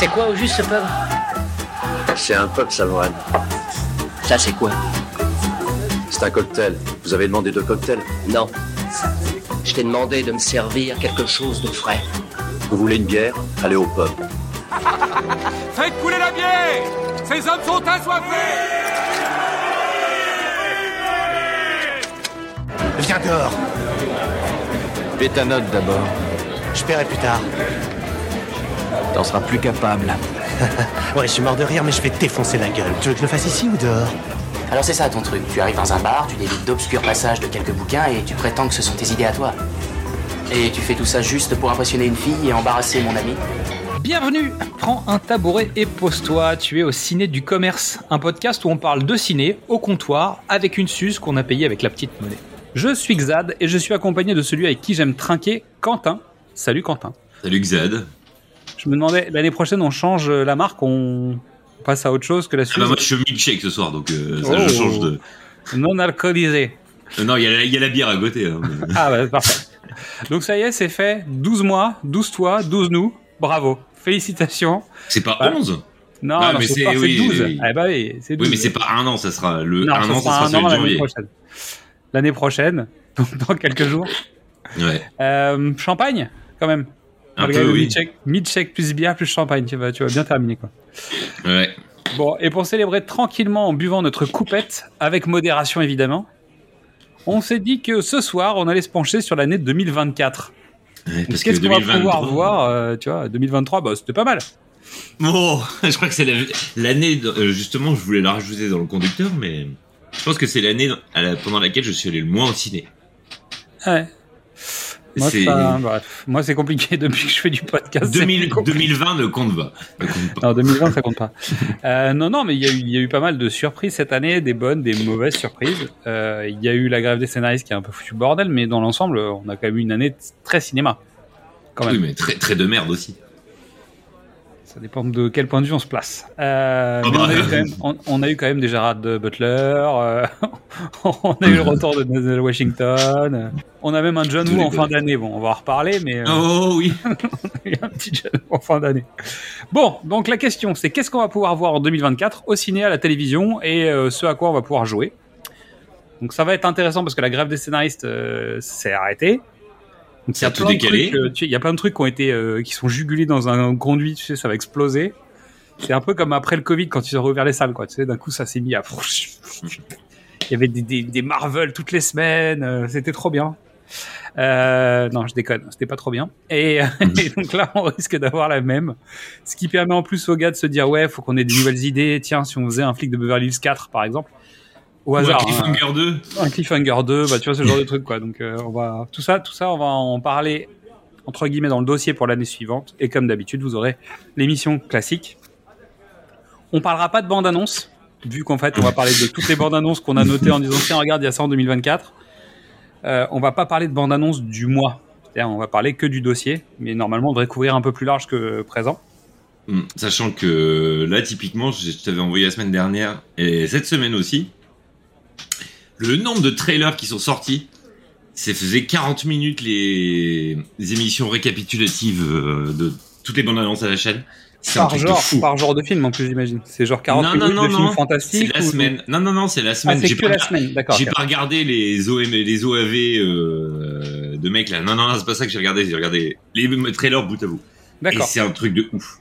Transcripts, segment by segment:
C'est quoi au juste ce pub C'est un pub savoine. Ça c'est quoi C'est un cocktail. Vous avez demandé deux cocktails Non. Je t'ai demandé de me servir quelque chose de frais. Vous voulez une bière Allez au pub. Faites couler la bière Ces hommes sont assoiffés Viens dehors. Fais ta note d'abord. Je paierai plus tard. T'en seras plus capable. Ouais, je suis mort de rire, mais je vais te défoncer la gueule. Tu veux que je le fasse ici ou dehors? Alors c'est ça ton truc. Tu arrives dans un bar, tu délites d'obscurs passages de quelques bouquins et tu prétends que ce sont tes idées à toi. Et tu fais tout ça juste pour impressionner une fille et embarrasser mon ami Bienvenue Prends un tabouret et pose-toi, tu es au Ciné du Commerce, un podcast où on parle de ciné au comptoir avec une suze qu'on a payée avec la petite monnaie. Je suis Xad et je suis accompagné de celui avec qui j'aime trinquer, Quentin. Salut Quentin. Salut Xad. Je me demandais, l'année prochaine on change la marque, on passe à autre chose que la Ah suze bah moi je suis milkshake ce soir donc euh, ça, Oh. je change de. non alcoolisé. Euh, Non, il y, a la- il y a la bière à côté. hein, mais- Ah bah parfait. Donc ça y est, c'est fait. 12 mois, 12 toi, 12 nous. Bravo. Félicitations. C'est pas Ouais. 11 Non, Ah, non, mais ce c'est- oui, 12. oui. Eh bah oui, c'est 12. Oui, mais c'est pas un an, ça sera le Non, un ça an, sera ça un sera an celui de l'année janvier. prochaine. L'année prochaine, donc dans quelques jours. Ouais. Euh, champagne, quand même. Un Regarde, peu, oui. Mid-check, plus bière plus champagne, tu vas, tu vas bien terminer quoi. Ouais. Bon, et pour célébrer tranquillement en buvant notre coupette, avec modération évidemment, on s'est dit que ce soir, on allait se pencher sur l'année 2024. Ouais, parce Qu'est-ce que qu'on va 2023 pouvoir voir, euh, tu vois, 2023, bah c'était pas mal. Bon, je crois que c'est la- l'année, euh, justement, je voulais la rajouter dans le conducteur, mais je pense que c'est l'année la- pendant laquelle je suis allé le moins au ciné. Ouais. Moi, C'est- c'est compliqué depuis que je fais du podcast. c'est 2000 plus compliqué. 2020 ne compte pas. Ne compte pas. Non, 2020, ça compte pas. Euh, non, non, mais il y, a eu- il y a eu pas mal de surprises cette année, des bonnes, des mauvaises surprises. Euh, Il y a eu la grève des scénaristes qui a un peu foutu le bordel, mais dans l'ensemble, on a quand même eu une année très cinéma. Quand même. Oui, mais très, très de merde aussi. Ça dépend de quel point de vue on se place. Euh, Ah bah, on, a eu quand même, on, on a eu quand même des Gérard de Butler, euh, on a eu le retour de Denzel Washington, on a même un John Woo en fin d'année. Bon, on va en reparler, mais euh, Oh oui. y a un petit John Woo en fin d'année. Bon, donc la question, c'est qu'est-ce qu'on va pouvoir voir en 2024 au ciné, à la télévision et euh, ce à quoi on va pouvoir jouer? Donc ça va être intéressant parce que la grève des scénaristes s'est arrêtée. Donc, il y tout plein de décalé. trucs, tu sais, Il y a plein de trucs qui ont été, euh, qui sont jugulés dans un conduit, tu sais, ça va exploser. C'est un peu comme après le Covid quand ils ont rouvert les salles, quoi. Tu sais, d'un coup, ça s'est mis à. Il y avait des, des, des Marvel toutes les semaines, euh, c'était trop bien. Euh, non, je déconne, c'était pas trop bien. Et, et donc là, on risque d'avoir la même. Ce qui permet en plus aux gars de se dire, ouais, faut qu'on ait des nouvelles idées. Tiens, si on faisait un flic de Beverly Hills 4, par exemple. Au Ou un hasard. hein. Cliffhanger 2. un cliffhanger 2, bah tu vois ce genre de truc quoi. Donc euh, on va tout ça, tout ça, on va en parler entre guillemets dans le dossier pour l'année suivante. Et comme d'habitude, vous aurez l'émission classique. On parlera pas de bande annonce, vu qu'en fait on va parler de toutes les bandes annonces qu'on a notées en disant tiens regarde il y a ça en 2024. Euh, on va pas parler de bande annonce du mois. C'est-à-dire on va parler que du dossier, mais normalement on devrait couvrir un peu plus large que présent. Hmm, Sachant que là, typiquement, je t'avais envoyé la semaine dernière et cette semaine aussi, le nombre de trailers qui sont sortis, ça faisait 40 minutes les, les émissions récapitulatives euh, de toutes les bandes annonces à la chaîne. C'est un Par de genre, fou. par genre de film en plus j'imagine. C'est genre 40 Non, non, minutes non, de non. films fantastiques. C'est la ou- semaine. Non, non, non, c'est la Ah, semaine. J'ai pas, la semaine, d'accord. j'ai ok. pas regardé les OM, les OAV euh, de mecs là. Non, non, non, c'est pas ça que j'ai regardé. J'ai regardé les trailers bout à bout. Et c'est un truc de ouf.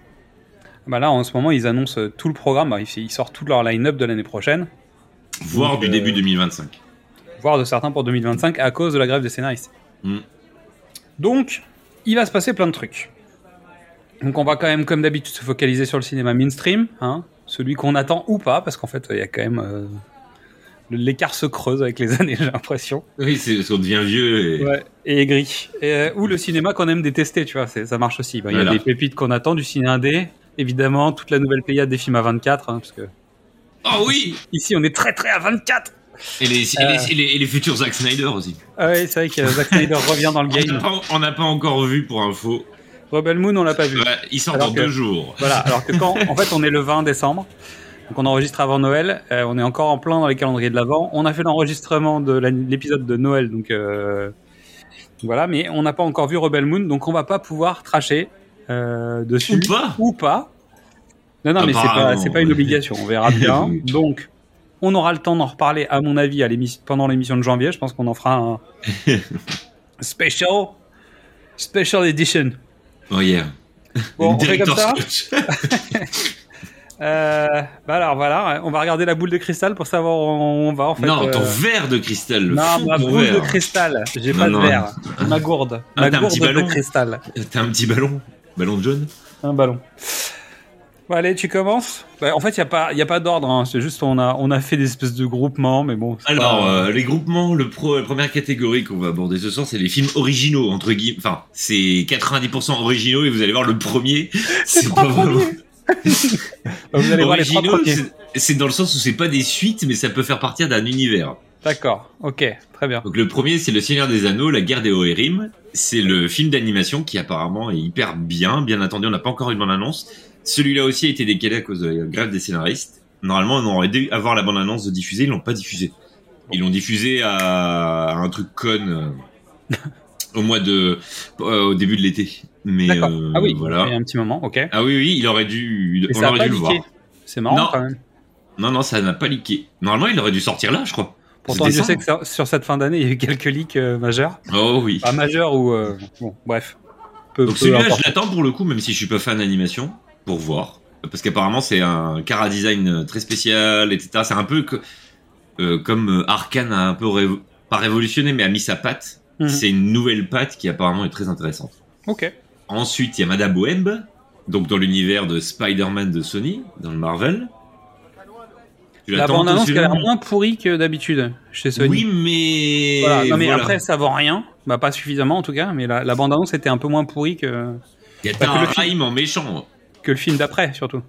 Bah là, en ce moment, ils annoncent euh, tout le programme. Ils ils sortent tout leur line-up de l'année prochaine, Voire Donc, du euh, début 2025. voire de certains pour 2025 à cause de la grève des scénaristes. Mm. Donc, il va se passer plein de trucs. Donc, on va quand même, comme d'habitude, se focaliser sur le cinéma mainstream, hein, celui qu'on attend ou pas, parce qu'en fait, il y a quand même euh, l'écart se creuse avec les années, j'ai l'impression. Oui, c'est parce qu'on devient vieux. Et... Ouais, et aigri. Et, euh, ou le cinéma qu'on aime détester, tu vois, ça marche aussi. Bah, Il y a des pépites qu'on attend du ciné indé, évidemment, toute la nouvelle pléiade des films à 24, hein, parce que Oh oui ici, on est très très à 24. et les, et, Euh. les, et les- et les futurs Zack Snyder aussi. Ah ouais, c'est vrai que Zack Snyder revient dans le game. on n'a pas encore vu pour info. Rebel Moon, on l'a pas vu. Ouais, il sort dans deux jours. Voilà, alors que quand, en fait, on est le 20 décembre, donc on enregistre avant Noël, euh, on est encore en plein dans les calendriers de l'avant. On a fait l'enregistrement de l'épisode de Noël, donc euh, voilà, mais on n'a pas encore vu Rebel Moon, donc on va pas pouvoir tracher euh, dessus. Ou pas Ou pas. Non, non, mais c'est pas, c'est pas une obligation. On verra bien. Donc, on aura le temps d'en reparler, à mon avis, à l'émission, pendant l'émission de janvier. Je pense qu'on en fera un special, special edition. Oh yeah. Bon, on fait comme ça cut. Euh, bah alors voilà, on va regarder la boule de cristal pour savoir où on va en fait. non, euh, ton verre de cristal. le Non, ma boule de cristal. J'ai pas non. de verre. Ma gourde. Ah, ma t'as un gourde petit ballon de cristal. T'as un petit ballon Ballon de jaune Un ballon. Bon, allez, tu commences? Bah, En fait, il n'y a pas, y a pas d'ordre. hein. C'est juste on a, on a fait des espèces de groupements, mais bon. Alors, pas- euh, les groupements, le pro, la première catégorie qu'on va aborder ce soir, c'est les films originaux, entre guillemets. Enfin, c'est 90% originaux et vous allez voir le premier. C'est pas vraiment. Bah, vous allez voir les originaux, premiers. c'est- dans le sens où c'est pas des suites, mais ça peut faire partir d'un univers. D'accord. Ok. Très bien. Donc le premier, c'est Le Seigneur des Anneaux, La Guerre des Rohirrim. C'est le film d'animation qui apparemment est hyper bien, bien attendu. On n'a pas encore eu de bande-annonce. Celui-là aussi a été décalé à cause de la grève des scénaristes. Normalement, on aurait dû avoir la bande-annonce de diffuser, ils l'ont pas diffusé. Ils l'ont diffusé à, à un truc con euh, au mois de, euh, au début de l'été. Mais euh, ah oui. voilà. Il y a un petit moment. Ok. Ah oui, oui, il aurait dû, on aurait dû le voir. C'est marrant Non. quand même. Non, non, ça n'a pas leaké. Normalement, il aurait dû sortir là, je crois. Pourtant, je sais que sur- sur cette fin d'année, il y a eu quelques leaks majeurs. Oh oui. Pas majeurs ou bon, bref. Peu, Donc celui-là, je l'attends pour le coup, même si je suis pas fan d'animation, pour voir. Parce qu'apparemment, c'est un cara design très spécial, etc. C'est un peu que, euh, comme Arkane a un peu, révo- pas révolutionné, mais a mis sa patte. Mhm. C'est une nouvelle patte qui apparemment est très intéressante. Ok. Ensuite, il y a Madame Web, donc dans l'univers de Spider-Man de Sony, dans le Marvel. Tu La bande annonce qui a l'air moins pourrie que d'habitude chez Sony. Oui, mais... Voilà. Non mais voilà. après ça vaut rien, bah pas suffisamment en tout cas, mais la, la bande annonce était un peu moins pourrie que Il y a Bah, un film. en méchant. Que le film d'après surtout.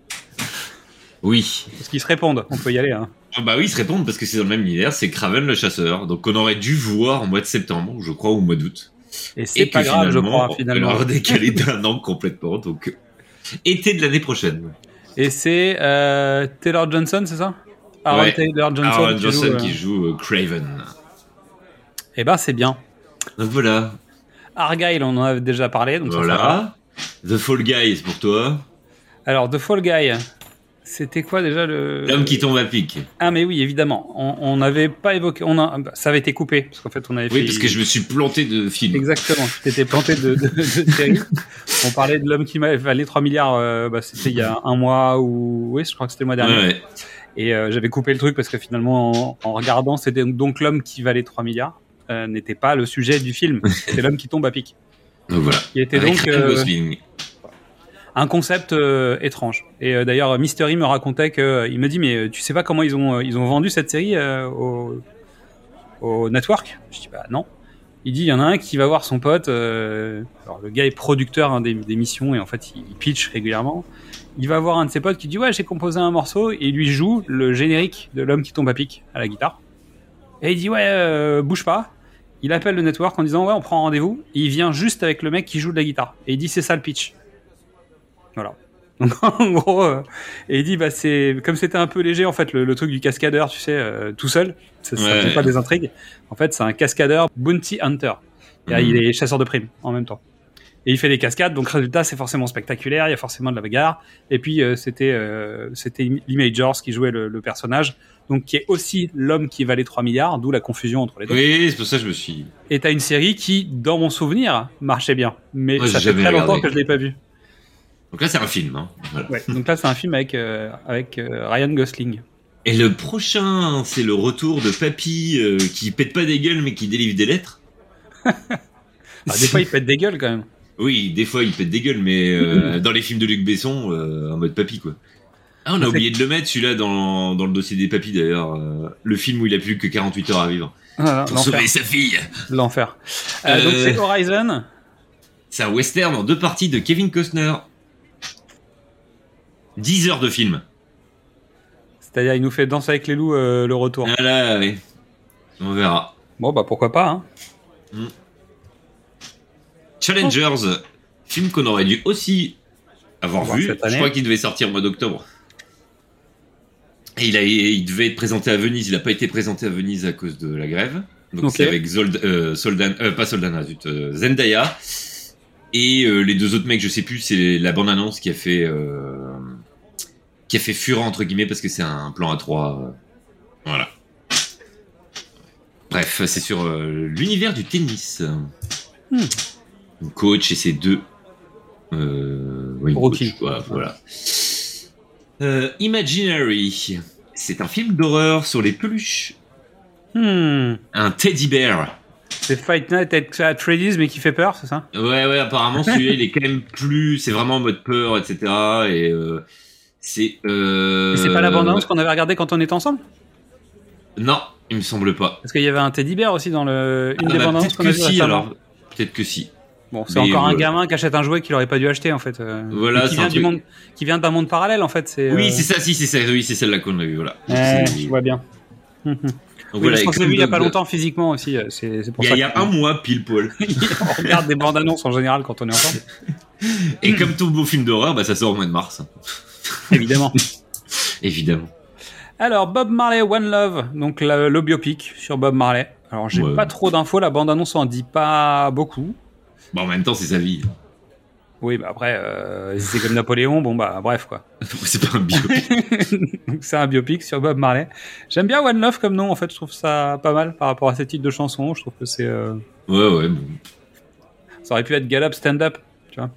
Oui. Parce qu'ils se répondent, on peut y aller. Hein. Ah bah oui, ils se répondent parce que c'est dans le même univers, c'est Craven le chasseur. Donc on aurait dû voir en mois de septembre, je crois, ou au mois d'août. Et c'est pas grave, je crois finalement. On leur a décalé d'un an complètement, donc euh, été de l'année prochaine. Et c'est euh, Taylor Johnson, c'est ça? Aaron Ouais. Taylor Johnson, Aaron qui Johnson joue, euh, qui joue euh, Craven. Eh ben c'est bien. Donc voilà, Argyle, on en avait déjà parlé, donc ça voilà. The Fall Guy, c'est pour toi. Alors The Fall Guy, c'était quoi déjà le L'homme qui tombe à pic. Ah mais oui, évidemment. On n'avait pas évoqué, on a, ça avait été coupé parce qu'en fait on avait Oui, fait. parce que je me suis planté de film. Exactement. Tu t'étais planté de, de, de série. On parlait de l'homme qui valé 3 milliards. euh, bah, c'était il y a un mois ou oui, je crois que c'était le mois dernier. ouais. Et euh, j'avais coupé le truc parce que finalement, en, en regardant, c'était donc l'homme qui valait 3 milliards euh, n'était pas le sujet du film. C'était l'homme qui tombe à pic. Donc voilà. Qui était Avec donc. Un concept euh, étrange. Et euh, d'ailleurs, Mystery me racontait que euh, il me dit mais euh, tu sais pas comment ils ont euh, ils ont vendu cette série euh, au au network? Je dis bah non. Il dit il y en a un qui va voir son pote. alors le gars est producteur hein, des, des missions et en fait il, pitch régulièrement. Il va voir un de ses potes qui dit ouais j'ai composé un morceau et il lui joue le générique de l'homme qui tombe à pic à la guitare. Et il dit ouais bouge pas. Il appelle le network en disant ouais on prend rendez-vous. Il vient juste avec le mec qui joue de la guitare. Et il dit c'est ça le pitch. Voilà. Donc en gros, euh, et il dit bah c'est comme c'était un peu léger en fait le, le truc du cascadeur, tu sais, euh, tout seul, ça, ça Ouais. fait pas des intrigues. En fait, c'est un cascadeur bounty hunter. Là, Mhm. il est chasseur de primes en même temps. Et il fait des cascades, donc résultat, c'est forcément spectaculaire. Il y a forcément de la bagarre. Et puis euh, c'était euh, c'était Lee qui jouait le, le personnage, donc qui est aussi l'homme qui valait 3 milliards, d'où la confusion entre les deux. Oui, c'est pour ça que je me suis. Et t'as une série qui, dans mon souvenir, marchait bien, mais Moi, ça fait très longtemps que je l'ai pas vu. Donc là, c'est un film. Hein. Voilà. Ouais. Donc là, c'est un film avec euh, avec euh, Ryan Gosling. Et le prochain, c'est le retour de Papy euh, qui pète pas des gueules mais qui délivre des lettres. Ah, des fois, il pète des gueules quand même. Oui, des fois il pète des gueules, mais euh, dans les films de Luc Besson, en mode Papy quoi. Ah, on a oublié de le mettre celui-là dans, dans le dossier des papys d'ailleurs. le film où il a plus que 48 heures à vivre. Ah, Pour sauver sa fille. L'enfer. Donc c'est Horizon. C'est un western en deux parties de Kevin Costner. 10 heures de film. C'est-à-dire, il nous fait danser avec les loups euh, le retour. Ah là, oui. On verra. Bon, bah pourquoi pas. Hein. Challengers, film qu'on aurait dû aussi avoir Voir vu. Je crois qu'il devait sortir au mois d'octobre. Et il, a, il devait être présenté à Venise. Il n'a pas été présenté à Venise à cause de la grève. Donc c'est avec Zold, euh, Soldan, euh, pas Soldana, zut, euh, Zendaya. Et les deux autres mecs, je sais plus, c'est la bande-annonce qui a fait euh, qui a fait fureur entre guillemets parce que c'est un plan à 3 Voilà. Bref, c'est sur euh, l'univers du tennis. Hmm. Coach et ses deux. Euh, oui, coach, voilà. voilà. Euh, Imaginary. C'est un film d'horreur sur les peluches. Hmm. Un teddy bear. C'est Fight Night at Freddy's, mais qui fait peur, c'est ça? Ouais, ouais, apparemment celui-là il est quand même plus. C'est vraiment en mode peur, etc. Et euh, c'est. Euh... C'est pas la bande-annonce qu'on avait regardé quand on était ensemble? Non, il me semble pas. Parce qu'il y avait un teddy bear aussi dans le... une Ah des bah, peut-être qu'on que si alors. Peut-être que si. Bon, c'est encore un gamin qui achète un jouet qu'il aurait pas dû acheter en fait. euh, Voilà, qui vient du monde, qui vient d'un monde parallèle en fait. C'est. Oui, euh, c'est ça, si, c'est ça, oui, c'est celle-là qu'on a vue, voilà. je vois bien. Donc Oui, voilà, comme vu il y a pas longtemps physiquement aussi. euh, C'est c'est pour Il y a, ça il y a qu'on- un mois pile poil. on regarde des bandes annonces en général quand on est ensemble. Et comme tout beau film d'horreur, bah, ça sort au mois de mars. Évidemment. Évidemment. Alors, Bob Marley One Love, donc le, le biopic sur Bob Marley. Alors, j'ai Ouais. pas trop d'infos, la bande-annonce en dit pas beaucoup. Bon, en même temps, c'est sa vie. Oui, bah après, euh, c'est comme Napoléon, bon bah bref quoi. c'est pas un biopic. Donc, c'est un biopic sur Bob Marley. J'aime bien One Love comme nom, en fait, je trouve ça pas mal par rapport à ces titres de chansons. Je trouve que c'est. euh, ouais, ouais, bon. Ça aurait pu être Gallup Stand Up, tu vois.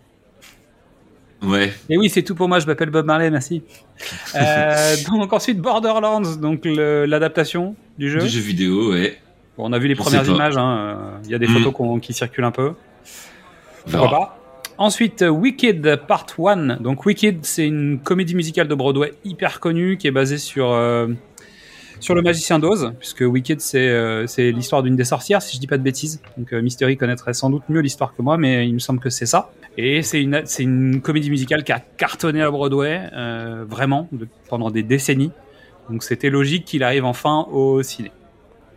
Ouais. Et oui, c'est tout pour moi, je m'appelle Bob Marley, merci. Euh, donc ensuite Borderlands, donc l'adaptation du jeu. Des jeux vidéo, ouais. Bon, on a vu les On premières images, hein, euh, il y a des Mm. photos qu'on- qui circulent un peu. On Pourquoi pas. Ensuite, euh, Wicked Part 1. Donc Wicked, c'est une comédie musicale de Broadway hyper connue qui est basée sur, euh, sur le magicien d'Oz, puisque Wicked, c'est euh, l'histoire d'une des sorcières, si je dis pas de bêtises. Donc Mystery connaîtrait sans doute mieux l'histoire que moi, mais il me semble que c'est ça. Et c'est une, c'est une comédie musicale qui a cartonné à Broadway, euh, vraiment, de- pendant des décennies. Donc c'était logique qu'il arrive enfin au ciné.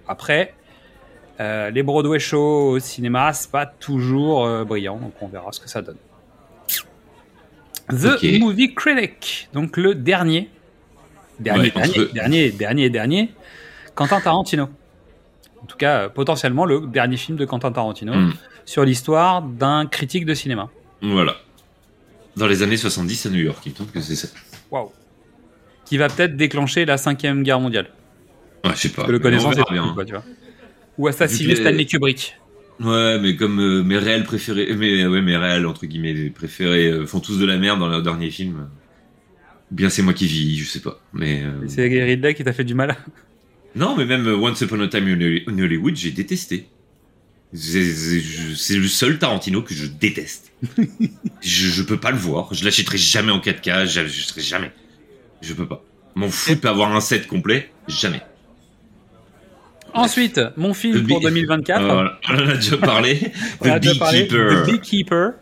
Après, euh, les Broadway shows au cinéma, c'est pas toujours euh, brillant, donc on verra ce que ça donne. The. Movie Critic, donc le dernier, dernier, Ouais, dernier, dernier, dernier, dernier, Quentin Tarantino. En tout cas, potentiellement le dernier film de Quentin Tarantino Mm. sur l'histoire d'un critique de cinéma. Voilà. Dans les années 70 à New York, il me semble que c'est ça. Waouh. Qui va peut-être déclencher la cinquième guerre mondiale. Ouais, je sais pas. Parce que le verra pas bien. cool, quoi, tu vois. Ou assassiner les- Stanley Kubrick. Ouais, mais comme euh, mes réels préférés, mes, ouais, mes réels entre guillemets préférés euh, font tous de la merde dans leur dernier film. Bien, c'est moi qui vis, je sais pas. Mais euh, C'est Ridley qui t'a fait du mal. non, mais même euh, Once Upon a Time in Hollywood, j'ai détesté. C'est le seul Tarantino que je déteste. je, je peux pas le voir. Je l'achèterai jamais en 4K. Je, je serai jamais. Je peux pas. M'en fous de pas avoir un set complet. Jamais. Ensuite, mon film The pour Bee- 2024. Euh. On en a déjà parlé. on a The déjà parlé, Beekeeper. The Beekeeper.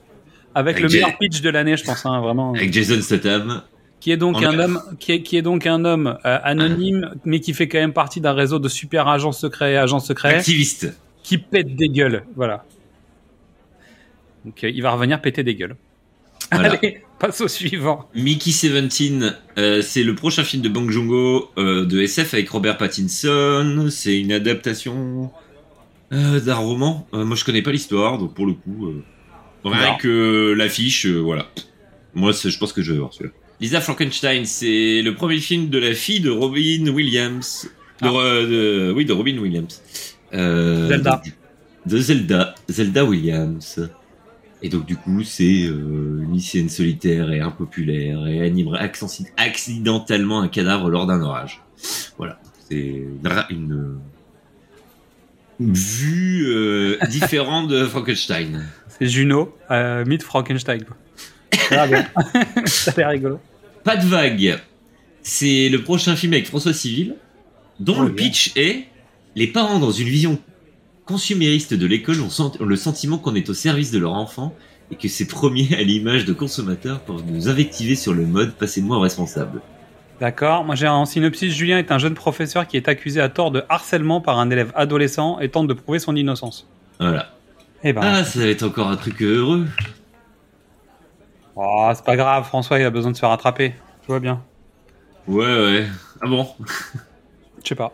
Avec, Avec le meilleur pitch de l'année, je pense, hein, vraiment. Avec Jason Statham. Qui est donc On un a- homme, qui est, qui est donc un homme euh, anonyme, mais qui fait quand même partie d'un réseau de super agents secrets et agents secrets Activiste. Qui pètent des gueules. Voilà. Donc, euh, il va revenir péter des gueules. Voilà. Allez, passe au suivant. Mickey 17, euh, c'est le prochain film de Bang Joon-ho euh, de SF avec Robert Pattinson. C'est une adaptation euh, d'un roman. Moi, je connais pas l'histoire, donc pour le coup, rien que l'affiche, voilà. Moi, je pense que je vais voir celui-là. Lisa Frankenstein, c'est le premier film de la fille de Robin Williams. De, Ah. De- oui, de Robin Williams. Euh, Zelda. De, de Zelda. Zelda Williams. Et donc du coup, c'est euh, une lycéenne solitaire et impopulaire et anime accidentellement un cadavre lors d'un orage. Voilà, c'est une, vue euh, différente de Frankenstein. C'est Juno, euh, mythe Frankenstein. Quoi. Ça l'air rigolo. Pas de vague. C'est le prochain film avec François Civil, dont Oh, le bien. pitch est les parents dans une vision consumériste de l'école ont, le sentiment qu'on est au service de leur enfant et que c'est premier à l'image de consommateurs pour nous invectiver sur le mode passez-moi responsable. D'accord. Moi, j'ai un synopsis. Julien est un jeune professeur qui est accusé à tort de harcèlement par un élève adolescent et tente de prouver son innocence. Voilà. Eh ben, Ah, ça va être encore un truc heureux. oh, c'est pas grave. François, il a besoin de se faire rattraper. Tu vois bien. Ouais, ouais. Ah bon? Je sais pas.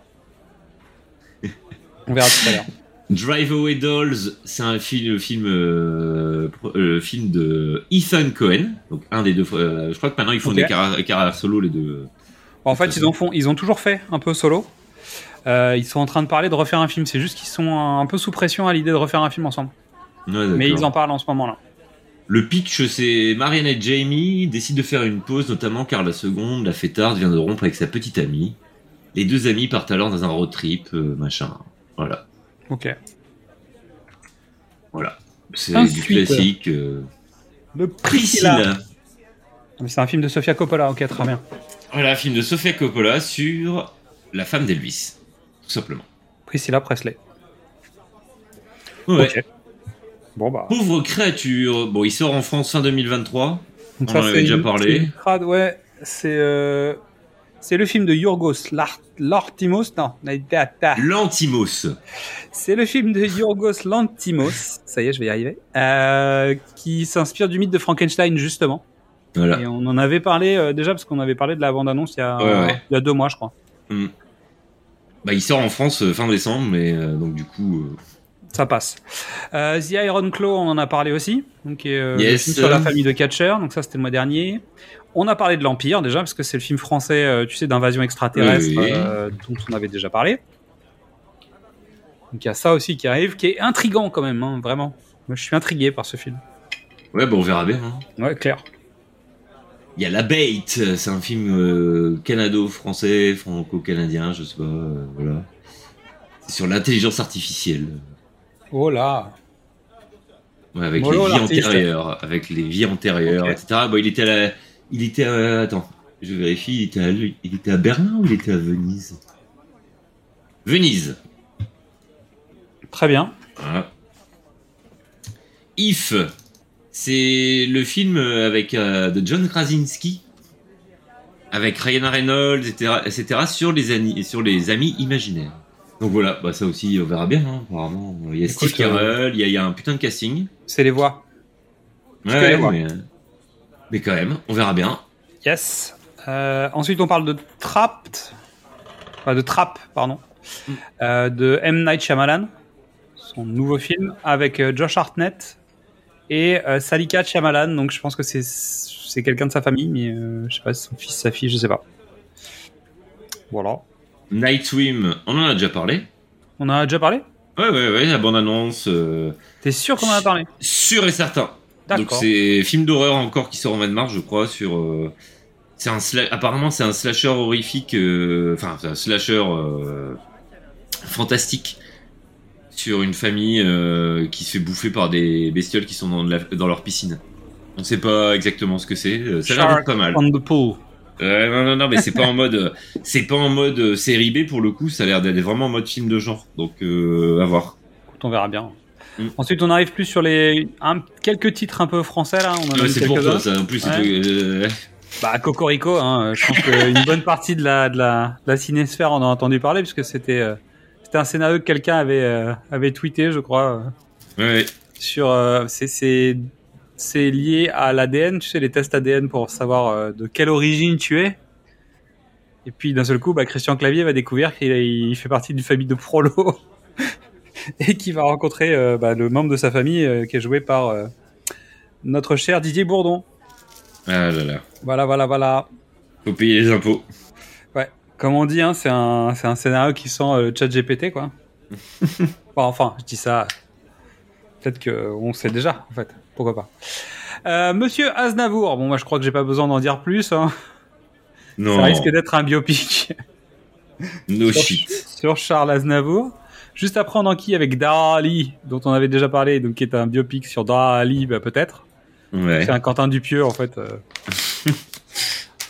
On verra tout à l'heure. Drive Away Dolls, c'est un film, film, euh, euh, film de Ethan Cohen, donc un des deux. euh, je crois que maintenant ils font des carrières, solo les deux. En fait, ils en font, ils ont toujours fait un peu solo. Ils sont en train de parler de refaire un film. C'est juste qu'ils sont un peu sous pression à l'idée de refaire un film ensemble. Ouais. Mais ils en parlent en ce moment-là. Le pitch, c'est Marianne et Jamie décident de faire une pause, notamment car la seconde, la fêtarde, vient de rompre avec sa petite amie. Les deux amis partent alors dans un road trip, machin. Voilà, Ok. voilà. C'est du classique. euh, Le Priscilla. Mais C'est un film de Sofia Coppola. Ok, très bien. Voilà, film de Sofia Coppola sur la femme d'Elvis, tout simplement. Priscilla Presley. Ouais. Ok. Bon bah. Pauvre créature. Bon, il sort en France fin 2023. Donc On en avait déjà parlé. crade, ouais, c'est euh, c'est le film de Yorgos Lantimos. Non, L'Antimos. c'est le film de Yorgos Lantimos. Ça y est, je vais y arriver. Euh, qui s'inspire du mythe de Frankenstein justement. Voilà. Et on en avait parlé euh, déjà parce qu'on avait parlé de la bande annonce il y a Ouais, ouais. il y a deux mois, je crois. Bah, il sort en France euh, fin décembre, mais donc du coup. Ça passe. The Iron Claw, on en a parlé aussi. Donc, le Yes. film sur la famille de Catcher. Donc, ça, c'était le mois dernier. On a parlé de l'Empire déjà, parce que c'est le film français, euh, tu sais, d'invasion extraterrestre Oui, euh, dont on avait déjà parlé. Donc, il y a ça aussi qui arrive, qui est intrigant quand même, hein, vraiment. Moi, je suis intrigué par ce film. Ouais, bon, on verra bien. hein. Ouais, clair. Il y a La Bait, c'est un film euh, canado-français, franco-canadien, je sais pas, euh, voilà. C'est sur l'intelligence artificielle, Oh là ouais, avec Mollo, les vies antérieures, avec les vies antérieures, etc. Bon, il était à la, il était, à- attends, je vérifie, il était à, il était à Berlin ou il était à Venise? Venise. Très bien. Voilà. If, c'est le film avec euh, de John Krasinski, avec Ryan Reynolds, etc., etc., sur les, ani- sur les amis imaginaires. Donc voilà, bah ça aussi, on verra bien. hein, apparemment, il y a Écoute, Steve Carell, il y, a- il y a un putain de casting. C'est les voix. Ouais, les mais, euh, mais quand même, on verra bien. Yes. Euh, ensuite, on parle de Trapped. Enfin, de Trap, pardon. Euh, de M. Night Shyamalan. Son nouveau film avec euh, Josh Hartnett et Salika Shyamalan. Donc, je pense que c'est c'est quelqu'un de sa famille, mais je sais pas, son fils, sa fille, je sais pas. Voilà. Night Swim, on en a déjà parlé. On en a déjà parlé? Ouais, ouais, ouais, la bande-annonce, euh, T'es sûr qu'on en a parlé? sûr et certain. Donc c'est film d'horreur encore qui sort au mois de mars, je crois, sur. euh, c'est un sla- apparemment c'est un slasher horrifique, euh, enfin c'est un slasher euh, fantastique sur une famille euh, qui se fait bouffer par des bestioles qui sont dans, de la- dans leur piscine. On sait pas exactement ce que c'est. euh, Ça a l'air pas mal. on the pool. Euh, non non non, mais c'est pas en mode, euh, c'est pas en mode euh, série B pour le coup. Ça a l'air d'être vraiment en mode film de genre. Donc euh, à voir. Écoute, on verra bien. Mm. Ensuite, on arrive plus sur les un- quelques titres un peu français là. On c'est pour toi ça. En plus, c'est Ouais. euh, Bah Cocorico, hein, je pense qu'une bonne partie de la, de la, de la cinésphère en a entendu parler puisque c'était euh, c'était un scénario que quelqu'un avait euh, avait tweeté, je crois, ouais, sur c'est lié à l'ADN, tu sais les tests ADN pour savoir de quelle origine tu es. Et puis d'un seul coup, bah, Christian Clavier va découvrir qu'il il fait partie d'une famille de prolos et qu'il va rencontrer euh, bah, le membre de sa famille euh, qui est joué par euh, notre cher Didier Bourdon. Ah là là. Voilà, voilà, voilà. Faut payer les impôts. Ouais, comme on dit, hein, c'est un, un scénario qui sent le chat GPT, quoi. Bon, enfin, je dis ça. Peut-être que on sait déjà, en fait. Pourquoi pas. Monsieur Aznavour, bon, moi je crois que j'ai pas besoin d'en dire plus. Hein. Non. Ça risque d'être un biopic No sur, shit. sur Charles Aznavour. Juste après, on enquille avec Dali, dont on avait déjà parlé, donc qui est un biopic sur Dali, bah, peut-être. Ouais. C'est un Quentin Dupieux, en fait. euh.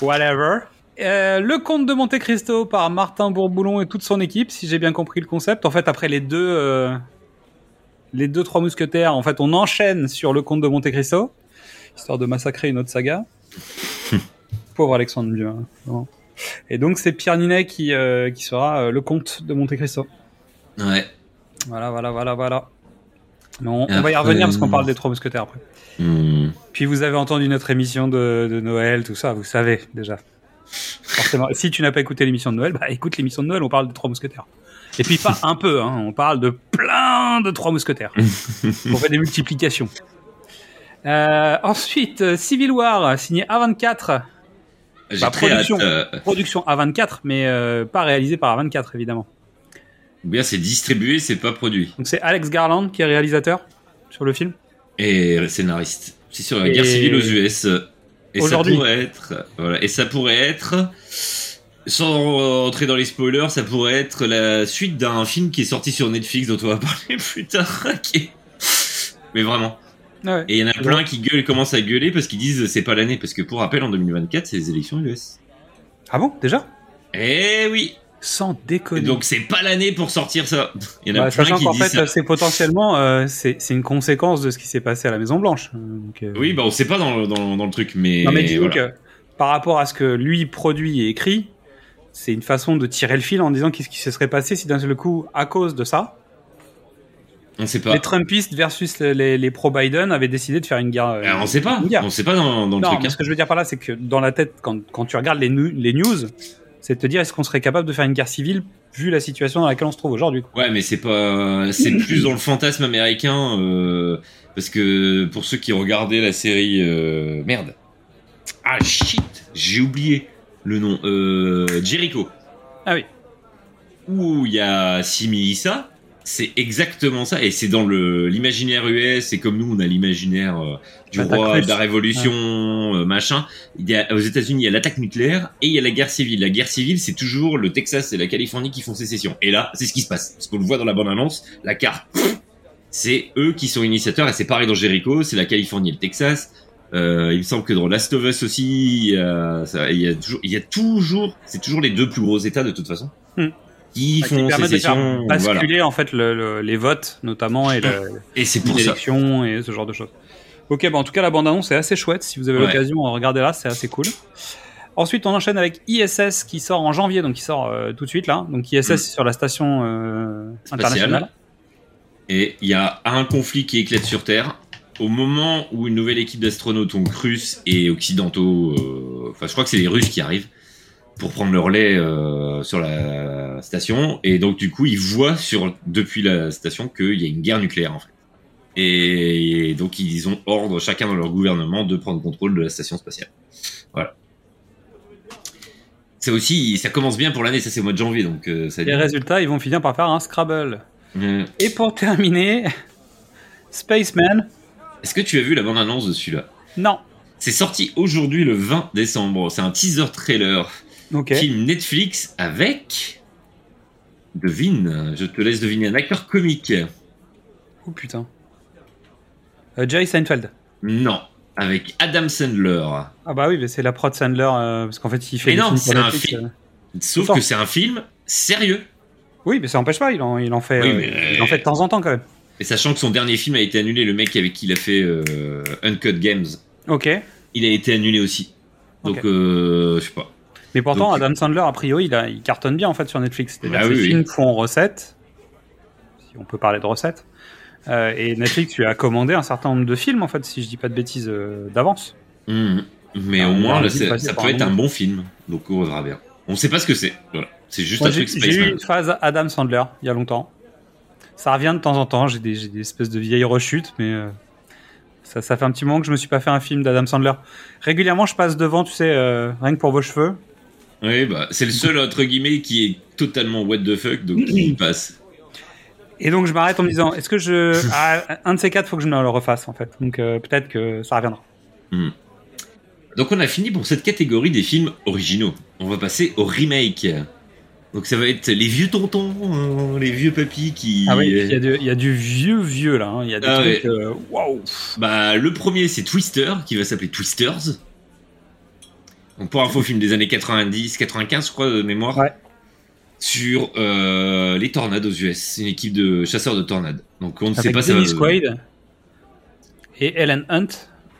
Whatever. Euh, le Comte de Monte Cristo par Martin Bourboulon et toute son équipe, si j'ai bien compris le concept. En fait, après les deux, euh, les deux trois mousquetaires, en fait, on enchaîne sur le Comte de Monte Cristo, histoire de massacrer une autre saga. Pauvre Alexandre Dieu. hein. Et donc, c'est Pierre Ninet qui, euh, qui sera le Comte de Monte Cristo. Ouais. Voilà, voilà, voilà, voilà. Mais on, on va y revenir parce qu'on euh, parle des trois mousquetaires après. Hmm. Puis vous avez entendu notre émission de, de Noël, tout ça, vous savez déjà. Forcément. Si tu n'as pas écouté l'émission de Noël, bah écoute l'émission de Noël, on parle de Trois Mousquetaires. Et puis pas un peu, hein, on parle de plein de Trois Mousquetaires. on fait des multiplications. Euh, ensuite, euh, Civil War, signé A24. J'ai Bah, production. hâte. euh, Production A24, mais euh, pas réalisé par A24, évidemment. Ou bien c'est distribué, c'est pas produit. Donc c'est Alex Garland qui est réalisateur sur le film? Et scénariste. C'est sur la Et- guerre civile aux US. Et ça pourrait être. Voilà. Et ça pourrait être. Sans entrer dans les spoilers, ça pourrait être la suite d'un film qui est sorti sur Netflix dont on va parler plus tard. est- Mais vraiment. Ah ouais. Et il y en a plein qui gueulent, commencent à gueuler parce qu'ils disent c'est pas l'année. Parce que pour rappel, en 2024, c'est les élections US. Ah bon, déjà? Eh oui Sans Et déconner. Donc c'est pas l'année pour sortir ça. Il y en a Bah, plein sachant qu'en fait, c'est potentiellement euh, c'est une conséquence de ce qui s'est passé à la Maison Blanche. Donc, euh, Oui, bah on sait pas dans, dans, dans le truc, mais. non mais disons voilà. que par rapport à ce que lui produit et écrit, c'est une façon de tirer le fil en disant qu'est-ce qui se serait passé si d'un seul coup, à cause de ça, On sait pas. les Trumpistes versus les, les, pro-Biden avaient décidé de faire une guerre. euh, Alors, on sait pas. guerre. On sait pas dans, dans le Non, truc. mais hein. ce que je veux dire par là, c'est que dans la tête, quand, quand tu regardes les, les news, c'est de te dire est-ce qu'on serait capable de faire une guerre civile vu la situation dans laquelle on se trouve aujourd'hui. Ouais, mais c'est pas. C'est plus dans le fantasme américain. euh, parce que pour ceux qui regardaient la série. euh, Merde. Ah shit J'ai oublié le nom. Euh, Jericho. Ah oui. Où il y a Simi Issa. C'est exactement ça. Et c'est dans le l'imaginaire US. Et comme nous, on a l'imaginaire euh, du L'attaque roi, russe. de la révolution, euh, machin. Il y a, aux États-Unis, il y a l'attaque nucléaire et il y a la guerre civile. La guerre civile, c'est toujours le Texas et la Californie qui font sécession. Et là, c'est ce qui se passe. Parce qu'on le voit dans la bande-annonce, la carte, c'est eux qui sont initiateurs. Et c'est pareil dans Jericho, c'est la Californie et le Texas. Euh, il me semble que dans Last of Us aussi, il y a, ça- il y a toujours, il y a toujours, c'est toujours les deux plus gros États de toute façon. Qui Qui font permet de faire basculer voilà. en fait le- le- les votes notamment et le, Et c'est pour ça. l'élection et ce genre de choses. Ok, bon, en tout cas la bande annonce est assez chouette. Si vous avez Ouais. l'occasion, regardez là, c'est assez cool. Ensuite, on enchaîne avec ISS qui sort en janvier, donc qui sort euh, tout de suite là. Donc ISS Mm. sur la station euh, internationale. Et il y a un conflit qui éclate sur Terre. Au moment où une nouvelle équipe d'astronautes, donc russes et occidentaux, euh, enfin je crois que c'est les Russes qui arrivent pour prendre le relais euh, sur la station. Et donc du coup, ils voient sur depuis la station qu'il y a une guerre nucléaire en fait. Et, donc ils ont ordre chacun dans leur gouvernement de prendre contrôle de la station spatiale. Voilà. C'est aussi, ça commence bien pour l'année, ça c'est au mois de janvier, donc euh, ça. Les résultats, ils vont finir par faire un Scrabble. Et pour terminer, Spaceman. Est-ce que tu as vu la bande-annonce de celui-là? Non. C'est sorti aujourd'hui le 20 décembre. C'est un teaser trailer Ok. film Netflix avec. Devine, je te laisse deviner un acteur comique. Oh putain. Euh, Jerry Seinfeld. Non, avec Adam Sandler. Ah bah oui, mais c'est la prod Sandler euh, parce qu'en fait il fait. Mais non, c'est un film. euh. Sauf que c'est un film sérieux. Oui, mais ça n'empêche pas, il en, il en fait, Oui, euh, il en fait de temps en temps quand même. Et sachant que son dernier film a été annulé, le mec avec qui il a fait Uncut Games, Ok. il a été annulé aussi. Donc, je sais pas. Mais pourtant, Donc- Adam Sandler, a priori, il, a- il cartonne bien en fait sur Netflix. Bah que ses oui, oui. films font recettes, si on peut parler de recettes. Euh, et Netflix lui a commandé un certain nombre de films en fait, si je dis pas de bêtises euh, d'avance. Mhm. Mais au moins, là, ça peut être un bon film. Donc, on verra bien. On sait pas ce que c'est. Voilà. C'est juste Moi, un truc j'ai eu une phase Adam Sandler il y a longtemps. Ça revient de temps en temps. J'ai des, espèces de vieilles rechutes, mais euh, ça, ça fait un petit moment que je me suis pas fait un film d'Adam Sandler. Régulièrement, je passe devant, tu sais, rien que pour vos cheveux. Oui, bah, c'est le seul, entre guillemets, qui est totalement what the fuck, donc il passe. Et donc je m'arrête en me disant, est-ce que je, ah, un de ces quatre, faut que je me le refasse en fait. Donc euh, peut-être que ça reviendra. Donc, on a fini pour cette catégorie des films originaux. On va passer au remake. Donc, ça va être les vieux tontons, euh, les vieux papis qui. Ah oui, il y, a du- il y a du vieux vieux là. hein. Il y a des Ah trucs. ouais. euh. Bah, le premier, c'est Twister, qui va s'appeler Twisters. Donc, pour info, film des années 90, 95, je crois, de mémoire. Ouais. Sur euh, les tornades aux US. C'est une équipe de chasseurs de tornades. Donc, on ne sait pas ça Dennis Quaid et Ellen Hunt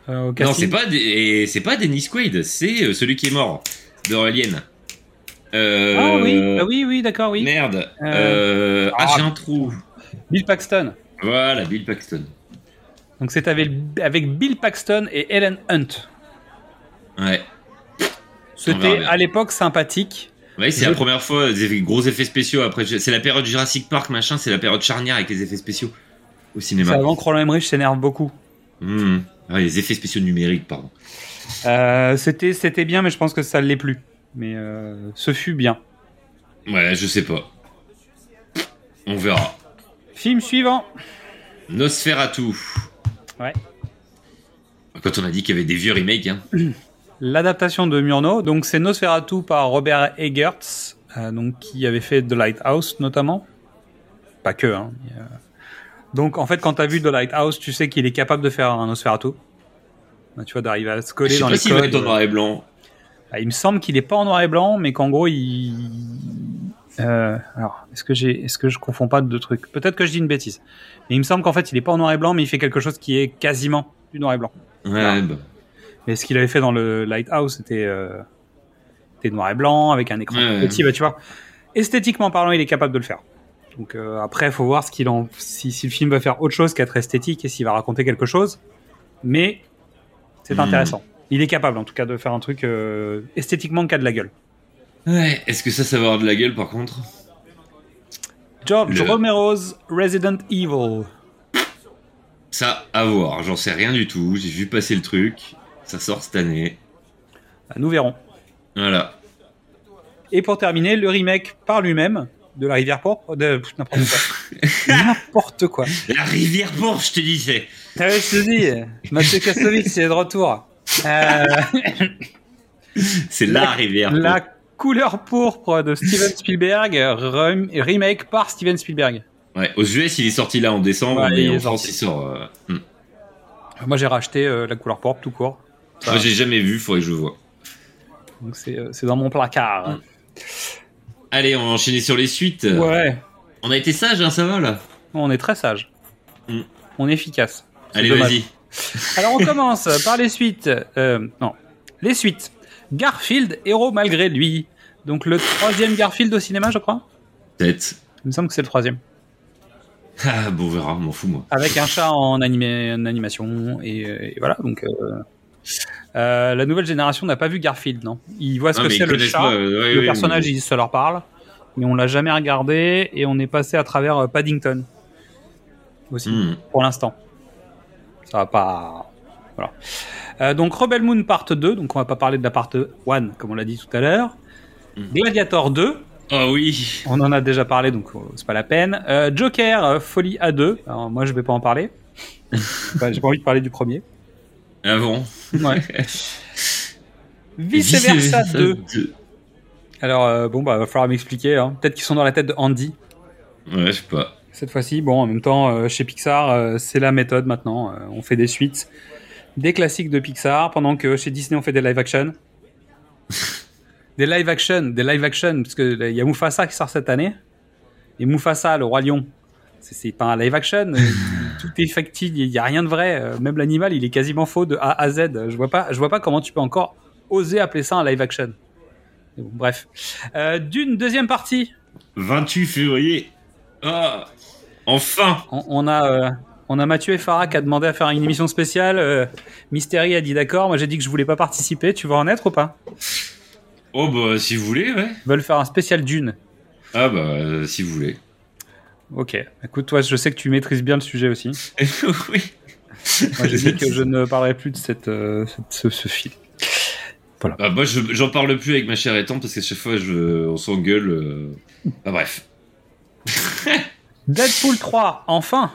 euh, au Non, c'est pas, c'est Dennis Quaid, c'est euh, celui qui est mort de Alien. Euh, Ah oui, ah oui, oui, d'accord, oui. Merde. Euh, Euh, ah, ah. j'ai un trou. Bill Paxton. Voilà, Bill Paxton. Donc c'est avec, avec Bill Paxton et Ellen Hunt. Ouais. C'était à l'époque sympathique. Ouais, c'est Je- la première fois, des effets- gros effets spéciaux. Après, c'est la période Jurassic Park, machin, c'est la période charnière avec les effets spéciaux au C'est cinéma. avant que Roland Emmerich s'énerve beaucoup. Mmh. Ouais, les effets spéciaux numériques, pardon. Euh, c'était c'était bien, mais je pense que ça ne l'est plus. Mais euh, ce fut bien. Ouais, je sais pas. On verra. Film suivant. Nosferatu. Ouais. Quand on a dit qu'il y avait des vieux remakes, hein. L'adaptation de Murnau, donc c'est Nosferatu par Robert Egertz, euh, donc qui avait fait The Lighthouse notamment. Pas que. Hein. euh, Donc en fait, quand tu as vu The Lighthouse, tu sais qu'il est capable de faire un Nosferatu. Bah, tu vois, d'arriver à se Je coller sais dans pas les s'il va codes. être en noir et blanc. Ah, il me semble qu'il est pas en noir et blanc, mais qu'en gros, il. Euh, alors, est-ce que j'ai, est-ce que je confonds pas de deux trucs? Peut-être que je dis une bêtise. Mais il me semble qu'en fait, il est pas en noir et blanc, mais il fait quelque chose qui est quasiment du noir et blanc. Ouais, bah. Mais ce qu'il avait fait dans le Lighthouse, c'était, euh, noir et blanc avec un écran petit. Bah, tu vois, esthétiquement parlant, il est capable de le faire. Donc euh, après, il faut voir ce qu'il en, si, si le film va faire autre chose qu'être esthétique et s'il va raconter quelque chose. Mais c'est Hmm. intéressant. Il est capable, en tout cas, de faire un truc euh, esthétiquement qui a de la gueule. Ouais, est-ce que ça, ça va avoir de la gueule par contre? George Le- Romero's Resident Evil. Ça, à voir. J'en sais rien du tout. J'ai vu passer le truc. Ça sort cette année. Bah, Nous verrons. Voilà. Et pour terminer, le remake par lui-même de La Rivière Pourpre. De... pff, N'importe quoi. N'importe quoi. La rivière pourpre, je te disais. Ah ouais, je te dis, Mathieu Kassovitz est de retour. Euh, C'est la, rivière la couleur pourpre de Steven Spielberg, rem- remake par Steven Spielberg. Ouais, aux US, il est sorti là en décembre, Ouais, en France, il sort. euh, hmm. Moi, j'ai racheté euh, la couleur pourpre tout court. Moi, j'ai jamais vu, faudrait que je vois. Donc c'est euh, dans mon placard. Allez, on va enchaîner sur les suites. Ouais, On a été sage, hein, ça va là? On est très sage. Mm. On est efficace. Allez, vas-y. Alors on commence par les suites. Euh, non, les suites. Garfield, héros malgré lui. Donc le troisième Garfield au cinéma, je crois? Peut-être. Il me semble que c'est le troisième. Ah, bon, on verra, m'en fous, moi. Avec un chat en, animé, en animation. Et, et voilà, donc... euh, euh, la nouvelle génération n'a pas vu Garfield, non? Ils voient ce Non, que c'est le chat. ouais, le ouais, personnage, il, ça leur parle. Mais on l'a jamais regardé et on est passé à travers euh, Paddington. Aussi, Hmm. pour l'instant. Ça va pas... Voilà. Euh, donc Rebel Moon Part 2, donc on va pas parler de la Part 1, comme on l'a dit tout à l'heure. Hmm. Gladiator 2, Oh oui. on en a déjà parlé, donc c'est pas la peine. Euh, Joker, Folie A2. Alors, moi, je vais pas en parler. J'ai pas envie de parler du premier. Ouais. Vice versa 2. deux. Alors, euh, bon, bah, va falloir m'expliquer. hein. Peut-être qu'ils sont dans la tête de Andy Ouais, je sais pas. cette fois-ci. Bon, en même temps, euh, chez Pixar, euh, c'est la méthode maintenant. On fait des suites, des classiques de Pixar, pendant que chez Disney, on fait des live action. des live action, des live action, parce que il y a Mufasa qui sort cette année. Et Mufasa, le roi lion, c'est pas un live action. tout est factice, il y a rien de vrai. Euh, Même l'animal, il est quasiment faux de A à Z. Je vois pas, je vois pas comment tu peux encore oser appeler ça un live action. Bon, bref. Euh, D'une deuxième partie. 28 février. Ah Enfin On, on a, euh, on a Mathieu et Farah qui a demandé à faire une émission spéciale. Euh, Mystery a dit d'accord. Moi, j'ai dit que je voulais pas participer. Tu vas en être ou pas? Oh bah, si vous voulez, ouais. Ils veulent faire un spécial Dune. Ah bah, si vous voulez. Ok. Écoute, toi, je sais que tu maîtrises bien le sujet aussi. oui. Moi, j'ai dit que je ne parlerai plus de cette, euh, cette- ce, ce film. Bah, moi, je- j'en parle plus avec ma chère et tante parce qu'à chaque fois, je, on s'engueule. euh. Bah, bref. Deadpool 3, enfin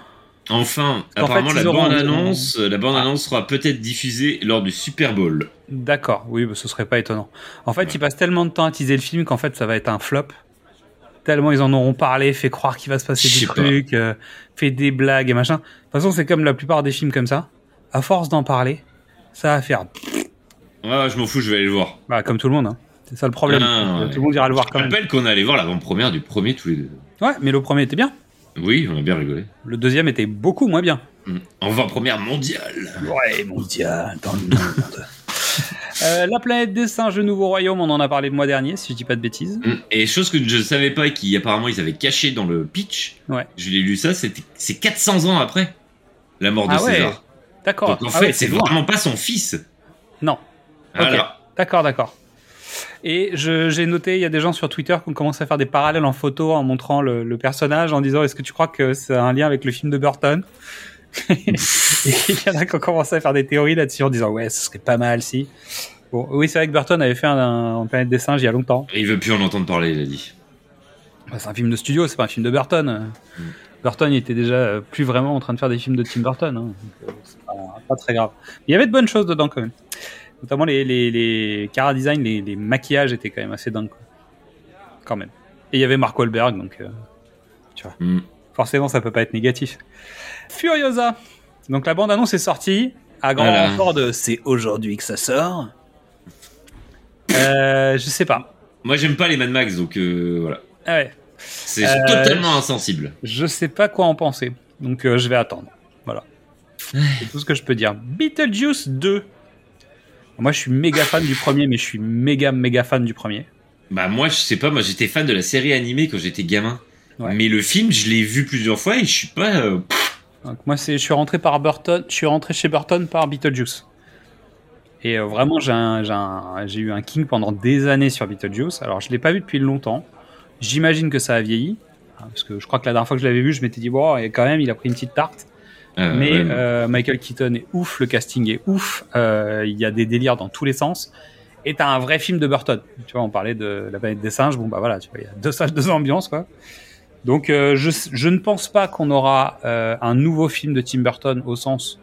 Enfin, apparemment, fait, la ils auront- bande-annonce la bande annonce sera peut-être diffusée lors du Super Bowl. D'accord, oui, bah, ce serait pas étonnant. En fait, ils passent tellement de temps à teaser le film qu'en fait, ça va être un flop. Tellement ils en auront parlé, fait croire qu'il va se passer Je des sais trucs, euh, fait des blagues et machin. De toute façon, c'est comme la plupart des films comme ça. À force d'en parler, ça va faire Ouais, je m'en fous, je vais aller le voir. bah, comme tout le monde. hein. C'est ça le problème. Tout le monde ira le voir Je quand même. rappelle qu'on allait voir l'avant-première du premier tous les deux. Ouais, mais le premier était bien. Oui, on a bien rigolé. Le deuxième était beaucoup moins bien. Mm. Avant-première mondiale. Ouais, mondial, dans le monde. Euh, la planète des singes, le nouveau royaume, on en a parlé le mois dernier, si je dis pas de bêtises. Mm. Et chose que je ne savais pas et qui apparemment ils avaient caché dans le pitch, Ouais. je l'ai lu ça, c'est 400 ans après la mort de Ah ouais. César. D'accord. Donc en Ah fait, ouais, c'est vraiment pas son fils. Non. Voilà. D'accord, d'accord. Et j'ai noté, il y a des gens sur Twitter qui ont commencé à faire des parallèles en photo en montrant le, le personnage, en disant est-ce que tu crois que c'est un lien avec le film de Burton? il y en a qui ont commencé à faire des théories là-dessus en disant ouais, ce serait pas mal si. Bon, oui, c'est vrai que Burton avait fait un, un Planète des singes il y a longtemps. Il veut plus en entendre parler, il a dit. Bah, c'est un film de studio, c'est pas un film de Burton. Burton il était déjà euh, plus vraiment en train de faire des films de Tim Burton. hein. C'est pas, pas très grave. Il y avait de bonnes choses dedans quand même. Notamment les, les, les Cara Design, les, les maquillages étaient quand même assez dingues. quoi. Quand même. Et il y avait Mark Wahlberg, donc euh, tu vois. Mm. Forcément, ça peut pas être négatif. Furiosa. Donc la bande-annonce est sortie. À grand Voilà. renfort de c'est aujourd'hui que ça sort. Euh, je sais pas. Moi, j'aime pas les Mad Max, donc euh, voilà. Ah ouais. C'est Euh, totalement insensible. Je sais pas quoi en penser. Donc euh, je vais attendre. Voilà. C'est tout ce que je peux dire. Beetlejuice 2. Moi je suis méga fan du premier, mais je suis méga méga fan du premier. Bah moi, je sais pas, moi j'étais fan de la série animée quand j'étais gamin. Ouais. Mais le film, je l'ai vu plusieurs fois et je suis pas... euh, Donc moi c'est, je suis rentré par Burton, je suis rentré chez Burton par Beetlejuice. Et euh, vraiment j'ai un- j'ai un- j'ai eu un king pendant des années sur Beetlejuice. Alors je l'ai pas vu depuis longtemps. J'imagine que ça a vieilli. hein, Parce que je crois que la dernière fois que je l'avais vu, je m'étais dit, bon, et quand même, il a pris une petite tarte. euh, Mais ouais, euh, Michael Keaton est ouf, le casting est ouf, il y a des délires dans tous les sens. Et t'as un vrai film de Burton. Tu vois, on parlait de la planète des singes. Bon, bah voilà, tu vois, il y a deux salles, deux ambiances, quoi. Donc, euh, je, je ne pense pas qu'on aura euh, un nouveau film de Tim Burton au sens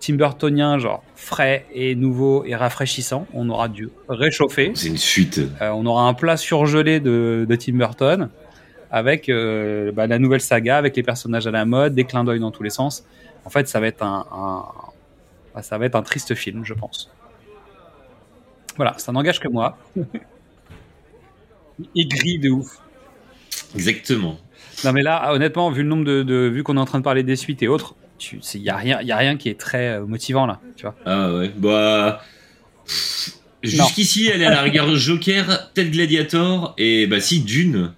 Tim Burtonien, genre frais et nouveau et rafraîchissant. On aura du réchauffé. C'est une suite. Euh, on aura un plat surgelé de, de Tim Burton avec euh, bah, la nouvelle saga, avec les personnages à la mode, des clins d'œil dans tous les sens. En fait, ça va être un, un- bah, ça va être un triste film, je pense. Voilà, ça n'engage que moi. Aigri de ouf. Exactement. Non mais là, honnêtement, vu le nombre de, de vu qu'on est en train de parler des suites et autres, il y a rien, y a rien qui est très euh, motivant là, tu vois. Ah ouais, bah... Jusqu'ici, elle est à la rigueur Joker, peut-être Gladiator, et bah si, Dune.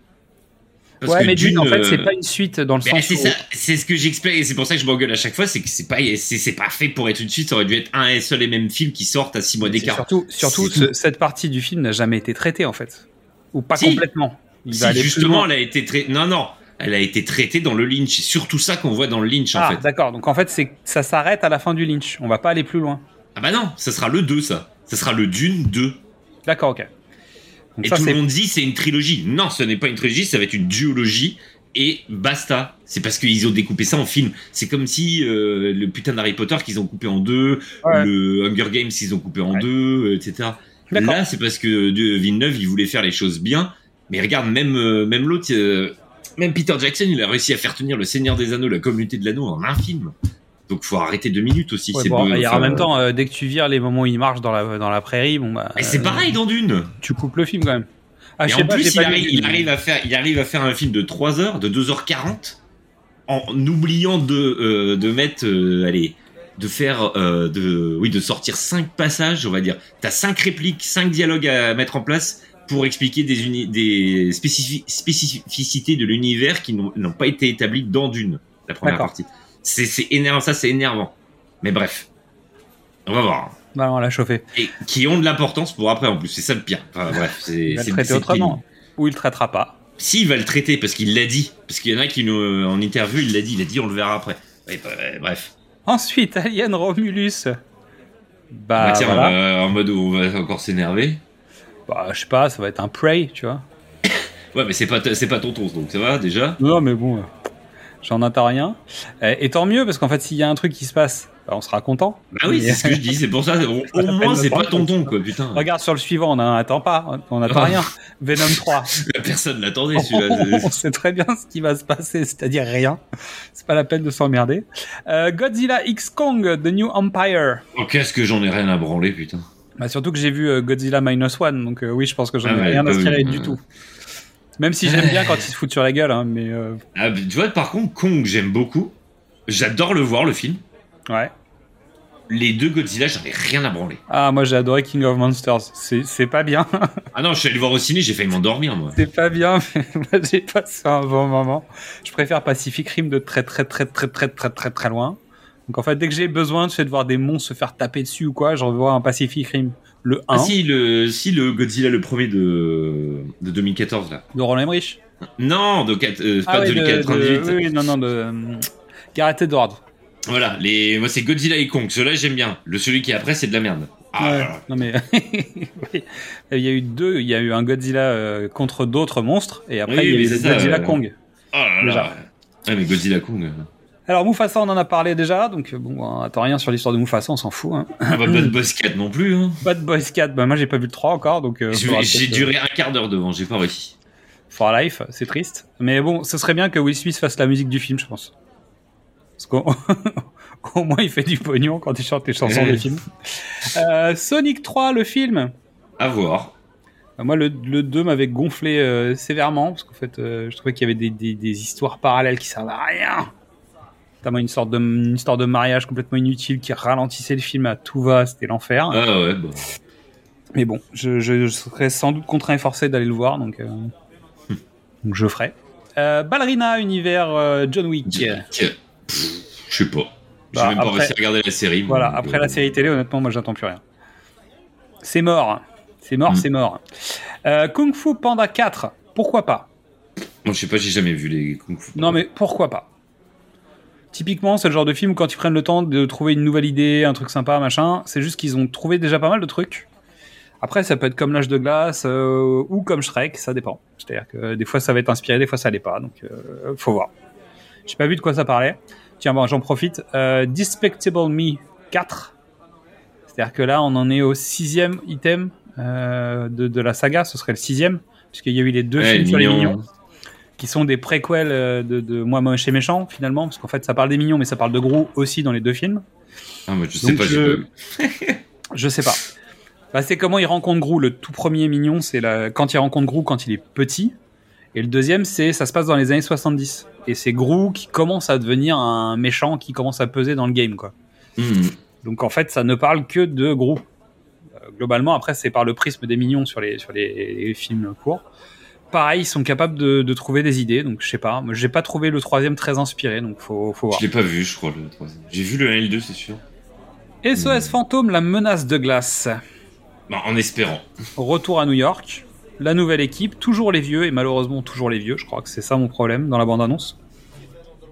Parce ouais, que mais Dune, en fait, euh, c'est pas une suite dans le Ben, sens c'est où c'est ce que j'explique, et c'est pour ça que je m'engueule à chaque fois, c'est que c'est pas, c'est, c'est pas fait pour être une suite, ça aurait dû être un et seul et même film qui sortent à 6 mois d'écart. Surtout, surtout ce- cette partie du film n'a jamais été traitée en fait, ou pas Si. complètement. Il Si, justement, elle a été traitée, non, non, elle a été traitée dans le Lynch, c'est surtout ça qu'on voit dans le Lynch, en Ah, fait. d'accord. Donc en fait, c'est ça s'arrête à la fin du Lynch. On va pas aller plus loin. Ah bah non, ça sera le 2, ça. Ça sera le Dune 2. D'accord, ok. Donc Et ça, tout le monde dit c'est une trilogie. Non, ce n'est pas une trilogie, ça va être une duologie. Et basta. C'est parce qu'ils ont découpé ça en film. C'est comme si euh, le putain d'Harry Potter qu'ils ont coupé en deux, Ouais. le Hunger Games qu'ils ont coupé en Ouais. deux, euh, etc. Là, c'est parce que de Villeneuve, il voulait faire les choses bien. Mais regarde, même euh, même l'autre, euh, même Peter Jackson, il a réussi à faire tenir le Seigneur des Anneaux, la communauté de l'anneau en un film. Donc faut arrêter deux minutes aussi. Ouais, c'est bon, et en enfin, même temps, euh, dès que tu vires les moments où il marche dans la dans la prairie, bon bah. mais c'est euh, pareil dans Dune. Tu coupes le film quand même. Ah, Et en pas, plus, il arrive, il, à faire, il arrive à faire un film de 3 heures, de 2h40, en oubliant de, euh, de mettre, allez, de faire, de, oui, de sortir 5 passages, on va dire. T'as 5 répliques, 5 dialogues à mettre en place pour expliquer des, uni- des spécifi- spécificités de l'univers qui n'ont pas été établies dans Dune, la première partie. C'est énervant, ça c'est énervant. Mais bref, on va voir. Bah, on l'a chauffé. Et qui ont de l'importance pour après en plus, c'est ça le pire. Enfin, bref, c'est Il va c'est- le traiter autrement. Ou il le traitera pas. Si, il va le traiter parce qu'il l'a dit. Parce qu'il y en a qui nous, euh, en interview, il l'a dit. Il a dit, on le verra après. Bah, bref. Ensuite, Alien Romulus. Bah, Bah, tiens, voilà. va- en mode où on va encore s'énerver. Bah, je sais pas, ça va être un Prey, tu vois. Ouais, mais c'est pas, c'est pas tonton, donc ça va déjà? Non, mais bon, euh, j'en attends rien. Euh, Et tant mieux, parce qu'en fait, s'il y a un truc qui se passe, bah, on sera content. Bah oui, c'est ce que je dis. C'est pour ça. Au, au moins, c'est pas tonton, quoi, putain. Regarde sur le suivant, on n'attend pas, on n'attend Ah. rien. Venom 3. Personne l'attendait, celui-là. on sait très bien ce qui va se passer, c'est-à-dire rien. C'est pas la peine de s'emmerder. Euh, Godzilla X Kong, The New Empire. oh, qu'est-ce que j'en ai rien à branler, putain. Bah, surtout que j'ai vu euh, Godzilla Minus One, donc euh, oui, je pense que j'en ai ah rien à tirer du tout. Même si j'aime bien quand ils se foutent sur la gueule, hein, euh, ah, mais. Tu vois, par contre, Kong, j'aime beaucoup. J'adore le voir, le film. Ouais. Les deux Godzilla, j'en ai rien à branler. Ah, moi j'ai adoré King of Monsters. C'est pas bien. ah non, je suis allé le voir au ciné, j'ai failli m'endormir, moi. C'est pas bien, mais j'ai passé un bon moment. Je préfère Pacific Rim de très, très, très, très, très, très, très, très loin. Donc en fait, dès que j'ai besoin de voir des monstres se faire taper dessus ou quoi, je revois un Pacific Rim. Le 1 Ah si le, si le Godzilla le premier de, de 2014 là. de Roland Emmerich. Non, de, euh, Ah pas de, 2098. de- oui, oui, non, non, de euh, Gareth Edwards. Voilà, les, moi c'est Godzilla et Kong. Ceux-là j'aime bien. Le celui qui est après c'est de la merde. Ah, Ouais, non mais il y a eu deux, il y a eu un Godzilla euh, contre d'autres monstres et après Oui, il y a eu Godzilla euh, Kong. Oh là là. Ouais, mais Godzilla Kong. Euh. Alors Mufasa on en a parlé déjà donc euh, bon on attend rien sur l'histoire de Mufasa on s'en fout. Hein. Ah bah, Bad Boys 4 non plus. Hein. Bad Boys 4 bah moi j'ai pas vu le 3 encore donc euh, J'ai duré un quart d'heure devant, j'ai pas réussi. euh, For Life c'est triste mais bon ce serait bien que Will Smith fasse la musique du film je pense. Parce qu'au au moins il fait du pognon quand il chante les chansons des films. Euh, Sonic 3 le film. À voir. Bah, Moi, le, le 2 m'avait gonflé euh, sévèrement, parce qu'en fait, euh, je trouvais qu'il y avait des, des, des histoires parallèles qui servaient à rien. Notamment une sorte de, une histoire de mariage complètement inutile qui ralentissait le film à tout va, c'était l'enfer. Ah ouais, bah. Mais bon, je, je, je serais sans doute contraint et forcé d'aller le voir, donc, euh, donc je ferai. Euh, Ballerina, univers euh, John Wick. Je sais pas. J'ai Bah, même pas après- réussi à regarder la série. Voilà, donc, après la série télé, honnêtement, moi j'attends plus rien. C'est mort. C'est mort, Mm. c'est mort. Kung Fu Panda 4, pourquoi pas? Moi je sais pas, j'ai jamais vu les Kung Fu. Non, mais pourquoi pas? Typiquement, c'est le genre de film où quand ils prennent le temps de trouver une nouvelle idée, un truc sympa, machin, c'est juste qu'ils ont trouvé déjà pas mal de trucs. Après, ça peut être comme l'âge de glace euh, ou comme Shrek, ça dépend. C'est-à-dire que des fois ça va être inspiré, des fois ça l'est pas, donc euh, faut voir. J'ai pas vu de quoi ça parlait. Tiens, bon, j'en profite. Euh, Despicable Me 4. C'est-à-dire que là, on en est au sixième item euh, de, de la saga. Ce serait le sixième, puisqu'il y a eu les deux Ouais, films les sur les mignons. Qui sont des préquels euh, de, de Moi moche et méchant finalement, parce qu'en fait ça parle des mignons, mais ça parle de gros aussi dans les deux films. Mais je sais Donc, pas, je-. Je sais pas. Bah, c'est comment il rencontre Gru. Le tout premier mignon, c'est la... quand il rencontre Gru quand il est petit. Et le deuxième, c'est ça se passe dans les années 70. Et c'est Gru qui commence à devenir un méchant qui commence à peser dans le game, quoi. Mhm. Donc en fait, ça ne parle que de Gru. Euh, globalement, après, c'est par le prisme des mignons sur les, sur les films courts. Pareil, ils sont capables de, de trouver des idées, donc je sais pas. Moi, j'ai pas trouvé le troisième très inspiré, donc faut, faut voir. Je l'ai pas vu, je crois, le troisième. J'ai vu le 1 et le 2, c'est sûr. SOS Fantôme, la menace de glace. Bah, en espérant. Retour à New York. La nouvelle équipe, toujours les vieux, et malheureusement toujours les vieux. Je crois que c'est ça mon problème dans la bande-annonce.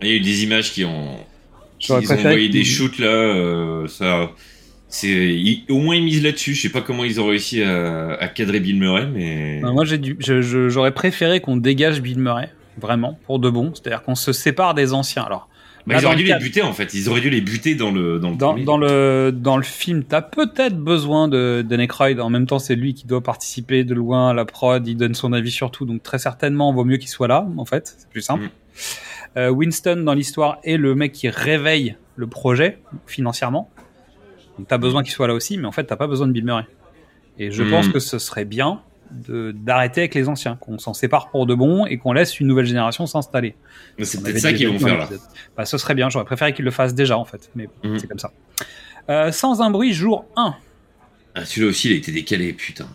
Il y a eu des images qui ont. Ils ont envoyé des shoots là, euh, ça. C'est au moins ils misent là-dessus. Je sais pas comment ils ont réussi à, à cadrer Bill Murray, mais moi, j'ai dû- j'aurais préféré qu'on dégage Bill Murray, vraiment, pour de bon. C'est-à-dire qu'on se sépare des anciens. Alors, Bah, ils auraient dû les buter en fait. Ils auraient dû les buter dans le dans le dans, premier. dans le, dans le film, t'as peut-être besoin de, de Necroid. En même temps, c'est lui qui doit participer de loin à la prod. Il donne son avis sur tout. Donc, très certainement, vaut mieux qu'il soit là, en fait. C'est plus simple. Mm. Euh, Winston, dans l'histoire, est le mec qui réveille le projet financièrement. Donc, t'as besoin qu'il soit là aussi, mais en fait, t'as pas besoin de Bill Murray. Et je pense que ce serait bien d'arrêter avec les anciens, qu'on s'en sépare pour de bon et qu'on laisse une nouvelle génération s'installer. Mais c'est peut-être ça qu'ils vont faire là. Bah, ce serait bien, j'aurais préféré qu'ils le fassent déjà en fait, mais Mhm. c'est comme ça. Euh, sans un bruit, jour 1. Ah, celui-là aussi, il a été décalé, putain.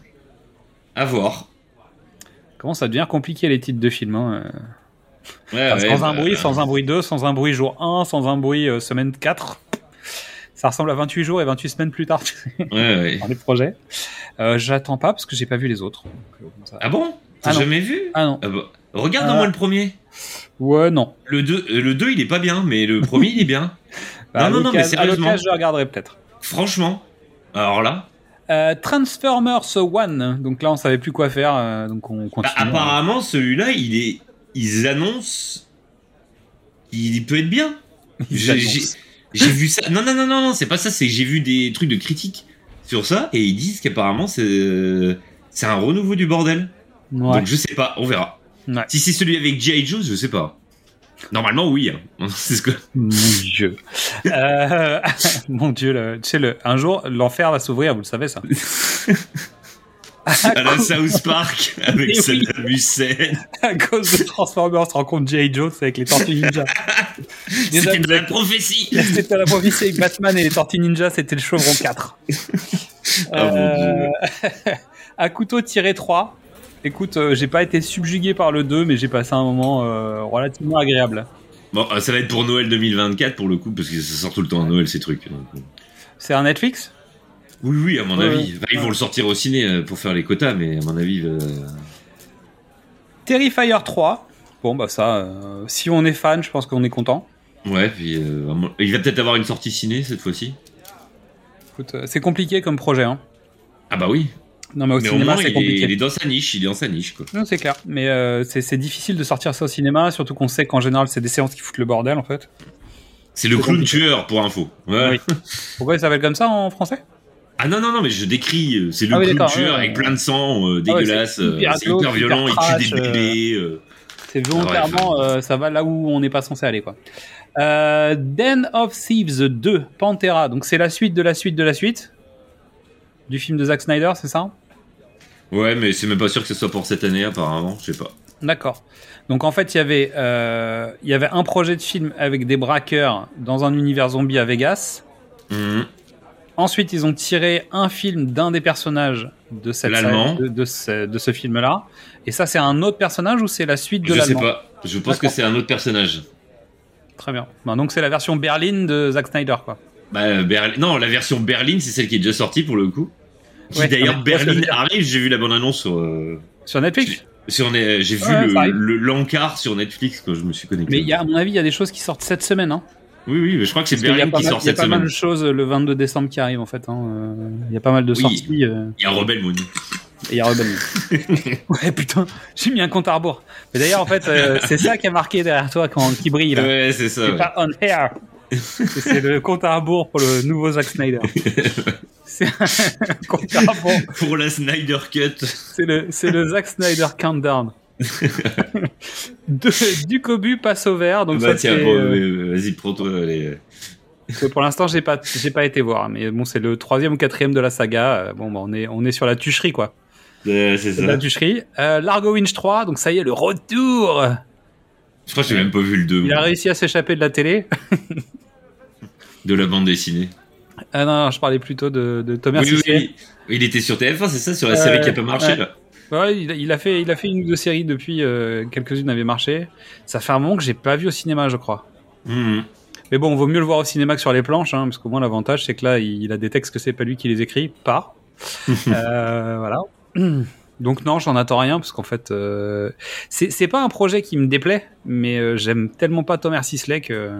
À voir. Comment ça devient compliqué les titres de films hein, euh. Ouais, Enfin, ouais, Sans un bah, bruit, sans un bruit 2, sans un bruit jour 1, sans un bruit euh, semaine 4. Ça ressemble à 28 jours et 28 semaines plus tard Ouais, ouais. dans les projets. Euh, J'attends pas parce que j'ai pas vu les autres. Donc, euh, ça. Ah bon? T'as Ah jamais vu? Ah non. Ah bah, Regarde au moins le premier. Ouais, non. Le 2, euh, le 2 il est pas bien, mais le premier il est bien. Bah, Non, non, non, mais à sérieusement. je regarderai peut-être. Franchement. Alors là, Euh, Transformers One. Donc là, on savait plus quoi faire, euh, donc on bah, continue. apparemment celui-là, il est, ils annoncent, il peut être bien. Ils J'ai- vu ça. Non, non, non, non, non, c'est pas ça. C'est que j'ai vu des trucs de critiques sur ça et ils disent qu'apparemment c'est, c'est un renouveau du bordel. Ouais. Donc je sais pas, on verra. Ouais. Si c'est celui avec G.I. Joe, je sais pas. Normalement, oui. hein. C'est ce que. Mon dieu. Euh, mon dieu, le- tu sais, le, un jour, l'enfer va s'ouvrir, vous le savez ça. À la South Park avec Mais oui. Saddam Hussein. à cause de Transformers rencontre J.I. Jones avec les Tortues Ninja. C'était de la prophétie. C'était la prophétie avec Batman et les Tortues Ninja, c'était le Chevron 4. Ah, mon à couteau tiré 3. Écoute, euh, j'ai pas été subjugué par le 2, mais j'ai passé un moment euh, relativement agréable. Bon, euh, ça va être pour Noël 2024 pour le coup, parce que ça sort tout le temps à Noël ces trucs. euh. C'est un Netflix? Oui, oui, à mon Ouais, avis. ouais. Ils vont le sortir au ciné euh, pour faire les quotas, mais à mon avis. euh, Terrifier 3. Bon, bah ça, euh, si on est fan, je pense qu'on est content. Ouais, puis euh, il va peut-être avoir une sortie ciné cette fois-ci. Écoute, c'est compliqué comme projet. Hein. Ah bah oui. Non, mais au mais cinéma, c'est est, compliqué. il est dans sa niche, il est dans sa niche, quoi. Non, c'est clair. Mais euh, c'est difficile de sortir ça au cinéma, surtout qu'on sait qu'en général, c'est des séances qui foutent le bordel, en fait. C'est le clown tueur, pour info. Ouais. Oui. Pourquoi il s'appelle comme ça en français? Ah non, non, non, mais je décris, euh, c'est le Ah oui, clown tueur ouais, avec plein de sang, euh, Ah ouais, dégueulasse, c'est euh, hyper glauque, hyper violent, hyper il tue des bébés. euh. C'est volontairement, euh, ça va là où on n'est pas censé aller, quoi. Euh, Den of Thieves 2, Pantera. Donc c'est la suite de la suite de la suite du film de Zack Snyder, c'est ça? Ouais, mais c'est même pas sûr que ce soit pour cette année, apparemment, je sais pas. D'accord. Donc en fait, il y avait, euh, il y avait un projet de film avec des braqueurs dans un univers zombie à Vegas. Mhm. Ensuite, ils ont tiré un film d'un des personnages de cette L'Allemand. de, de ce, de ce film-là. Et ça, c'est un autre personnage ou c'est la suite de Je sais l'allemand pas. Je pense que c'est un autre personnage. Très bien. Ben, donc c'est la version Berlin de Zack Snyder, quoi. Bah, Berlin- Non, la version Berlin, c'est celle qui est déjà sortie pour le coup. Ouais, D'ailleurs, je Berlin arrive, j'ai vu la bonne annonce sur. euh, Sur Netflix. sur j'ai vu Ouais, le le- l'encart sur Netflix quand je me suis connecté. Mais il y a, à mon avis, il y a des choses qui sortent cette semaine. Hein. Oui, oui, mais je crois que c'est Parce qu'il y a Berlin pas qui mal- sort Il y a cette pas mal semaine. de choses le 22 décembre qui arrivent, en fait. hein. Euh, Il y a pas mal de Oui. sorties. euh, Il y a Rebel Moon. et il y a Rebel Moon. ouais, putain, j'ai mis un compte à rebours. Mais d'ailleurs, en fait, euh, c'est ça qui a marqué derrière toi quand, qui brille, là. Ouais, c'est ça. C'est ouais. pas on air. C'est le compte à rebours pour le nouveau Zack Snyder. C'est un compte à rebours. Pour la Snyder Cut. C'est le, c'est le Zack Snyder countdown. De- du cobu passe au vert. Donc bah, ça, tiens, bon, euh, euh, vas-y, prends-toi. que pour l'instant, j'ai pas, j'ai pas été voir. Mais bon, c'est le troisième ou quatrième de la saga. Euh, Bon, bah, on est, on est sur la tucherie, quoi. Euh, c'est de la ça. tucherie. Euh, Largo Winch 3. Donc ça y est, le retour. Je crois que j'ai même pas vu le 2 Il a réussi à s'échapper de la télé. de la bande dessinée. Ah non, non, je parlais plutôt de, de Thomas Oui, oui, Sisley. oui. Il était sur TF1, c'est ça, sur la Euh, série qui a pas marché là. Ouais, il, a- il a fait, il a fait une ou deux séries depuis. euh, quelques-unes avaient marché. Ça fait un moment que j'ai pas vu au cinéma, je crois. Mhm. Mais bon, vaut mieux le voir au cinéma que sur les planches, hein, parce qu'au moins l'avantage c'est que là, il, il a des textes que c'est pas lui qui les écrit, pas. Euh, voilà. Donc non, j'en attends rien parce qu'en fait, euh, c'est pas un projet qui me déplaît, mais euh, j'aime tellement pas Thomas Sisley que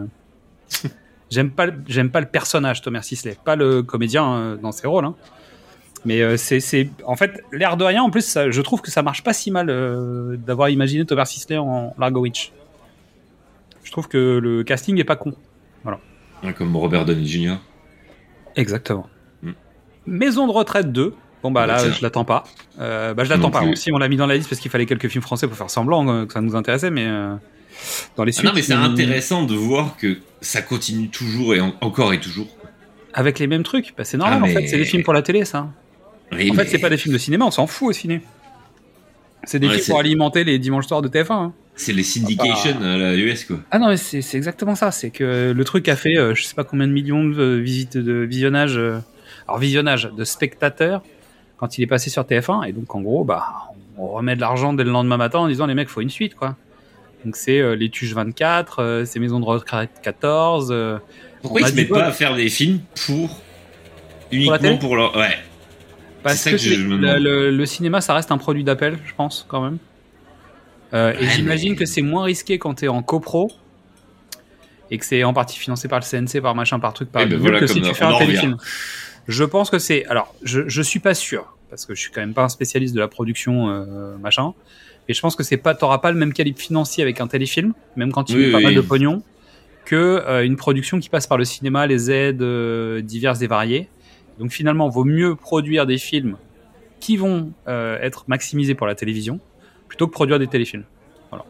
j'aime pas le- j'aime pas le personnage Thomas Sisley, pas le comédien euh, dans ses rôles. hein. Mais euh, c'est en fait l'air de rien. En plus, ça- je trouve que ça marche pas si mal euh, d'avoir imaginé Thomas Sisley en Largo Witch. Je trouve que le casting est pas con. Ouais, Comme Robert Downey Jr. Exactement. Mm. Maison de retraite 2. Bon bah Ah bah là tiens. je l'attends pas. Euh, bah je l'attends pas. plus. Aussi on l'a mis dans la liste parce qu'il fallait quelques films français pour faire semblant euh, que ça nous intéressait, mais dans les Ah suites. non, mais c'est intéressant de voir que ça continue toujours et en- encore et toujours. Avec les mêmes trucs. Bah, c'est normal Ah, en fait. C'est des films pour la télé ça. Oui, en fait mais- c'est pas des films de cinéma. On s'en fout au ciné. C'est des Ouais, films pour alimenter les dimanches soirs de TF1. hein. C'est les syndication à la US quoi. Ah non mais c'est exactement ça. C'est que le truc a fait euh, je sais pas combien de millions de euh, visites de visionnage. euh, alors visionnage de spectateurs quand il est passé sur TF1 et donc en gros bah on remet de l'argent dès le lendemain matin en disant les mecs faut une suite quoi. Donc c'est euh, les Tuches 24, euh, c'est Maison de retraite 14. euh, Pourquoi on ils se mettent pas à faire des films pour uniquement télé pour leur ouais Parce ça que, je- le, demande. le- le cinéma, ça reste un produit d'appel, je pense, quand même. Euh, et j'imagine que c'est moins risqué quand t'es en copro et que c'est en partie financé par le CNC, par machin, par truc, par Eh ben voilà, que si tu fais un téléfilm. Je pense que c'est. Alors, je, je suis pas sûr parce que je suis quand même pas un spécialiste de la production, euh, machin. Et je pense que c'est pas, t'auras pas le même calibre financier avec un téléfilm, même quand il Oui, met pas oui. mal de pognon, que euh, une production qui passe par le cinéma, les aides diverses et variées. Donc finalement, vaut mieux produire des films qui vont euh, être maximisés pour la télévision plutôt que produire des téléfilms. Voilà.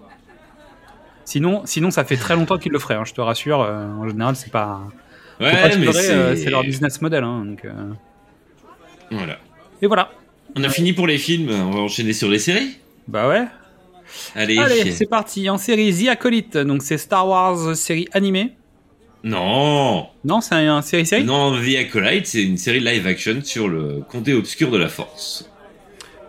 Sinon, sinon, ça fait très longtemps qu'ils le feraient. hein, je te rassure. euh, en général, c'est pas. ouais euh, c'est leur business model. hein, donc, voilà. Et voilà. On a fini pour les films, on va enchaîner sur les séries. Bah ouais. Allez. Allez, c'est parti. En série The Acolyte, donc c'est Star Wars série animée. Non, Non, c'est un, un série série? non, The Acolyte, c'est une série live action sur le comté obscur de la Force.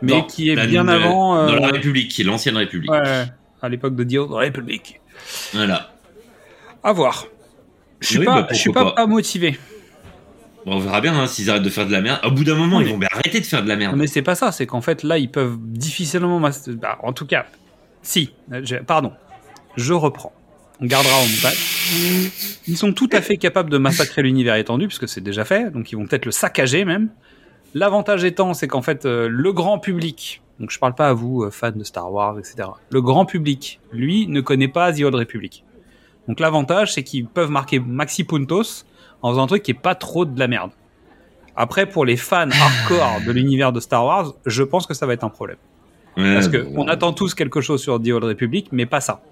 mais qui est bien avant. euh, Dans la République, qui est l'ancienne République. ouais, à l'époque de Old Republic. Voilà. À voir. Je suis Oui, pas, bah, je suis pas, motivé. Bon, on verra bien hein, s'ils arrêtent de faire de la merde. Au bout d'un moment, ils vont bien arrêter de faire de la merde. Non, mais c'est pas ça, c'est qu'en fait là ils peuvent difficilement. bah, en tout cas, si, euh, pardon, je reprends. On gardera au montage. Ils sont tout à fait capables de massacrer l'univers étendu, puisque c'est déjà fait, donc ils vont peut-être le saccager même. L'avantage étant, c'est qu'en fait, euh, le grand public, donc je parle pas à vous, euh, fans de Star Wars, etc. Le grand public, lui, ne connaît pas The Old Republic. Donc l'avantage, c'est qu'ils peuvent marquer Maxi Puntos en faisant un truc qui est pas trop de la merde. Après, pour les fans hardcore de l'univers de Star Wars, je pense que ça va être un problème. Parce que bon. on attend tous quelque chose sur The Old Republic, mais pas ça.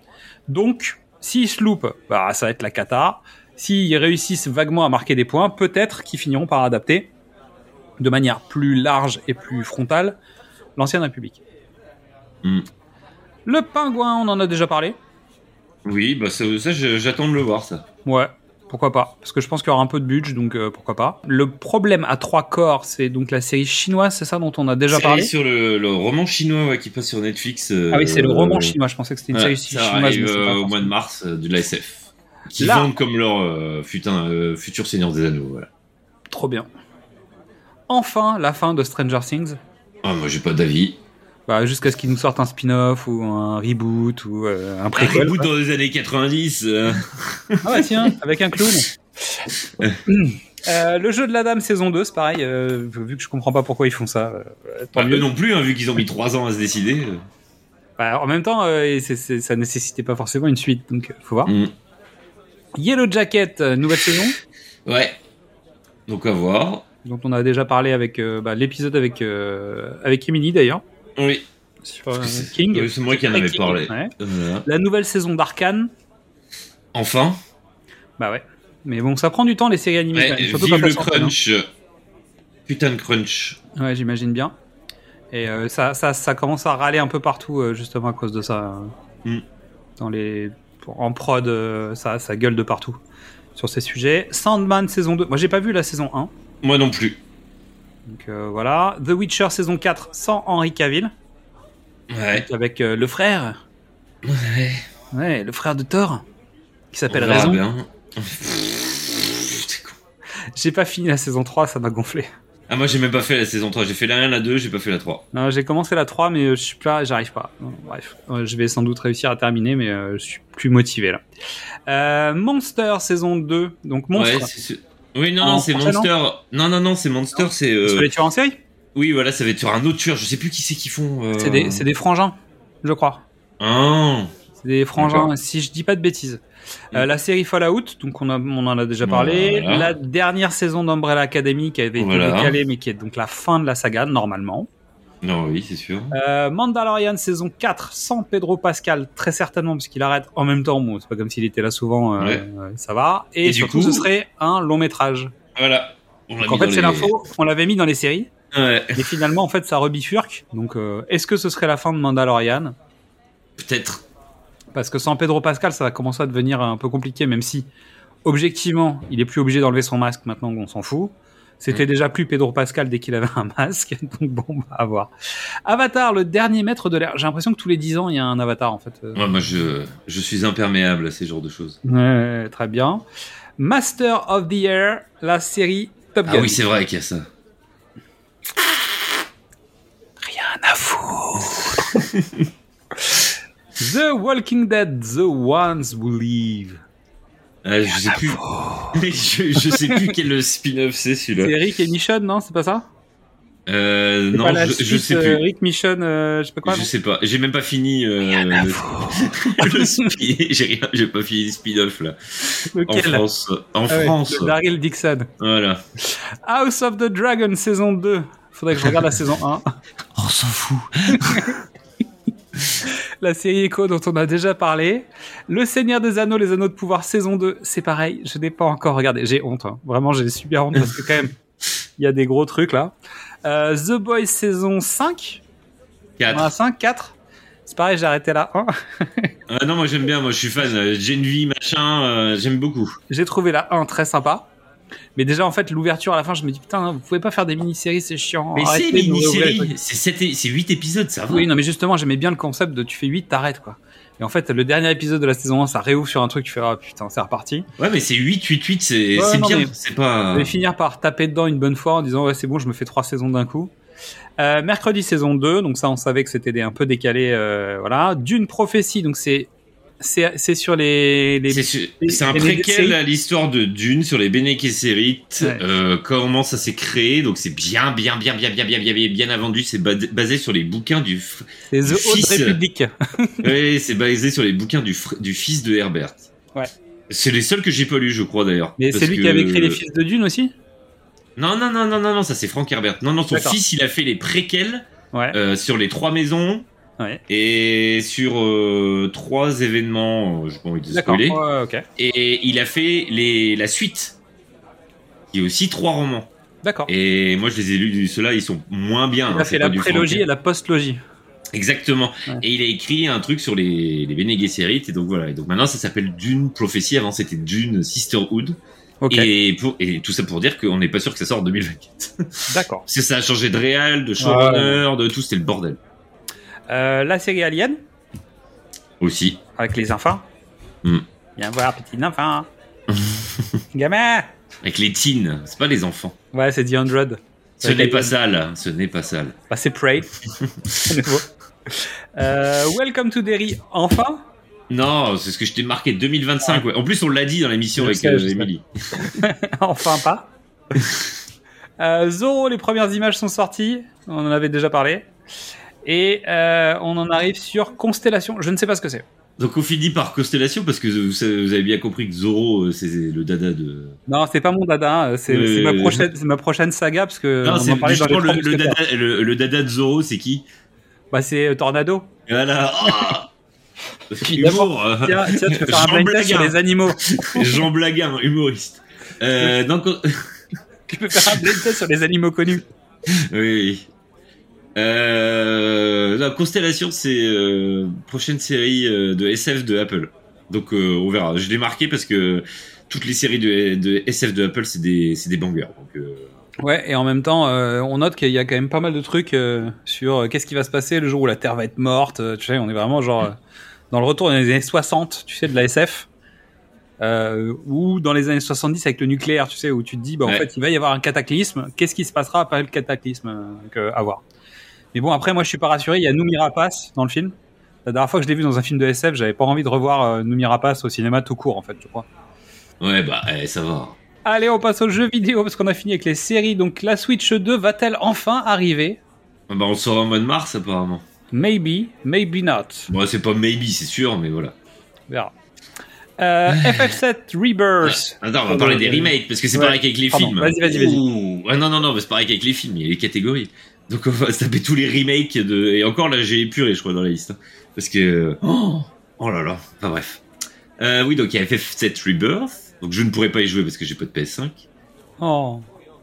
Donc, s'ils se loupent, bah, ça va être la cata. S'ils réussissent vaguement à marquer des points, peut-être qu'ils finiront par adapter de manière plus large et plus frontale l'ancienne République. Hmm. Le pingouin, on en a déjà parlé. Oui, bah ça, ça, j'attends de le voir, ça. Ouais, pourquoi pas Parce que je pense qu'il y aura un peu de budget, donc euh, pourquoi pas. Le problème à trois corps, c'est donc la série chinoise, c'est ça dont on a déjà parlé sur le, le roman chinois ouais, qui passe sur Netflix. euh, Ah oui, c'est le roman chinois. Je pensais que c'était une série ça chinoise. arrive mais c'est euh, pas au mois de mars euh, de la SF. Qui Là. vendent comme leur euh, futain, euh, futur Seigneur des Anneaux. Voilà. Trop bien. Enfin, la fin de Stranger Things. Ah, moi, j'ai pas d'avis. Bah, jusqu'à ce qu'ils nous sortent un spin-off ou un reboot ou euh, un Un préquel. reboot dans les années 90. euh. Ah ouais, tiens, avec un clown. Euh, le jeu de la dame saison 2, c'est pareil, euh, vu que je comprends pas pourquoi ils font ça. tant Bah, mieux. eux non plus, hein, vu qu'ils ont mis 3 ans à se décider. Bah, en même temps, c'est- c'est- ça nécessitait pas forcément une suite, donc faut voir. Mm. Yellow Jacket, nouvelle saison, Ouais. Donc à voir. dont on a déjà parlé avec bah, l'épisode avec avec Emily d'ailleurs Oui. euh, King. oui, c'est moi qui en avais King, parlé. ouais. Voilà. La nouvelle saison d'Arkane, Enfin. bah ouais. Mais bon, ça prend du temps les séries animées, Ouais, quand même, surtout vive quand le hein. crunch. Putain de crunch. Ouais, j'imagine bien. Et euh, ça, ça, ça commence à râler un peu partout, euh, justement à cause de ça. euh, Mm. Dans les, en prod, euh, ça, ça gueule de partout sur ces sujets. Sandman saison 2. Moi, j'ai pas vu la saison 1. Moi non plus. Donc euh, voilà. The Witcher saison 4 sans Henry Cavill. Ouais. Donc, avec euh, le frère. Ouais. Ouais, le frère de Thor. Qui s'appelle Raison. bien. J'ai pas fini la saison 3, ça m'a gonflé. Ah, moi j'ai même pas fait la saison 3. J'ai fait la 1, la 2, j'ai pas fait la 3. Non, j'ai commencé la 3, mais euh, je suis pas, j'arrive pas. Non, Bref, je vais sans doute réussir à terminer, mais je suis plus motivé là. Euh, Monster saison 2, donc Monstre. Ouais. Oui, non, non, c'est Monster. Non, non, non, c'est Monster, c'est. euh, les tueurs en série? Oui, voilà, ça va être sur un autre tueur. Je sais plus qui c'est qui font. euh, C'est des, frangins, je crois. Ah. C'est des frangins, si je dis pas de bêtises. Euh, Mm. la série Fallout, donc on, a, on en a déjà parlé. Voilà. La dernière saison d'Umbrella Academy qui avait été Voilà. décalée, mais qui est donc la fin de la saga, normalement. Non, oui, c'est sûr. Euh, Mandalorian saison 4 sans Pedro Pascal, très certainement, parce qu'il arrête en même temps. Bon, c'est pas comme s'il était là souvent, euh, Ouais. euh, ça va. Et, Et du surtout, coup- ce serait un long métrage. Voilà. On Donc, en fait, c'est les- l'info, on l'avait mis dans les séries, Ouais. mais finalement, en fait, ça rebifurque. Donc, euh, est-ce que ce serait la fin de Mandalorian? Peut-être. Parce que sans Pedro Pascal, ça va commencer à devenir un peu compliqué, même si, objectivement, il est plus obligé d'enlever son masque maintenant, on s'en fout. C'était Mm. déjà plus Pedro Pascal dès qu'il avait un masque, donc bon, bah, à voir. Avatar, le dernier maître de l'air. J'ai l'impression que tous les 10 ans, il y a un Avatar, en fait. Euh, Ouais, moi, je, je suis imperméable à ces genres de choses. Ouais, très bien. Master of the Air, la série Top Gun. Ah oui, c'est vrai qu'il y a ça. Rien à foutre. the Walking Dead, The Ones Who Live. Ah, je sais plus. je, je sais plus quel spin-off c'est C'est celui-là. Rick et Michonne, non C'est pas ça? Euh, C'est non, pas la je, je suite, sais euh, plus. Rick Michonne, euh, je sais pas quoi. je sais pas. J'ai même pas fini euh, le, le spin- J'ai rien. J'ai pas fini le spin-off là. En France. En Ah ouais, France. Daryl Dixon. Voilà. House of the Dragon, saison 2. Faudrait que je regarde la saison 1. On s'en fout. La série Echo dont on a déjà parlé. Le Seigneur des Anneaux, les Anneaux de Pouvoir, saison 2. C'est pareil, je n'ai pas encore regardé. J'ai honte. hein. Vraiment, j'ai super honte parce que quand même, il y a des gros trucs là. Euh, The Boys, saison 5. On en a 4. 5, 4. C'est pareil, j'ai arrêté là 1. Ah non, moi j'aime bien. Moi je suis fan. Euh, Gen V, machin. euh, J'aime beaucoup. J'ai trouvé la 1 très sympa. Mais déjà, en fait, l'ouverture à la fin, je me dis putain, vous pouvez pas faire des mini-séries, c'est chiant. Mais c'est mini-série, c'est sept é- c'est 8 épisodes, ça va. Oui, non, mais justement, j'aimais bien le concept de tu fais 8, t'arrêtes quoi. Et en fait, le dernier épisode de la saison 1, ça réouvre sur un truc, tu fais ah putain, c'est reparti. Ouais, mais c'est 8, 8, 8, c'est Ouais, bien. mais- C'est pas. Je vais finir par taper dedans une bonne fois en disant ouais c'est bon je me fais trois saisons d'un coup. Euh, mercredi saison 2 donc ça on savait que c'était un peu décalé euh, voilà. D'une prophétie donc c'est c'est sur les. c'est un préquel à l'histoire de Dune sur les Bene Gesserit, euh, comment ça s'est créé. Donc c'est bien, bien, bien, bien, bien, bien, bien, bien bien avant Dune. C'est basé sur les bouquins du. Les du fils. République. oui, c'est basé sur les bouquins du, du fils de Herbert. Ouais. C'est les seuls que j'ai pas lu, je crois d'ailleurs. Mais c'est lui que... qui avait créé les fils de Dune aussi? Non, non, non, non, non, non, ça c'est Frank Herbert. Non, non, son fils, il a fait les préquels ouais. euh, sur les trois maisons. Ouais. et sur euh, trois événements. euh, J'ai pas envie de spoiler. Et il a fait les, la suite, qui est aussi trois romans. D'accord. Et moi, je les ai lus, ceux-là, ils sont moins bien. Il hein, a c'est fait la prélogie et la postlogie. Exactement. Ouais. Et il a écrit un truc sur les, les Bene Gesserit. Et donc voilà. Et donc maintenant, ça s'appelle Dune Prophétie. Avant, c'était Dune Sisterhood. Et, pour, et tout ça pour dire qu'on n'est pas sûr que ça sorte en 2024. D'accord. Parce que ça a changé de réal, de showrunner, de tout, c'était le bordel. Euh, la série Alien Aussi. avec les enfants. Hmm. Viens voir petit enfant. Gamin. Avec les teens, c'est pas les enfants. Ouais c'est The 100. Ce n'est pas sale, ce n'est pas sale. Bah, c'est Prey. Euh, Welcome to Derry, enfin. Non, c'est ce que je t'ai marqué 2025. Ouais. En plus, on l'a dit dans l'émission avec sais, euh. Emily. enfin pas. Euh, Zorro, les premières images sont sorties. On en avait déjà parlé. Et euh, on en arrive sur Constellation. Je ne sais pas ce que c'est. Donc on finit par Constellation parce que vous, avez bien compris que Zoro, euh, c'est le dada de. Non, c'est pas mon dada. hein. C'est Euh, c'est ma prochaine, c'est ma prochaine saga parce que non, on c'est en parlait dans les justement trois le, le dada, le, le dada de Zoro, c'est qui? Bah c'est Tornado. Voilà. Ah Évidemment. Humour. Tiens, tiens, tu peux faire un Jean blind sur les animaux. Jean Blaguin, humoriste. Euh, donc, on- tu peux faire un blind test sur les animaux connus. oui, oui. Euh, la Constellation, c'est euh, prochaine série euh, de SF de Apple. Donc euh, on verra. Je l'ai marqué parce que toutes les séries de, de SF de Apple, c'est des, des bangers. Donc, euh, Ouais, et en même temps, euh, on note qu'il y a quand même pas mal de trucs euh, sur euh, qu'est-ce qui va se passer le jour où la Terre va être morte. tu sais, on est vraiment genre euh, dans le retour des années 60, tu sais, de la SF. Euh, ou dans les années 70 avec le nucléaire, tu sais, où tu te dis, bah, en Ouais. fait, il va y avoir un cataclysme. Qu'est-ce qui se passera après le cataclysme Donc, euh, à voir. Mais bon, après, moi, je suis pas rassuré. Il y a Noomi Rapace dans le film. La dernière fois que je l'ai vu dans un film de SF, j'avais pas envie de revoir euh, Rapace au cinéma tout court, en fait, je crois. ouais, bah eh, ça va. Allez, on passe aux jeux vidéo parce qu'on a fini avec les séries. Donc, la Switch 2 va-t-elle enfin arriver? Ah Bah, on le saura au mois de mars apparemment. Maybe, maybe not. Bon, c'est pas maybe, c'est sûr, mais voilà. On verra. Euh, FF7 Rebirth. Attends, on va parler des remakes parce que c'est ouais. pareil qu'avec les Pardon, films. vas-y, vas-y, vas-y. Ah non, non, non, c'est pareil qu'avec les films, il y a les catégories. Donc on va se taper tous les remakes de. Et encore là, j'ai épuré, je crois, dans la liste. hein. Parce que. Oh, oh là là. Enfin bref. Euh, oui, donc il y a FF7 Rebirth. Donc je ne pourrai pas y jouer parce que j'ai pas de PS5. Oh,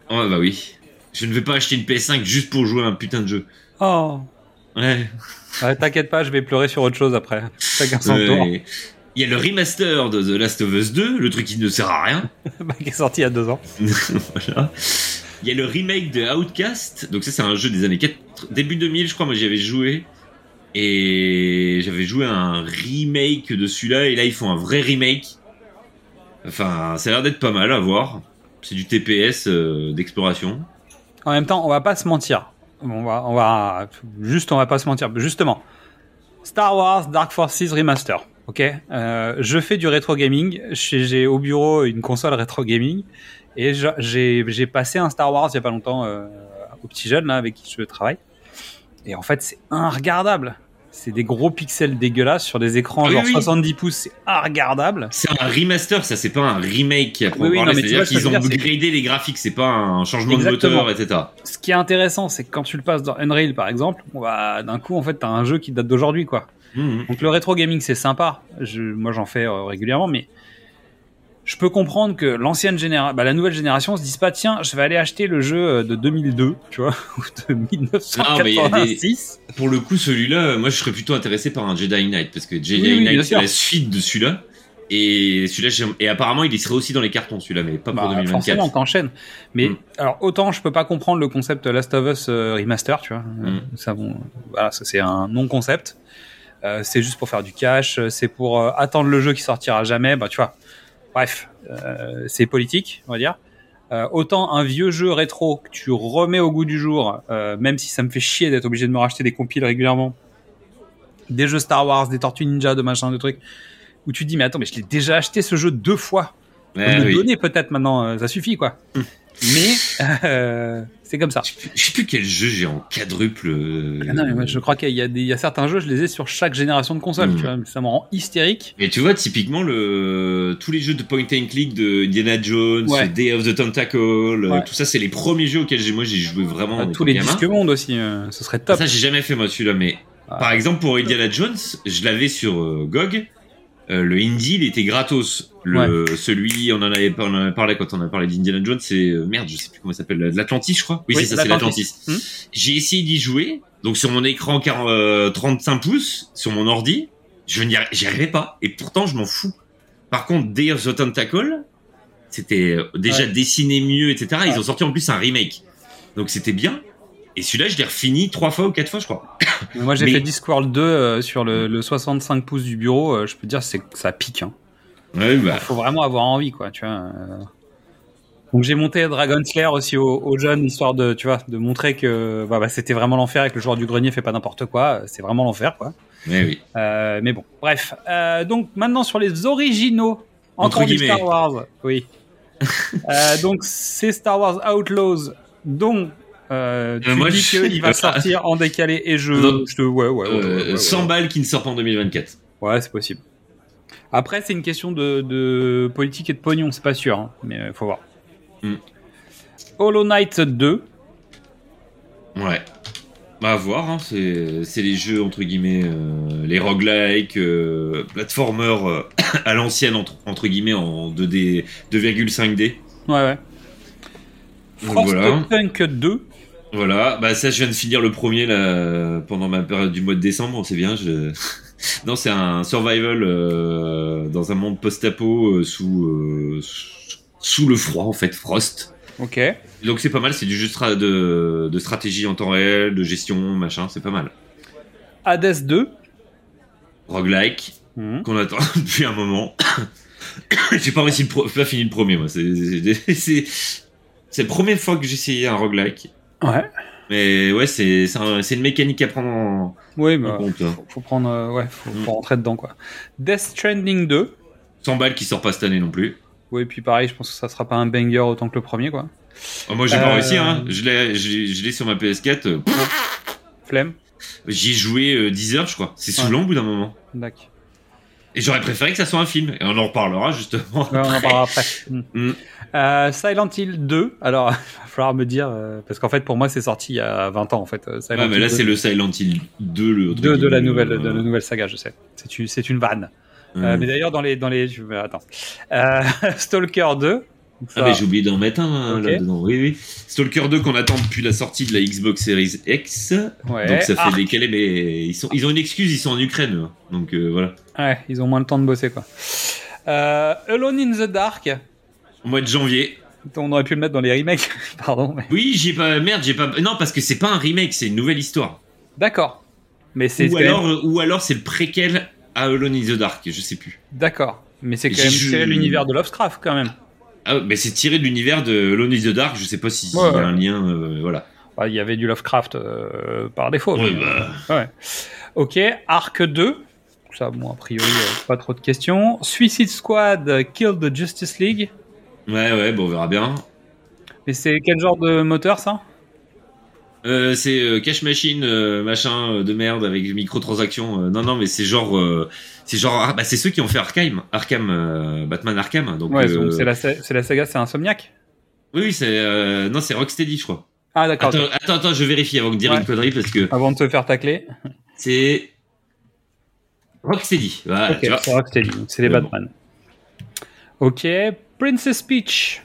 Oh bah oui. Je ne vais pas acheter une PS5 juste pour jouer à un putain de jeu. oh. Ouais. Ouais, T'inquiète pas, je vais pleurer sur autre chose après. Chacun son tour. Il y a le remaster de The Last of Us 2, le truc qui ne sert à rien. Bah, qui est sorti il y a deux ans. voilà. Il y a le remake de Outcast. Donc ça, c'est un jeu des années 4, début 2000, je crois. Moi, j'y avais joué. Et j'avais joué un remake de celui-là. Et là, ils font un vrai remake. Enfin, ça a l'air d'être pas mal à voir. C'est du TPS euh, d'exploration. En même temps, on va pas se mentir. On va, on va, juste, on va pas se mentir. Justement, Star Wars Dark Forces Remaster. Ok, euh, je fais du rétro gaming. J'ai au bureau une console rétro gaming et j'ai passé un Star Wars il y a pas longtemps euh, au petit jeune là avec qui je travaille. Et en fait, c'est inregardable. C'est des gros pixels dégueulasses sur des écrans Ah oui, genre oui. 70 pouces. C'est inregardable. C'est un remaster, ça, c'est pas un remake Oui, oui, C'est-à-dire qu'ils ont upgradé les graphiques. C'est pas un changement Exactement. de moteur, etc. Ce qui est intéressant, c'est que quand tu le passes dans Unreal par exemple, d'un coup en fait t'as un jeu qui date d'aujourd'hui quoi. Mhm. Donc le rétro gaming c'est sympa, je, moi j'en fais euh, régulièrement, mais je peux comprendre que l'ancienne génération, bah, la nouvelle génération se dise pas tiens je vais aller acheter le jeu euh, de 2002, tu vois, ou de mais il y a des- 1986. Pour le coup, celui-là, moi, je serais plutôt intéressé par un Jedi Knight parce que Jedi Oui, Knight, c'est la suite de celui-là. Et celui-là, et apparemment, il y serait aussi dans les cartons, celui-là, mais pas pour Bah, 2024. forcément, t'enchaînes. Mais Mm. alors autant je peux pas comprendre le concept Last of Us euh, remaster, tu vois. Euh, Mm. Ça, bon, voilà, ça c'est un non-concept. Euh, c'est juste pour faire du cash, euh, c'est pour euh, attendre le jeu qui sortira jamais. Bah tu vois. Bref, euh, c'est politique, on va dire. Autant un vieux jeu rétro que tu remets au goût du jour, même si ça me fait chier d'être obligé de me racheter des compiles régulièrement, des jeux Star Wars, des Tortues Ninja, de machin, de trucs, où tu te dis mais attends mais je l'ai déjà acheté ce jeu deux fois Ouais, me oui. donner peut-être maintenant, ça suffit quoi. Mais euh, c'est comme ça. Je sais plus quel jeu j'ai en quadruple. euh, Ah non, mais moi, je crois qu'il y, y a certains jeux, je les ai sur chaque génération de console, Mm. tu vois, ça me rend hystérique. Mais tu vois, typiquement, le... tous les jeux de point and click de Indiana Jones, Ouais. Day of the Tentacle, Ouais. tout ça, c'est les premiers jeux auxquels j'ai, moi, j'ai joué vraiment. Ah, tous les gamin. disques monde aussi, euh, ce serait top. Ça, j'ai jamais fait, moi, celui-là, mais Ah. par exemple, pour Indiana Jones, je l'avais sur GOG. Euh, le indie, il était gratos. Le, Celui, on en, avait, on en avait parlé quand on a parlé d'Indiana Jones, c'est euh, merde, je sais plus comment ça s'appelle, l'Atlantis, je crois. Oui, Oui, c'est ça, c'est l'Atlantis. Hmm. J'ai essayé d'y jouer, donc sur mon écran 40, euh, 35 pouces, sur mon ordi, je n'y arrivais pas, et pourtant je m'en fous. Par contre, Day of the Tentacle, c'était euh, déjà Ouais. dessiné mieux, etc. Ils Ouais. ont sorti en plus un remake, donc c'était bien. Et celui-là, je l'ai refini trois fois ou quatre fois, je crois. Mais Moi j'ai Mais- fait Discworld 2 euh, sur le, le 65 pouces du bureau, euh, je peux dire c'est ça pique. Hein. Ouais, bah, Faut vraiment avoir envie quoi, tu vois. euh. Donc j'ai monté Dragon Slayer aussi aux, aux jeunes histoire de tu vois de montrer que bah, bah, c'était vraiment l'enfer et que le joueur du grenier fait pas n'importe quoi, c'est vraiment l'enfer quoi. ouais, oui. Mais bon, bref. Donc maintenant sur les originaux, Entre guillemets. Star Wars. Oui. Donc c'est Star Wars Outlaws, dont euh, tu Euh, moi, dis qu'il va sortir en décalé et je, Non. je te ouais ouais ouais, ouais, Euh, ouais, ouais, 100 balles qui ne sortent pas en 2024. Ouais, c'est possible. Après c'est une question de, de politique et de pognon, c'est pas sûr, hein, mais il faut voir. Hmm. Hollow Knight 2. Ouais. Bah, à voir, hein. c'est les jeux, entre guillemets, euh, les roguelikes, euh, platformers euh, à l'ancienne, entre, entre guillemets, en 2D, 2,5D. Ouais ouais. Donc, voilà. Frostpunk 2. Voilà, bah ça je viens de finir le premier là pendant ma période du mois de décembre, c'est bien. Je... non, c'est un survival euh, dans un monde post-apo euh, sous euh, sous le froid en fait, Frost. Ok. Donc c'est pas mal, c'est du jeu de, de stratégie en temps réel, de gestion, machin, c'est pas mal. Hades 2. Roguelike Mhm. qu'on attend depuis un moment. j'ai pas réussi le pro- pas fini le premier moi, c'est la première fois que essayé un roguelike. Ouais. Mais ouais, c'est c'est un- c'est une mécanique à prendre en, Oui, en bah, compte. faut, faut prendre, euh, ouais, faut, Mm. faut rentrer dedans quoi. Death Stranding 2. 100 balles qui sort pas cette année non plus. Oui, puis pareil, je pense que ça sera pas un banger autant que le premier quoi. Oh, moi j'ai pas Euh, réussi, hein. je l'ai sur ma PS4. euh, Flemme. J'y ai joué euh, 10 heures, je crois. C'est Ouais. saoulant au bout d'un moment. D'accord. Et j'aurais préféré que ça soit un film. Et on en reparlera justement. Ouais, on en après. parlera après. Mm. Mm. Euh, Silent Hill 2. Alors, il va falloir me dire euh, parce qu'en fait pour moi c'est sorti il y a 20 ans en fait. euh, Silent Ouais, mais Hill là 2. c'est le Silent Hill 2, le truc de, de la nouvelle euh, de la nouvelle saga, je sais. C'est une une vanne. ouais. Euh, mais d'ailleurs dans les dans les attends. Euh, Stalker 2. Ah, mais j'ai oublié d'en mettre un Ok. là dedans. Oui, oui. Stalker 2 qu'on attend depuis la sortie de la Xbox Series X. ouais. Donc ça fait Arc. décaler, mais ils, sont, ils ont une excuse, ils sont en Ukraine. Donc euh, voilà. Ouais, ils ont moins le temps de bosser quoi. Euh, Alone in the Dark. Au mois de janvier. On aurait pu le mettre dans les remakes, pardon. mais- Oui, j'ai pas. Merde, j'ai pas. Non, parce que c'est pas un remake, c'est une nouvelle histoire. D'accord. Mais c'est Ou même- alors, euh, ou alors c'est le préquel à Alone in the Dark, je sais plus. D'accord. Mais c'est quand même l'univers de Lovecraft quand même. Ah, mais c'est tiré de l'univers de Alone in the Dark, je sais pas si il Ouais, y a ouais. un lien, euh, voilà. Bah, Il y avait du Lovecraft euh, par défaut. Mais- bah. Ouais. Ok, Arc 2. Ça, bon, a priori, euh, pas trop de questions. Suicide Squad, Kill the Justice League. Ouais, ouais, bon, on verra bien. Mais c'est quel genre de moteur ça? Euh, c'est euh, Cash Machine, euh, machin euh, de merde avec microtransactions. euh, non, non, mais c'est genre, c'est genre, ah, bah, c'est ceux qui ont fait Arkham, Arkham, Batman Arkham. Donc, Ouais, c'est la, c'est la saga, c'est Insomniac? Oui, oui, c'est, non, c'est Rocksteady, je crois. Ah, d'accord. Attends, attends, attends, je vérifie avant de dire Ouais. une connerie parce que Avant de se faire tacler. c'est Rocksteady. Voilà, ok, tu vois. c'est Rocksteady, donc c'est les bon. Batman. Ok, Princess Peach.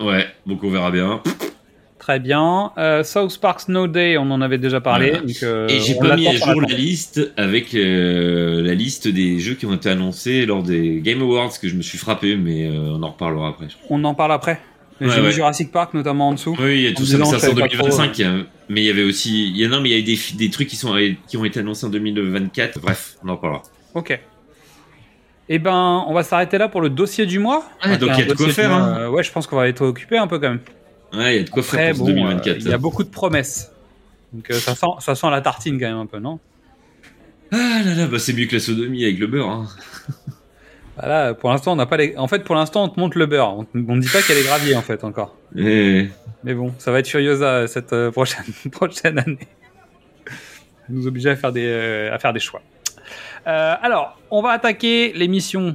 Ouais, donc on verra bien. Très bien. Euh, South Park Snow Day, on en avait déjà parlé. Voilà. donc, euh, Et j'ai pas mis à jour la liste avec euh, la liste des jeux qui ont été annoncés lors des Game Awards que je me suis frappé, mais on en reparlera après. On en parle après. Ouais, J'ai mis ouais. Jurassic Park notamment en dessous. Oui, il y a tout ça, mais ça pas 2025. il y a- Mais il y avait aussi, il y a, non, mais il y a des, des trucs qui sont qui ont été annoncés en 2024. Bref, on en reparlera. Ok. Eh ben, on va s'arrêter là pour le dossier du mois. Ah, donc il y a de quoi faire, hein. ouais, je pense qu'on va être occupé un peu quand même. Ouais, il y a de quoi faire pour bon, 2024. euh, il y a beaucoup de promesses. Donc euh, ça sent, ça sent la tartine quand même un peu, non? Ah là là, bah c'est mieux que la sodomie avec le beurre. Hein. Voilà, pour l'instant, on n'a pas les. En fait, pour l'instant, on te montre le beurre. On ne dit pas qu'elle est gravier en fait encore. Eh, Mais bon, ça va être Furiosa cette euh, prochaine prochaine année. Nous oblige à faire des euh, à faire des choix. Euh, alors, on va attaquer l'émission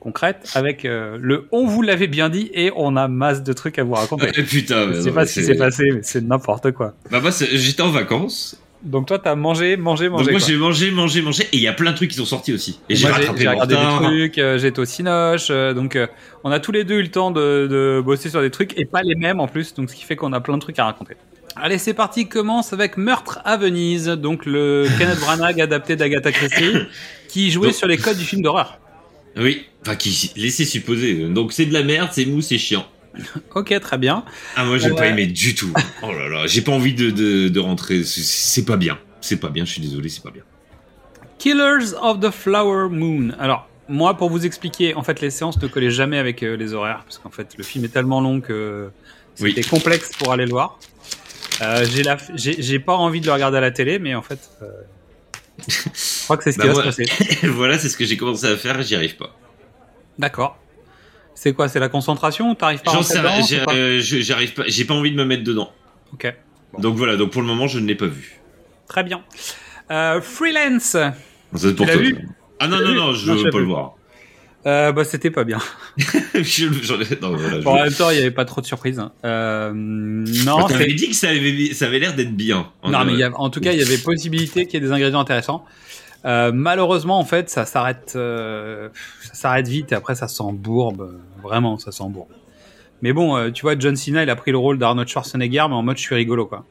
concrète avec euh, le on vous l'avait bien dit et on a masse de trucs à vous raconter. eh, putain, Je sais non, pas mais ce qui s'est passé, mais c'est n'importe quoi. Bah moi, j'étais en vacances. Donc toi, t'as mangé, mangé, mangé. Donc moi j'ai mangé, mangé, mangé, et il y a plein de trucs qui sont sortis aussi. Et j'ai rattrapé regardé des trucs, euh, j'étais au Cinoche, euh, donc on a tous les deux eu le temps de, de bosser sur des trucs et pas les mêmes en plus, donc ce qui fait qu'on a plein de trucs à raconter. Allez, c'est parti, commence avec Meurtre à Venise, donc le Kenneth Branagh adapté d'Agatha Christie, qui jouait Donc- sur les codes du film d'horreur. Oui, enfin qui laissait supposer. Donc c'est de la merde, c'est mou, c'est chiant. Ok, très bien. Ah moi j'ai Ouais. pas aimé du tout. Oh là là, j'ai pas envie de, de, de rentrer. C'est- pas bien. C'est pas bien. Je suis désolé, c'est pas bien. Killers of the Flower Moon. Alors, moi, pour vous expliquer, en fait, les séances ne collaient jamais avec euh, les horaires, parce qu'en fait, le film est tellement long que Oui. c'était complexe pour aller le voir. Euh, j'ai pas envie de le regarder à la télé, mais en fait, euh, je crois que c'est ce qui Bah, va se passer. voilà, c'est ce que j'ai commencé à faire. J'y arrive pas. D'accord. C'est quoi C'est la concentration ou T'arrives pas J'en sais rien, j'ai- euh, j'arrive pas. J'ai pas envie de me mettre dedans. Ok, Donc voilà. Donc pour le moment, je ne l'ai pas vu. très bien. Euh, freelance. C'est pour toi. Ah non non non, je Non, veux pas le voir. Euh, bah, c'était pas bien. Je- j'en ai- non, voilà, je- Bon, en même temps, il y avait pas trop de surprises. hein. Euh, non, Bah, dit que ça avait, ça avait l'air d'être bien. Non, mais il y a- en tout cas, il y avait possibilité qu'il y ait des ingrédients intéressants. Euh, malheureusement, en fait, ça s'arrête, euh, ça s'arrête vite et après ça s'embourbe. Vraiment, ça s'embourbe. Mais bon, tu vois, John Cena, il a pris le rôle d'Arnold Schwarzenegger, mais en mode je suis rigolo, quoi.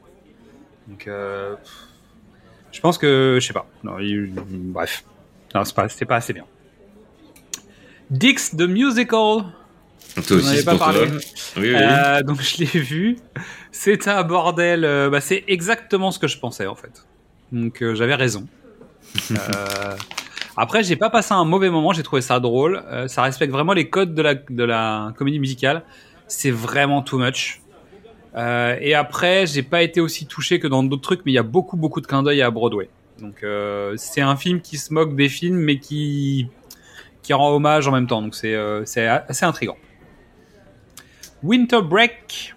Donc, je pense que, je sais pas. Non, il- bref, non, c'est pas, c'était pas assez bien. Dix the Musical. Toi aussi, c'est pas parlé. Oui, oui. Euh, donc je l'ai vu. C'est un bordel. euh, bah, c'est exactement ce que je pensais en fait. Donc euh, j'avais raison. Euh, après, j'ai pas passé un mauvais moment. J'ai trouvé ça drôle. Ça respecte vraiment les codes de la de la comédie musicale. C'est vraiment too much. Et après, j'ai pas été aussi touché que dans d'autres trucs, mais il y a beaucoup beaucoup de clins d'œil à Broadway. Donc c'est un film qui se moque des films, mais qui qui rend hommage en même temps. Donc c'est euh, assez intrigant. Winter Break.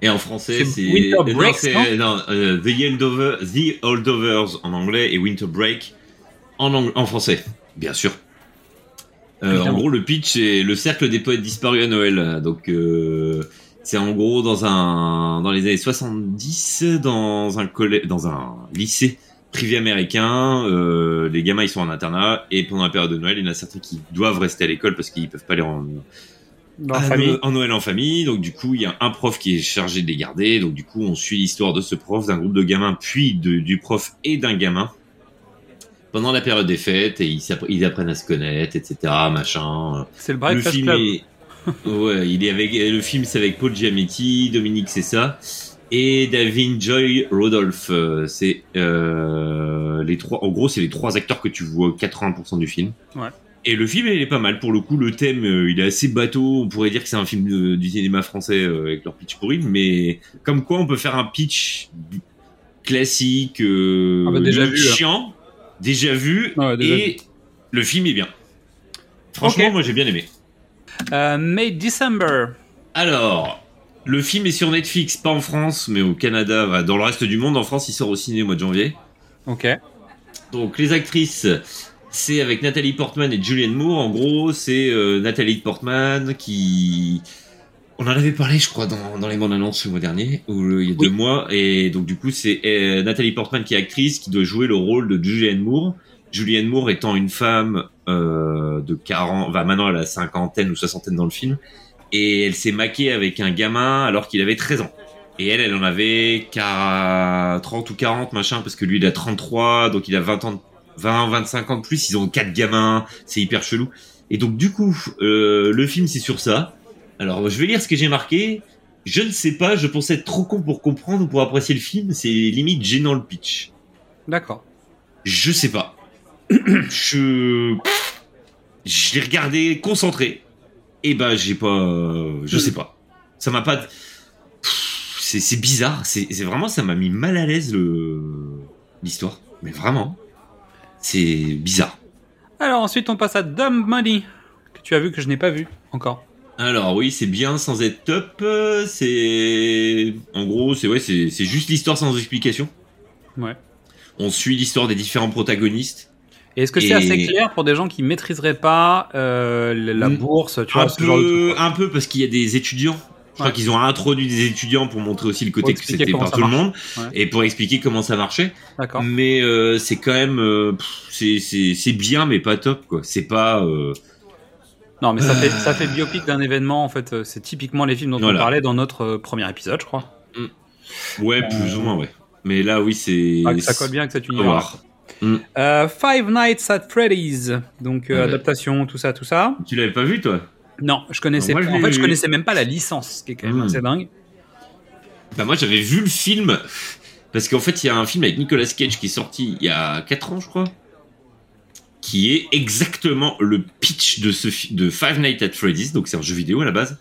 Et en français, C'est euh, Break, non, c'est non, euh, The Holdover, The Holdovers en anglais et Winter Break en, ang- en français, bien sûr. Euh, en gros, le pitch c'est le cercle des poètes disparus à Noël. Donc, euh, c'est en gros dans un dans les années 70 dans un collège, dans un lycée privé américain. Euh, les gamins ils sont en internat et pendant la période de Noël, il y en a certains qui doivent rester à l'école parce qu'ils peuvent pas famille. No- en Noël en famille. Donc du coup, il y a un prof qui est chargé de les garder. Donc du coup, on suit l'histoire de ce prof, d'un groupe de gamins, puis de- du prof et d'un gamin pendant la période des fêtes. Et ils, apprennent à se connaître, etc. Machin. C'est le le Breakfast film Club. est, ouais, il est avec le film, c'est avec Paul Giamatti, Dominique Cessa et Davin Joy Rodolph. Euh, C'est euh, les trois. En gros, c'est les trois acteurs que tu vois 80% du film. Ouais. Et le film, il est pas mal. Pour le coup, le thème, euh, il est assez bateau. On pourrait dire que c'est un film de- du cinéma français euh, avec leur pitch pourri, mais comme quoi, on peut faire un pitch classique, euh, Ah bah, déjà vu, hein. chiant, déjà vu, Ouais, déjà et le film est bien. Franchement, moi, j'ai bien aimé. Euh, May December. Alors, le film est sur Netflix, pas en France, mais au Canada, dans le reste du monde. En France, il sort au ciné au mois de janvier. Ok. Donc, les actrices, c'est avec Nathalie Portman et Julianne Moore. En gros, c'est euh, Nathalie Portman qui... On en avait parlé, je crois, dans, dans les bandes annonces le mois dernier, ou il y a Oui. deux mois. Et donc, du coup, c'est euh, Nathalie Portman qui est actrice, qui doit jouer le rôle de Julianne Moore. Julianne Moore étant une femme euh, de 40... Enfin, maintenant, elle a cinquantaine ou soixantaine dans le film. Et elle s'est maquée avec un gamin alors qu'il avait 13 ans. Et elle, elle en avait qu'à 30 ou 40 machin parce que lui il a 33 donc il a 20 ans, 20 25 ans de plus. Ils ont quatre gamins, c'est hyper chelou. Et donc du coup, euh, le film c'est sur ça. Alors je vais lire ce que j'ai marqué. Je ne sais pas, je pensais être trop con pour comprendre ou pour apprécier le film. C'est limite gênant le pitch. D'accord. Je sais pas. je je l'ai regardé concentré. Et ben j'ai pas, je sais pas. Ça m'a pas. C'est c'est bizarre. C'est c'est vraiment ça m'a mis mal à l'aise le l'histoire. Mais vraiment, c'est bizarre. Alors ensuite, on passe à Dumb Money, que tu as vu que je n'ai pas vu encore. Alors oui, c'est bien sans être top. euh, C'est en gros, c'est ouais, c'est c'est juste l'histoire sans explication. Ouais. On suit l'histoire des différents protagonistes. Et est-ce que c'est assez clair pour des gens qui maîtriseraient pas euh, la Mm. bourse, tu un genre de peu, un peu parce qu'il y a des étudiants. Je crois qu'ils ont introduit des étudiants pour montrer aussi le côté Pour que c'était par tout le monde Ouais. et pour expliquer comment ça marchait. Mais euh, c'est quand même, euh, c'est bien mais pas top quoi. C'est pas. euh, Non, mais ça fait, ça fait biopic d'un événement, en fait. C'est typiquement les films dont Voilà. on parlait dans notre premier épisode, je crois. Ouais, plus ou moins ouais. Mais là oui c'est. Ah, ça colle bien avec cet univers. Voir. Euh, Five Nights at Freddy's. Donc, euh, adaptation, tout ça, tout ça. Tu l'avais pas vu toi Non, je connaissais Moi, je pas. En fait, je connaissais même pas la licence, ce qui est quand même Mm. assez dingue. Bah moi j'avais vu le film parce qu'en fait il y a un film avec Nicolas Cage qui est sorti il y a 4 ans je crois qui est exactement le pitch de ce de Five Nights at Freddy's donc c'est un jeu vidéo à la base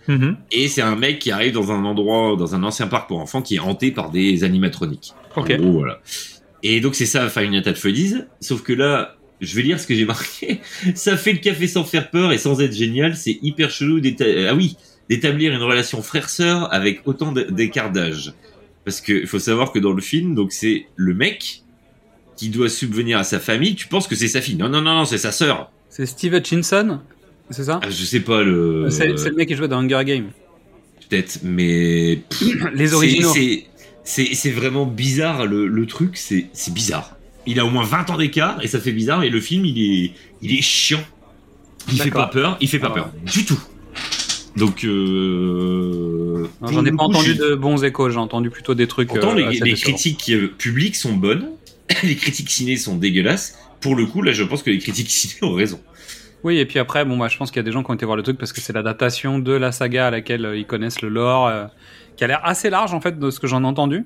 et c'est un mec qui arrive dans un endroit dans un ancien parc pour enfants qui est hanté par des animatroniques. Ok. En gros, voilà. Et donc c'est ça Five Nights at Freddy's sauf que là je vais lire ce que j'ai marqué. Ça fait le café sans faire peur et sans être génial. C'est hyper chelou d'éta- ah oui, d'établir une relation frère-sœur avec autant d'écart d'âge. Parce que il faut savoir que dans le film, donc c'est le mec qui doit subvenir à sa famille. Tu penses que c'est sa fille? Non, non, non, non, c'est sa sœur. C'est Steve Hutchinson, c'est ça? Ah, je sais pas le. C'est le mec qui jouait dans Hunger Games. Peut-être, mais Les originaux. C'est vraiment bizarre le, le truc. C'est bizarre. Il a au moins 20 ans d'écart et ça fait bizarre. Et le film, il est il est chiant. Il fait pas peur. Il fait pas Ah peur du tout. Donc euh, J'en ai pas coup, entendu de bons échos, j'ai entendu plutôt des trucs. Pourtant, euh, les, critiques euh, publiques sont bonnes. les critiques ciné sont dégueulasses. Pour le coup, là, je pense que les critiques ciné ont raison. Oui, et puis après, bon, bah, je pense qu'il y a des gens qui ont été voir le truc parce que c'est l'adaptation de la saga à laquelle euh, ils connaissent le lore, qui a l'air assez large en fait de ce que j'en ai entendu.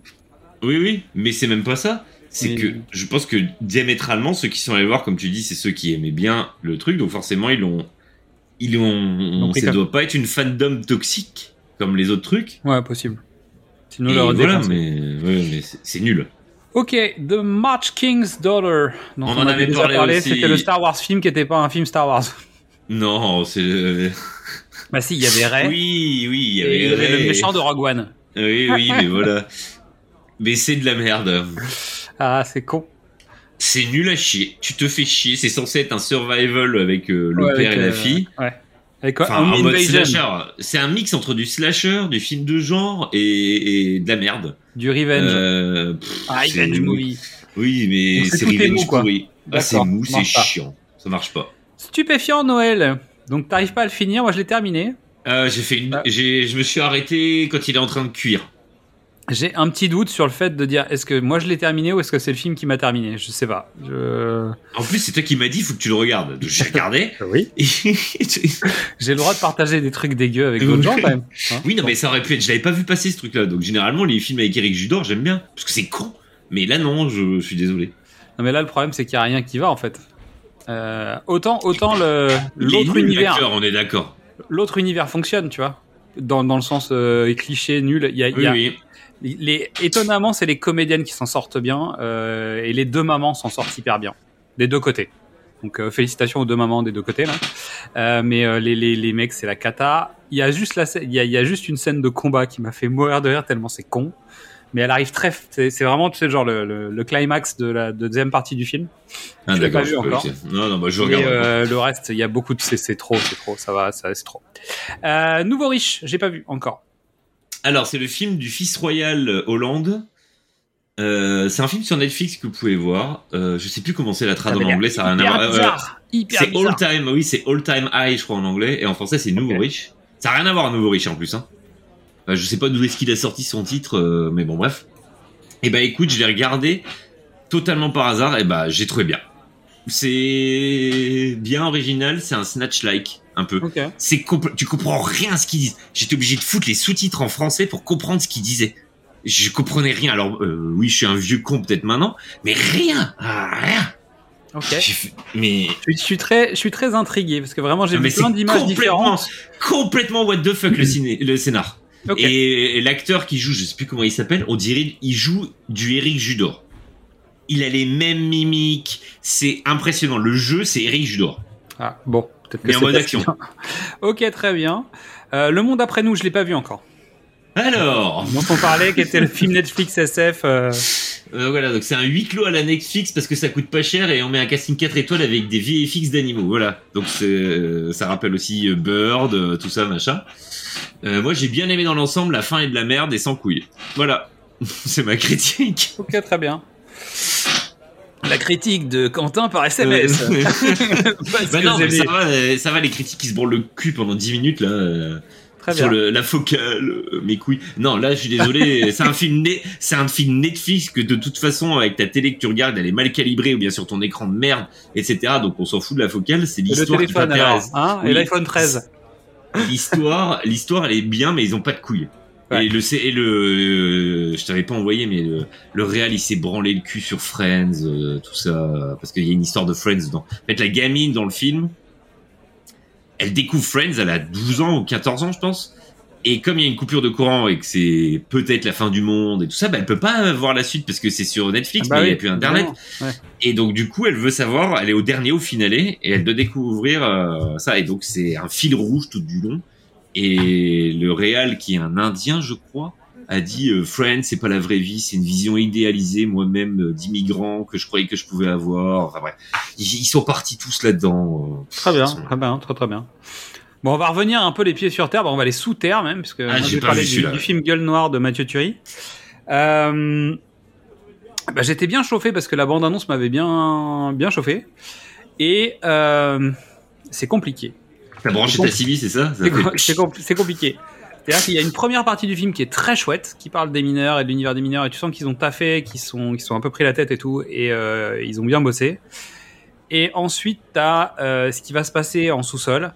Oui, oui, mais c'est même pas ça. C'est Mais- que je pense que diamétralement, ceux qui sont allés voir, comme tu dis, c'est ceux qui aimaient bien le truc. Donc forcément, ils l'ont. Ils ont. pris Ça comme- doit pas être une fandom toxique comme les autres trucs. Ouais, possible. Sinon, leur voilà, mais, ouais, mais c'est- nul. Ok, The March King's Daughter. dont On en avait déjà parlé. C'était le Star Wars film qui était pas un film Star Wars. Non, c'est. Bah si, il y avait Rey. Oui, oui, il y avait, il y avait le méchant de Rogue One. Oui, oui, mais voilà. Mais c'est de la merde. Ah, c'est con. C'est nul à chier. Tu te fais chier. C'est censé être un survival avec euh, le Ouais, père avec, et la euh, fille. Ouais. Avec Enfin, Home en mode Invasion, slasher. C'est un mix entre du slasher, du film de genre et, et de la merde. du Revenge. Euh, pff, ah, c'est- Revenge Movie. Oui, mais c'est revenge mou, quoi. pourri. Ah, c'est mou, c'est chiant. Ça marche pas. Stupéfiant Noël. Donc t'arrives pas à le finir, moi je l'ai terminé. Euh, j'ai fait une, Ah. j'ai, je me suis arrêté quand il est en train de cuire. J'ai un petit doute sur le fait de dire est-ce que moi je l'ai terminé ou est-ce que c'est le film qui m'a terminé? Je sais pas. Je... En plus, c'est toi qui m'as dit, faut que tu le regardes. Donc, j'ai regardé. Oui. Et- J'ai le droit de partager des trucs dégueux avec d'autres gens quand même. Hein oui, non, mais ça aurait pu être. Je l'avais pas vu passer ce truc-là. Donc, généralement, les films avec Eric Judor, j'aime bien. Parce que c'est con. Mais là, non, je, suis désolé. Non mais là le problème c'est qu'il y a rien qui va en fait. Euh, autant autant le l'autre univers. on est d'accord. l'autre univers fonctionne tu vois. Dans, dans le sens euh, cliché nul il y a, Oui, y a- oui. les étonnamment c'est les comédiennes qui s'en sortent bien euh, et les deux mamans s'en sortent hyper bien. Des deux côtés. Donc félicitations aux deux mamans des deux côtés là. Mais les, les, les mecs c'est la cata. Il y a juste la scè- il y a, il y a juste une scène de combat qui m'a fait mourir de rire tellement c'est con mais elle arrive très c'est vraiment tu sais genre le, le, le climax de la deuxième partie du film Ah, Je l'ai pas vu encore. Non, non, bah, je Et regarde. euh, le reste, il y a beaucoup de. C'est trop, c'est trop, ça va, ça c'est trop. Euh, Nouveau riche, j'ai pas vu encore. Alors, c'est le film du fils royal euh, Hollande. Euh, c'est un film sur Netflix que vous pouvez voir. Je sais plus comment c'est la trad en anglais, ça a rien à voir. C'est. All Time, oui, c'est All Time High, je crois, en anglais. Et en français, c'est Nouveau Ok. Riche. Ça n'a rien à voir, nouveau riche en plus. Hein. Enfin, je sais pas d'où est-ce qu'il a sorti son titre, euh, mais bon, bref. Et bah écoute, je l'ai regardé totalement par hasard, et bah j'ai trouvé bien. C'est bien original, c'est un snatch-like, un peu. Ok. C'est compl- tu comprends rien à ce qu'ils disent. J'étais obligé de foutre les sous-titres en français pour comprendre ce qu'ils disaient. Je comprenais rien. Alors euh, oui, je suis un vieux con peut-être maintenant, mais rien, rien. Ok. Fait- mais Je suis, je suis très, je suis très intrigué parce que vraiment j'ai Non, mais vu plein d'images complètement- différentes. complètement what the fuck le ciné, le scénar. Et, et l'acteur qui joue, je sais plus comment il s'appelle, on dirait il joue du Eric Judor. Il a les mêmes mimiques, c'est impressionnant. Le jeu, c'est Eric Judor. Ah, bon, peut-être que Mais en c'est mode action. ok, très bien. Euh, le monde après nous, je l'ai pas vu encore. Alors, Dont on parlait, qui était le film Netflix SF. euh, euh, voilà, donc c'est un huis clos à la Netflix parce que ça coûte pas cher et on met un casting 4 étoiles avec des VFX d'animaux. Voilà, donc c'est, ça rappelle aussi Bird, tout ça, machin. Euh, moi, j'ai bien aimé dans l'ensemble. La fin est de la merde et sans couilles. Voilà, c'est ma critique. Ok, très bien. La critique de Quentin par SMS. Bah non, j'ai mais mis- ça va, euh, ça va, les critiques qui se branlent le cul pendant 10 minutes, là. euh, Très sur bien. le- la focale, mes couilles. Non, là, je suis désolé, c'est un film, c'est un film Netflix que de toute façon, avec ta télé que tu regardes, elle est mal calibrée ou bien sur ton écran de merde, etc. Donc on s'en fout de la focale, c'est l'histoire qui t'intéresse. hein, Oui. et l'iPhone 13. L'histoire, l'histoire, elle est bien, mais ils ont pas de couilles. Ouais. Et le, c'est- et le, euh, je t'avais pas envoyé, mais le, le réal, il s'est branlé le cul sur Friends, euh, tout ça, parce qu'il y a une histoire de Friends dedans. En fait, la gamine dans le film, elle découvre Friends, elle a 12 ans ou 14 ans, je pense. Et comme il y a une coupure de courant et que c'est peut-être la fin du monde et tout ça, bah, elle peut pas voir la suite parce que c'est sur Netflix, Bah mais il n'y a plus Internet. Ouais. Et donc du coup, elle veut savoir, elle est au dernier, au finalé, et elle doit découvrir euh, ça. Et donc c'est un fil rouge tout du long. Et le réal, qui est un Indien, je crois, a dit euh, Friends, c'est pas la vraie vie, c'est une vision idéalisée moi-même euh, d'immigrant que je croyais que je pouvais avoir. Enfin bref, ils, ils sont partis tous là-dedans. euh. Très bien, très bien, très très bien. Bon, on va revenir un peu les pieds sur terre. Bon, on va aller sous terre même, parce que moi, je vais parler vu du, film Gueule Noire de Mathieu Thury. Euh, bah, J'étais bien chauffé parce que la bande-annonce m'avait bien, bien chauffé. Et euh, c'est compliqué. T'as branché ta CB, c'est ça, compl- c'est compliqué. C'est-à-dire qu'il y a une première partie du film qui est très chouette, qui parle des mineurs et de l'univers des mineurs, et tu sens qu'ils ont taffé, qu'ils sont, qu'ils sont un peu pris la tête et tout, et euh, ils ont bien bossé. Et ensuite, t'as euh, ce qui va se passer en sous-sol,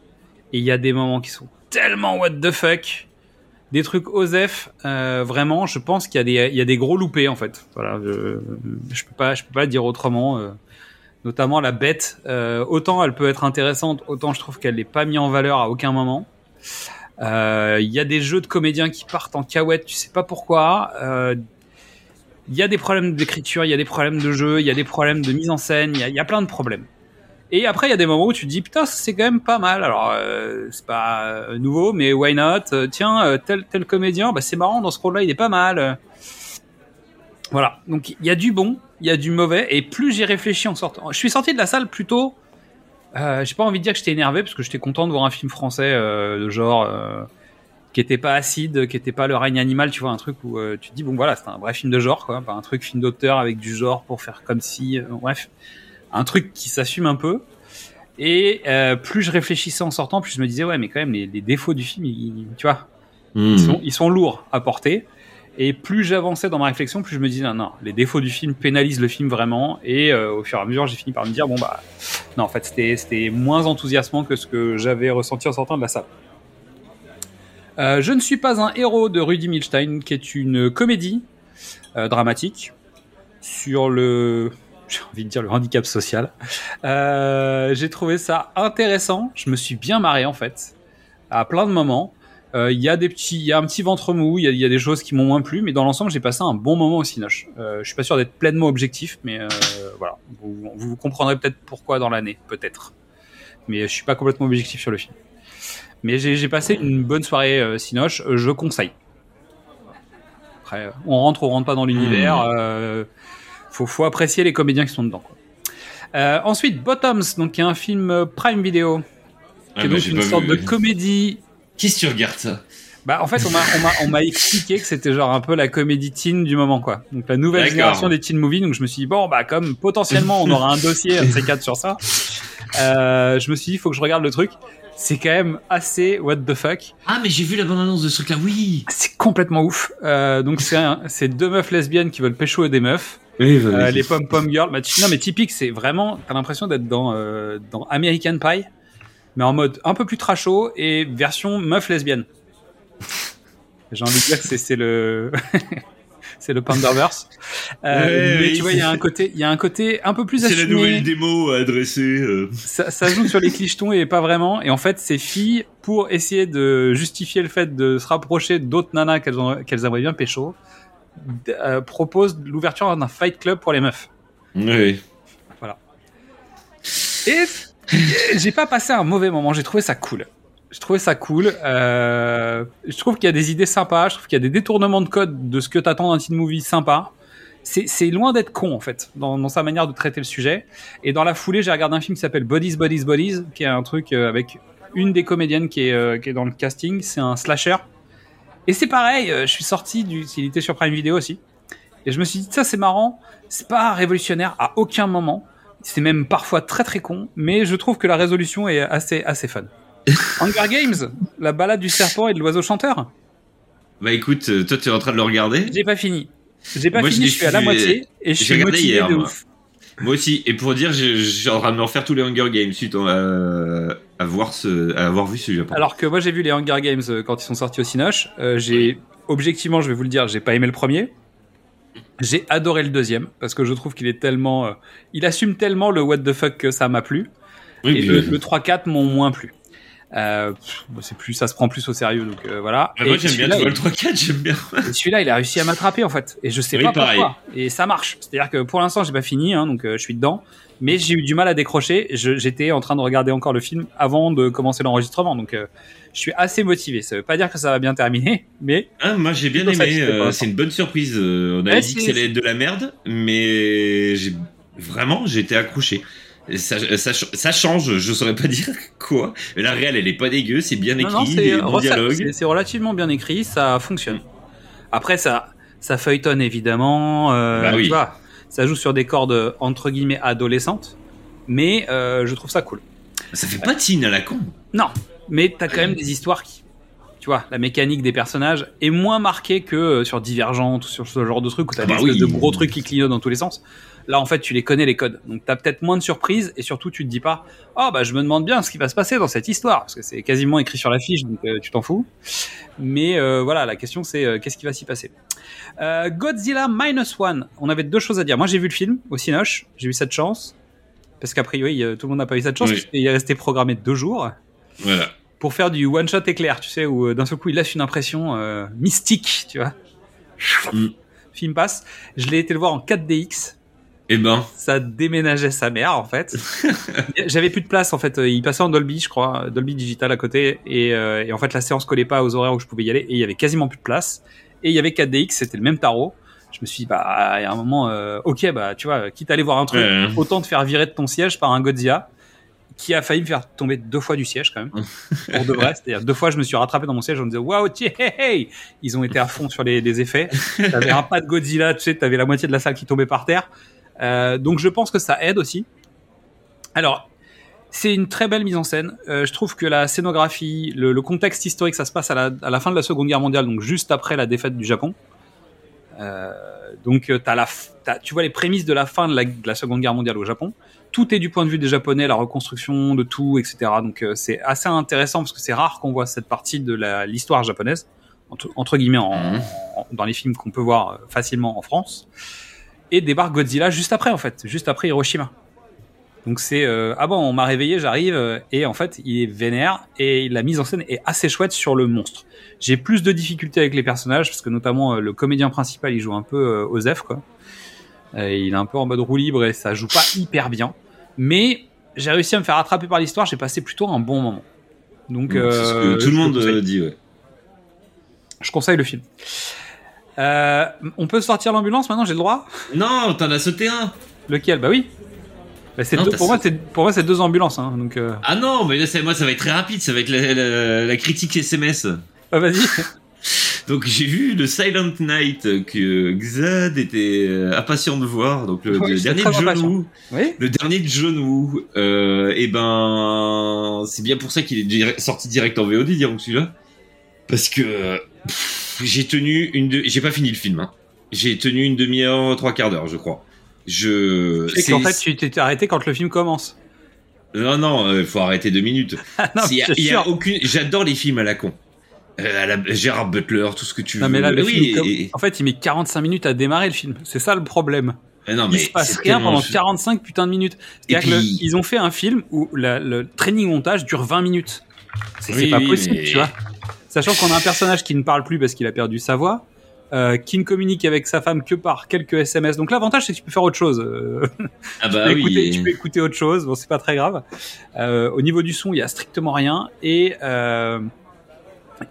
et il y a des moments qui sont tellement what the fuck, des trucs OSEF, euh, vraiment, je pense qu'il y a des, gros loupés en fait. Voilà, je, je peux pas, je peux pas dire autrement. euh, notamment la bête, euh, autant elle peut être intéressante, autant je trouve qu'elle n'est pas mise en valeur à aucun moment. Il y a des jeux de comédiens qui partent en cahuète, tu sais pas pourquoi. Il y a des problèmes d'écriture, il y a des problèmes de jeu, il y a des problèmes de mise en scène, il y a plein de problèmes. Et après, il y a des moments où tu te dis, putain, c'est quand même pas mal. Alors, euh, c'est pas euh, nouveau, mais why not? Euh, Tiens, euh, tel, tel comédien, bah, c'est marrant, dans ce rôle-là, il est pas mal. Voilà. Donc, il y a du bon, il y a du mauvais, et plus j'ai réfléchi en sortant. Je suis sorti de la salle plutôt. Euh, j'ai pas envie de dire que j'étais énervé, parce que j'étais content de voir un film français euh, de genre. qui était pas acide, qui était pas le règne animal, tu vois, un truc où tu te dis, bon voilà, c'est un vrai film de genre, quoi, pas un truc film d'auteur avec du genre pour faire comme si, bref, un truc qui s'assume un peu. Et euh, plus je réfléchissais en sortant, plus je me disais, ouais, mais quand même, les, les défauts du film, ils- tu vois, Hmm. ils, sont, ils sont lourds à porter. Et plus j'avançais dans ma réflexion, plus je me disais, non, non, les défauts du film pénalisent le film vraiment. Et euh, au fur et à mesure, j'ai fini par me dire, bon, bah, non, en fait, c'était c'était moins enthousiasmant que ce que j'avais ressenti en sortant de la salle. Euh, je ne suis pas un héros de Rudy Milstein, qui est une comédie euh, dramatique sur le, j'ai envie de dire le handicap social. Euh, j'ai trouvé ça intéressant. Je me suis bien marré en fait, à plein de moments. Euh, Il y a des petits, il y a un petit ventre mou, il y a, il y a des choses qui m'ont moins plu, mais dans l'ensemble, j'ai passé un bon moment au Cinoche. Euh, je suis pas sûr d'être pleinement objectif, mais euh, voilà, vous, vous comprendrez peut-être pourquoi dans l'année, peut-être. Mais je suis pas complètement objectif sur le film. Mais j'ai passé une bonne soirée Cinoche, je conseille. Après, on rentre ou on rentre pas dans l'univers. Euh, faut, faut apprécier les comédiens qui sont dedans. quoi. Euh, ensuite, Bottoms, donc qui est un film euh, Prime Video, Ah, qui est donc une sorte vu. de comédie. Qu'est-ce que tu regardes ça? Bah, en fait, on m'a, expliqué que c'était genre un peu la comédie teen du moment, quoi. Donc la nouvelle génération des teen movies. Donc je me suis dit bon, bah comme potentiellement on aura un dossier un de ces quatre sur ça, euh, je me suis dit faut que je regarde le truc. c'est quand même assez what the fuck. Ah, mais j'ai vu la bande-annonce de ce truc-là, oui C'est complètement ouf. Euh, donc c'est deux meufs lesbiennes qui veulent pécho des meufs. Oui, Euh, les pom pom girls. Bah, tu- non mais typique, c'est vraiment. T'as l'impression d'être dans euh, dans American Pie, mais en mode un peu plus tracho et version meuf lesbienne. J'ai envie de dire que c'est le c'est le Panderverse. Euh, Ouais, mais oui, tu vois, il y a un côté il y a un côté un peu plus C'est la assumé. nouvelle démo adressée. euh. ça, ça joue sur les clichetons et pas vraiment. Et en fait, ces filles, pour essayer de justifier le fait de se rapprocher d'autres nanas qu'elles qu'elles aimeraient bien pécho, euh, proposent l'ouverture d'un fight club pour les meufs. Oui. Et j'ai pas passé un mauvais moment. J'ai trouvé ça cool. J'ai trouvé ça cool. Euh, je trouve qu'il y a des idées sympas. Je trouve qu'il y a des détournements de code de ce que t'attends d'un teen movie sympa. C'est loin d'être con en fait dans, dans sa manière de traiter le sujet. Et dans la foulée, j'ai regardé un film qui s'appelle Bodies, Bodies, Bodies, qui est un truc euh, avec une des comédiennes qui est, qui est dans le casting. C'est un slasher. Et c'est pareil. euh, je suis sorti du. Il était sur Prime Video aussi. Et je me suis dit ça c'est marrant. C'est pas révolutionnaire à aucun moment. C'est même parfois très très con, mais je trouve que la résolution est assez assez fun. Hunger Games, la balade du serpent et de l'oiseau chanteur. Bah écoute, euh, toi tu es en train de le regarder. J'ai pas fini. J'ai pas Moi, fini, je suis à la moitié et je suis motivé hier, de moi. ouf. Moi aussi. Et pour dire, j'ai- en train de me refaire tous les Hunger Games suite à, à, voir ce, à avoir vu ce Japon. Alors que moi j'ai vu les Hunger Games euh, quand ils sont sortis au Cinoche. Euh, j'ai objectivement, je vais vous le dire, j'ai pas aimé le premier. J'ai adoré le deuxième parce que je trouve qu'il est tellement, euh, il assume tellement le what the fuck que ça m'a plu. oui, et le, euh, le 3-4 m'ont moins plu. Euh, c'est plus, ça se prend plus au sérieux, donc euh, voilà. ah, moi j'aime bien, le 3-4, j'aime bien. Celui-là, il a réussi à m'attraper en fait. Et je sais Oui, pas pareil. pourquoi. Et ça marche. C'est-à-dire que pour l'instant, j'ai pas fini, hein, donc euh, je suis dedans. Mais j'ai eu du mal à décrocher. J'étais en train de regarder encore le film avant de commencer l'enregistrement, donc euh, je suis assez motivé. Ça veut pas dire que ça va bien terminer, mais Ah, moi j'ai bien aimé. euh, c'est une bonne surprise. Euh, on avait Ouais, dit que être de la merde, mais j'ai vraiment été accroché. Et Ça, ça, ça change, je saurais pas dire quoi. La réelle, elle est pas dégueu, c'est bien écrit, non, c'est bon dialogue. relativement bien écrit, ça fonctionne. Après, ça, ça feuilletonne évidemment. euh, Bah oui. tu vois, ça joue sur des cordes entre guillemets adolescentes, mais euh, je trouve ça cool. Ça fait pas teen à la con. Non, mais t'as quand même des histoires qui, tu vois, la mécanique des personnages est moins marquée que euh, sur Divergente ou sur ce genre de truc où t'as Ah des bah espèces oui. de gros trucs qui clignotent dans tous les sens. Là, en fait, tu les connais les codes, donc t'as peut-être moins de surprises et surtout tu te dis pas, oh bah je me demande bien ce qui va se passer dans cette histoire parce que c'est quasiment écrit sur la fiche, donc euh, tu t'en fous. Mais euh, voilà, la question c'est euh, qu'est-ce qui va s'y passer? Godzilla Minus One, on avait deux choses à dire. Moi, j'ai vu le film au Cinoche, j'ai eu cette chance parce qu'a priori tout le monde n'a pas eu cette chance Oui. qu'il est resté programmé deux jours Voilà. pour faire du one shot éclair, tu sais, où d'un seul coup il laisse une impression mystique, tu vois. Mm. Film passe. Je l'ai été le voir en 4DX. Eh ben, Ça déménageait sa mère en fait. J'avais plus de place en fait. Il passait en Dolby, je crois, Dolby digital à côté, et, euh, et en fait la séance collait pas aux horaires où je pouvais y aller, et il y avait quasiment plus de place. Et il y avait 4DX, c'était le même tarot. Je me suis dit bah a un moment, euh, ok bah tu vois, quitte à aller voir un truc, Ouais. autant te faire virer de ton siège par un Godzilla qui a failli me faire tomber deux fois du siège quand même pour de vrai c'est-à-dire deux fois je me suis rattrapé dans mon siège en me disant waouh hey ils ont été à fond sur les, les effets t'avais un pas de Godzilla tu sais t'avais la moitié de la salle qui tombait par terre Euh, donc je pense que ça aide aussi alors c'est une très belle mise en scène. Euh, je trouve que la scénographie, le, le contexte historique, ça se passe à la, à la fin de la Seconde Guerre mondiale, donc juste après la défaite du Japon. Euh, donc euh, t'as la, t'as- tu vois les prémices de la fin de la, de la Seconde Guerre mondiale au Japon. Tout est du point de vue des Japonais, la reconstruction de tout, etc. Donc euh, c'est assez intéressant parce que c'est rare qu'on voit cette partie de la- l'histoire japonaise entre, entre guillemets en, Mhm. en- dans les films qu'on peut voir euh, facilement en France. Et débarque Godzilla juste après en fait, juste après Hiroshima. Donc c'est euh, ah bon, on m'a réveillé, j'arrive euh, et en fait il est vénère et la mise en scène est assez chouette sur le monstre. J'ai plus de difficultés avec les personnages parce que notamment euh, le comédien principal il joue un peu euh, Osef quoi. Euh, il est un peu en mode roue libre et ça joue pas hyper bien. Mais j'ai réussi à me faire attraper par l'histoire, j'ai passé plutôt un bon moment. Donc c'est ce que tout le monde dit, ouais. Je conseille le film. Euh, on peut sortir l'ambulance maintenant, j'ai le droit? Non, t'en as sauté un. Lequel? Bah oui. Bah, c'est deux- pour, moi, c'est, pour moi, c'est deux ambulances. Hein, donc, euh... Ah non, mais là, moi, ça va être très rapide, ça va être la, la- la critique SMS. ah, vas-y. Donc j'ai vu le Silent Night que Xad était euh, impatient de voir. Donc le, Oui, le j'étais dernier de John. Woo. Oui. Le dernier de John Woo. Euh, et ben c'est bien pour ça qu'il est sorti direct en VOD, dirons celui-là. Parce que j'ai tenu une, de... j'ai pas fini le film. Hein. J'ai tenu une demi-heure, trois quarts d'heure, je crois. Je. C'est qu'en fait, tu t'es arrêté quand le film commence. Non, non, il faut arrêter deux minutes. Ah non, Il y a- je il y a sûr. aucune. J'adore les films à la con. Euh, à la Gérard Butler, tout ce que tu Non, veux. mais là, le oui, film, com- et- en fait, il met 45 minutes à démarrer le film. C'est ça le problème. et non, il mais se passe rien pendant 45 putains de minutes. C'est-à-dire puis- ont fait un film où la- le training montage dure 20 minutes. C'est Oui, pas possible, mais- tu vois. Sachant qu'on a un personnage qui ne parle plus parce qu'il a perdu sa voix, euh, qui ne communique avec sa femme que par quelques SMS. Donc l'avantage, c'est que tu peux faire autre chose. Euh, Ah tu, bah peux oui. écouter, tu peux écouter autre chose. Bon, c'est pas très grave. Euh, au niveau du son, il y a strictement rien. Et euh,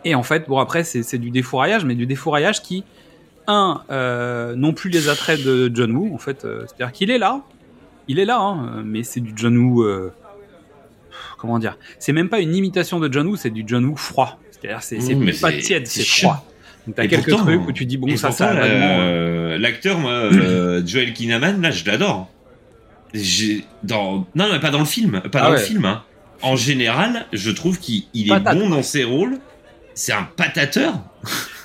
et en fait, bon après, c'est c'est du défouraillage, mais du défouraillage qui, un, non plus les attraits de John Woo. En fait, c'est-à-dire qu'il est là, il est là, hein, mais c'est du John Woo. comment dire? C'est même pas une imitation de John Woo, c'est du John Woo froid. C'est-à-dire, c'est Mmh, pas tiède, c'est froid. Donc t'as Et quelques pourtant- trucs où tu dis bon ça, ça. euh, euh, l'acteur, moi, euh, Joel Kinnaman, là, je l'adore. Dans non, mais pas dans le film, pas Ah dans le ouais. film. hein. En général, je trouve qu'il il est Patate. bon dans ses rôles. C'est un patateur.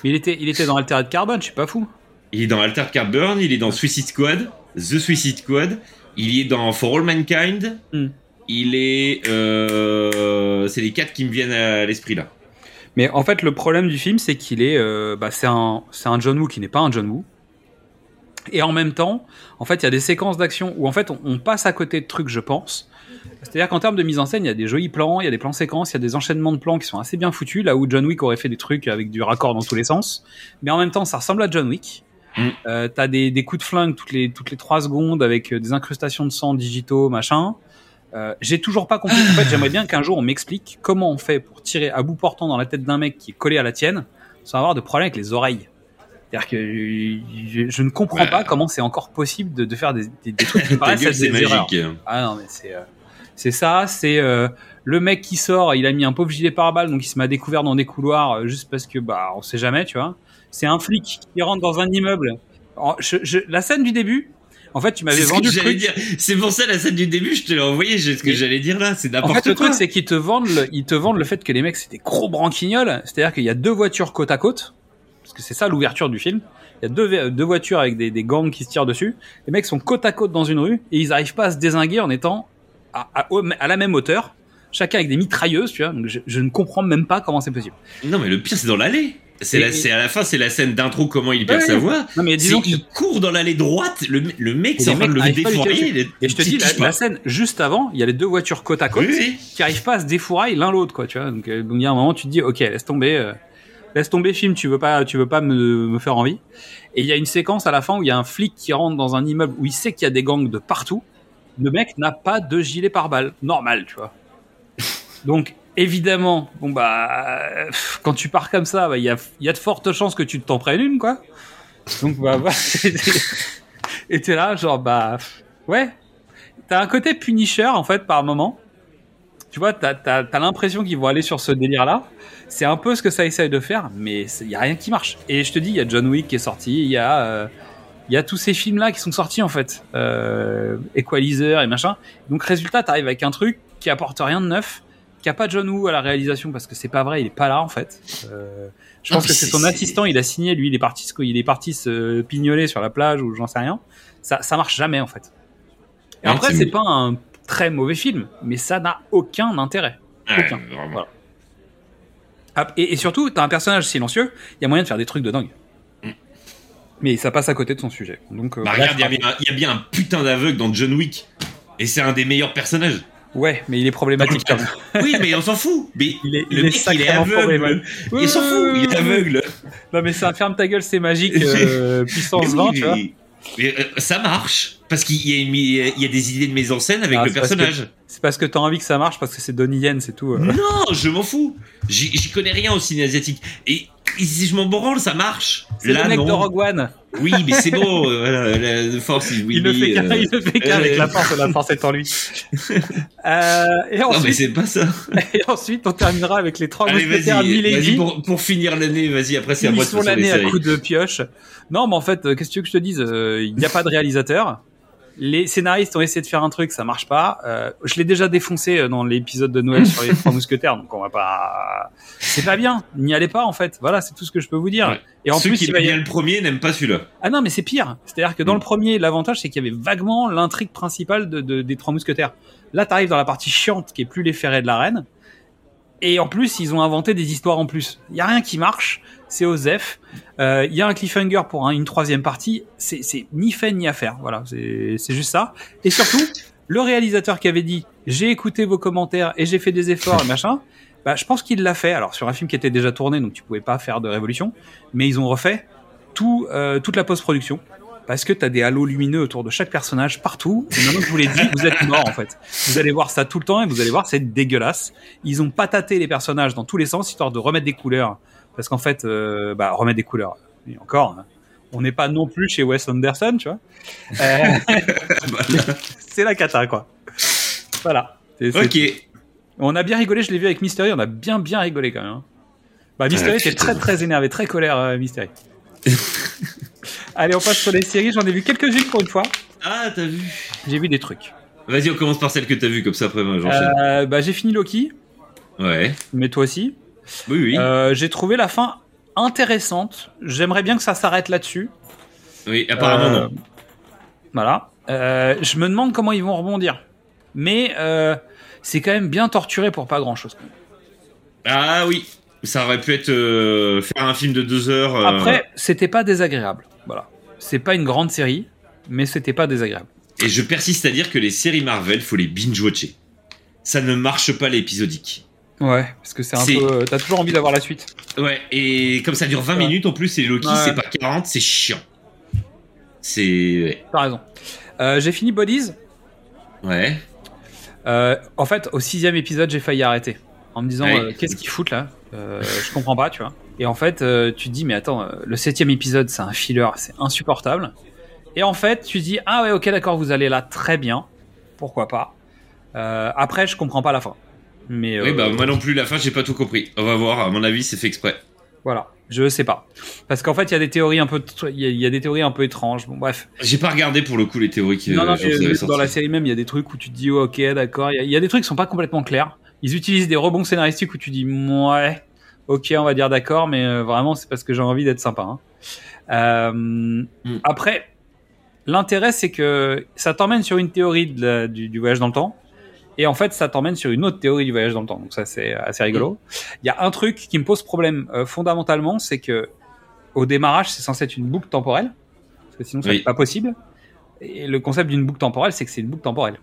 Il était, il était dans Altered Carbon, je suis pas fou. Il est dans Altered Carbon, il est dans Suicide Squad, The Suicide Squad, il est dans For All Mankind. Hmm. Il est, euh, c'est les quatre qui me viennent à l'esprit là. Mais en fait, le problème du film, c'est qu'il est, euh, bah, c'est un, c'est un John Woo qui n'est pas un John Woo. Et en même temps, en fait, il y a des séquences d'action où en fait, on, on passe à côté de trucs, je pense. C'est-à-dire qu'en termes de mise en scène, il y a des jolis plans, il y a des plans séquences, il y a des enchaînements de plans qui sont assez bien foutus, là où John Wick aurait fait des trucs avec du raccord dans tous les sens. Mais en même temps, ça ressemble à John Wick. Mm. Euh, T'as des, des coups de flingue toutes les toutes les trois secondes avec euh, des incrustations de sang digitaux, machin. Euh, J'ai toujours pas compris. En fait, j'aimerais bien qu'un jour on m'explique comment on fait pour tirer à bout portant dans la tête d'un mec qui est collé à la tienne sans avoir de problème avec les oreilles. C'est-à-dire que je, je ne comprends Ouais. pas comment c'est encore possible de, de faire des, des, des trucs qui paraissent gueule, des erreurs. magique. Ah non, mais c'est euh, c'est ça, c'est euh, le mec qui sort, il a mis un pauvre gilet pare-balles, donc il se m'a découvert dans des couloirs juste parce que bah on sait jamais, tu vois. C'est un flic qui rentre dans un immeuble. Je- je- la scène du début, en fait, tu m'avais C'est vendu le truc. C'est pour ça la scène du début, je te l'ai envoyé. j'ai- Ce que j'allais dire là, c'est En n'importe fait, le quoi. truc, c'est qu'ils te vendent, le, ils te vendent le fait que les mecs c'est des gros branquignoles. C'est-à-dire qu'il y a deux voitures côte à côte, parce que c'est ça l'ouverture du film. Il y a deux, voitures avec des, des gangs qui se tirent dessus. Les mecs sont côte à côte dans une rue et ils arrivent pas à se désinguer en étant à, à- au- à la même hauteur, chacun avec des mitrailleuses, tu vois. Donc je, je ne comprends même pas comment c'est possible. Non, mais le pire, c'est dans l'allée. C'est à la fin, c'est la scène d'intro, comment il perd Ouais, sa voix. Non mais C'est- disons il court dans l'allée droite, le, le mec, c'est en train de le défourailler. et je te dis la, scène juste avant, il y a les deux voitures côte à côte. Oui, oui. qui arrivent pas à se défourailler l'un l'autre quoi tu vois donc, euh, donc il y a un moment tu te dis ok laisse tomber euh, laisse tomber film tu veux pas tu veux pas me, me faire envie et il y a une séquence à la fin où il y a un flic qui rentre dans un immeuble où il sait qu'il y a des gangs de partout le mec n'a pas de gilet pare-balles normal tu vois donc évidemment bon bah quand tu pars comme ça bah, il y a y a de fortes chances que tu t'en prennes une quoi donc bah voilà. et t'es là genre bah ouais t'as un côté punisher en fait par moment tu vois, t'as as, l'impression qu'ils vont aller sur ce délire-là. C'est un peu ce que ça essaye de faire, mais il y a rien qui marche. Et je te dis, il y a John Wick qui est sorti, il y a euh, y a tous ces films-là qui sont sortis en fait, euh, Equalizer et machin. Donc résultat, t'arrives avec un truc qui apporte rien de neuf, qui a pas John Woo à la réalisation parce que c'est pas vrai, il est pas là en fait. Euh, je pense que c'est son assistant, il a signé, lui, il est parti, se- il est parti se pignoler sur la plage ou j'en sais rien. Ça, ça marche jamais en fait. Et Non, après, c'est- pas un très mauvais film, mais ça n'a aucun intérêt. Ouais, Aucun. Voilà. Ah, Et, et surtout, t'as un personnage silencieux, il y a moyen de faire des trucs de dingue. Mais ça passe à côté de son sujet. Donc, euh, Bah, regarde, il y a bien un putain d'aveugle dans John Wick. Et c'est un des meilleurs personnages. Ouais, mais il est problématique quand même. Oui, mais on s'en fout. Mais Il est, le il est mec, il est aveugle. problématique. Il s'en fout, il est aveugle. Non, mais ça ferme ta gueule, c'est magique, euh, puissance Mais 20, oui, tu vois. mais- mais, euh, ça marche. Parce qu'il y, a y des idées de mise en scène avec Ah, le personnage. C'est parce que t'as envie que ça marche, parce que c'est Donnie Yen, c'est tout. euh. Non, je m'en fous. J'y j'y connais rien au ciné asiatique. Et si je m'en branle, ça marche. C'est Là, le mec non. de Rogue One. Oui, mais c'est bon. euh, voilà, la force is with Il le me, fait qu'un, euh, il le fait qu'un euh, avec la force, la force est en lui. Euh, et Non, mais c'est pas ça. et ensuite, on terminera avec les trois Allez, mousquetaires vas-y, vas-y Milady. pour, pour finir l'année, vas-y, après c'est à moi de l'année à coups de pioche. Non, mais en fait, euh, qu'est-ce que tu veux que je te dise Euh, Il n'y a pas de réalisateur. Les scénaristes ont essayé de faire un truc, ça marche pas. Euh, je l'ai déjà défoncé euh, dans l'épisode de Noël sur les trois mousquetaires, donc on va pas. C'est pas bien. N'y allez pas en fait. Voilà, c'est tout ce que je peux vous dire. Ouais. Et en Ceux plus, qui il va y le premier n'aiment pas celui-là. ah non, mais c'est pire. C'est-à-dire que dans Mm. le premier, l'avantage, c'est qu'il y avait vaguement l'intrigue principale de, de- des Trois Mousquetaires. Là, t'arrives dans la partie chiante qui est plus les ferrets de la reine. Et en plus, ils ont inventé des histoires en plus. Il y a rien qui marche. C'est Osef. Euh, Il y a un cliffhanger pour un- une troisième partie. C'est c'est ni fait ni à faire. Voilà, c'est c'est juste ça. Et surtout, le réalisateur qui avait dit j'ai écouté vos commentaires et j'ai fait des efforts et machin. Bah, je pense qu'il l'a fait. Alors sur un film qui était déjà tourné, donc tu pouvais pas faire de révolution. Mais ils ont refait tout, euh, toute la post-production. Parce que t'as des halos lumineux autour de chaque personnage partout. Et maintenant que je vous l'ai dit, vous êtes mort en fait. Vous allez voir ça tout le temps et vous allez voir c'est dégueulasse. Ils ont pataté les personnages dans tous les sens histoire de remettre des couleurs. Parce qu'en fait, euh, bah remettre des couleurs. Et encore, hein, on n'est pas non plus chez Wes Anderson, tu vois. Euh, c'est la cata quoi. Voilà. C'est- c'est- Ok. On a bien rigolé, je l'ai vu avec Mystery, on a bien bien rigolé quand même. hein. Bah Mystery était très très énervé, très colère euh, Mystery. Allez, on passe sur les séries, j'en ai vu quelques-unes pour une fois. Ah, t'as vu. J'ai vu des trucs. Vas-y, on commence par celle que t'as vue, comme ça après moi j'enchaîne. Euh, bah j'ai fini Loki, Ouais. mais toi aussi. Oui, oui. Euh, j'ai trouvé la fin intéressante. J'aimerais bien que ça s'arrête là-dessus. Oui, apparemment Euh, non. Voilà. Euh, je me demande comment ils vont rebondir. Mais c'est quand même bien torturé pour pas grand-chose. Ah oui. Ça aurait pu être faire un film de deux heures. Après, c'était pas désagréable. Voilà. C'est pas une grande série, mais c'était pas désagréable. Et je persiste à dire que les séries Marvel, faut les binge-watcher. Ça ne marche pas l'épisodique. Ouais, parce que c'est un peu. T'as toujours envie d'avoir la suite. Ouais, et comme ça dure 20 Ouais. minutes en plus, et Loki, Ouais. c'est pas 40, c'est chiant. C'est. T'as raison. Euh, j'ai fini Bodies. Ouais. Euh, en fait, au sixième épisode, j'ai failli arrêter. En me disant, Ouais. euh, qu'est-ce qu'ils foutent là? Euh, Je comprends pas, tu vois. Et en fait, euh, tu te dis, mais attends, euh, le septième épisode, c'est un filler, c'est insupportable. Et en fait, tu te dis, ah ouais, ok, d'accord, vous allez là très bien. Pourquoi pas Euh, Après, je comprends pas la fin. Mais Oui, bah moi non plus, la fin, j'ai pas tout compris. On va voir, à mon avis, c'est fait exprès. voilà, je sais pas. Parce qu'en fait, il y a des théories un peu, il y, a- il y a des théories un peu étranges. Bon, bref. J'ai pas regardé pour le coup les théories qui non, non, mais dans la série même, il y a des trucs où tu te dis, oh, ok, d'accord. Il y y, a des trucs qui sont pas complètement clairs. Ils utilisent des rebonds scénaristiques où tu dis, ouais, ok, on va dire d'accord, mais euh, vraiment, c'est parce que j'ai envie d'être sympa. hein. Euh, Après, l'intérêt, c'est que ça t'emmène sur une théorie de la- du, du voyage dans le temps. Et en fait, ça t'emmène sur une autre théorie du voyage dans le temps. Donc ça, c'est assez rigolo. Il y a un truc qui me pose problème euh, fondamentalement, c'est que au démarrage, c'est censé être une boucle temporelle, parce que sinon, ça Oui. n'est pas possible. Et le concept d'une boucle temporelle, c'est que c'est une boucle temporelle.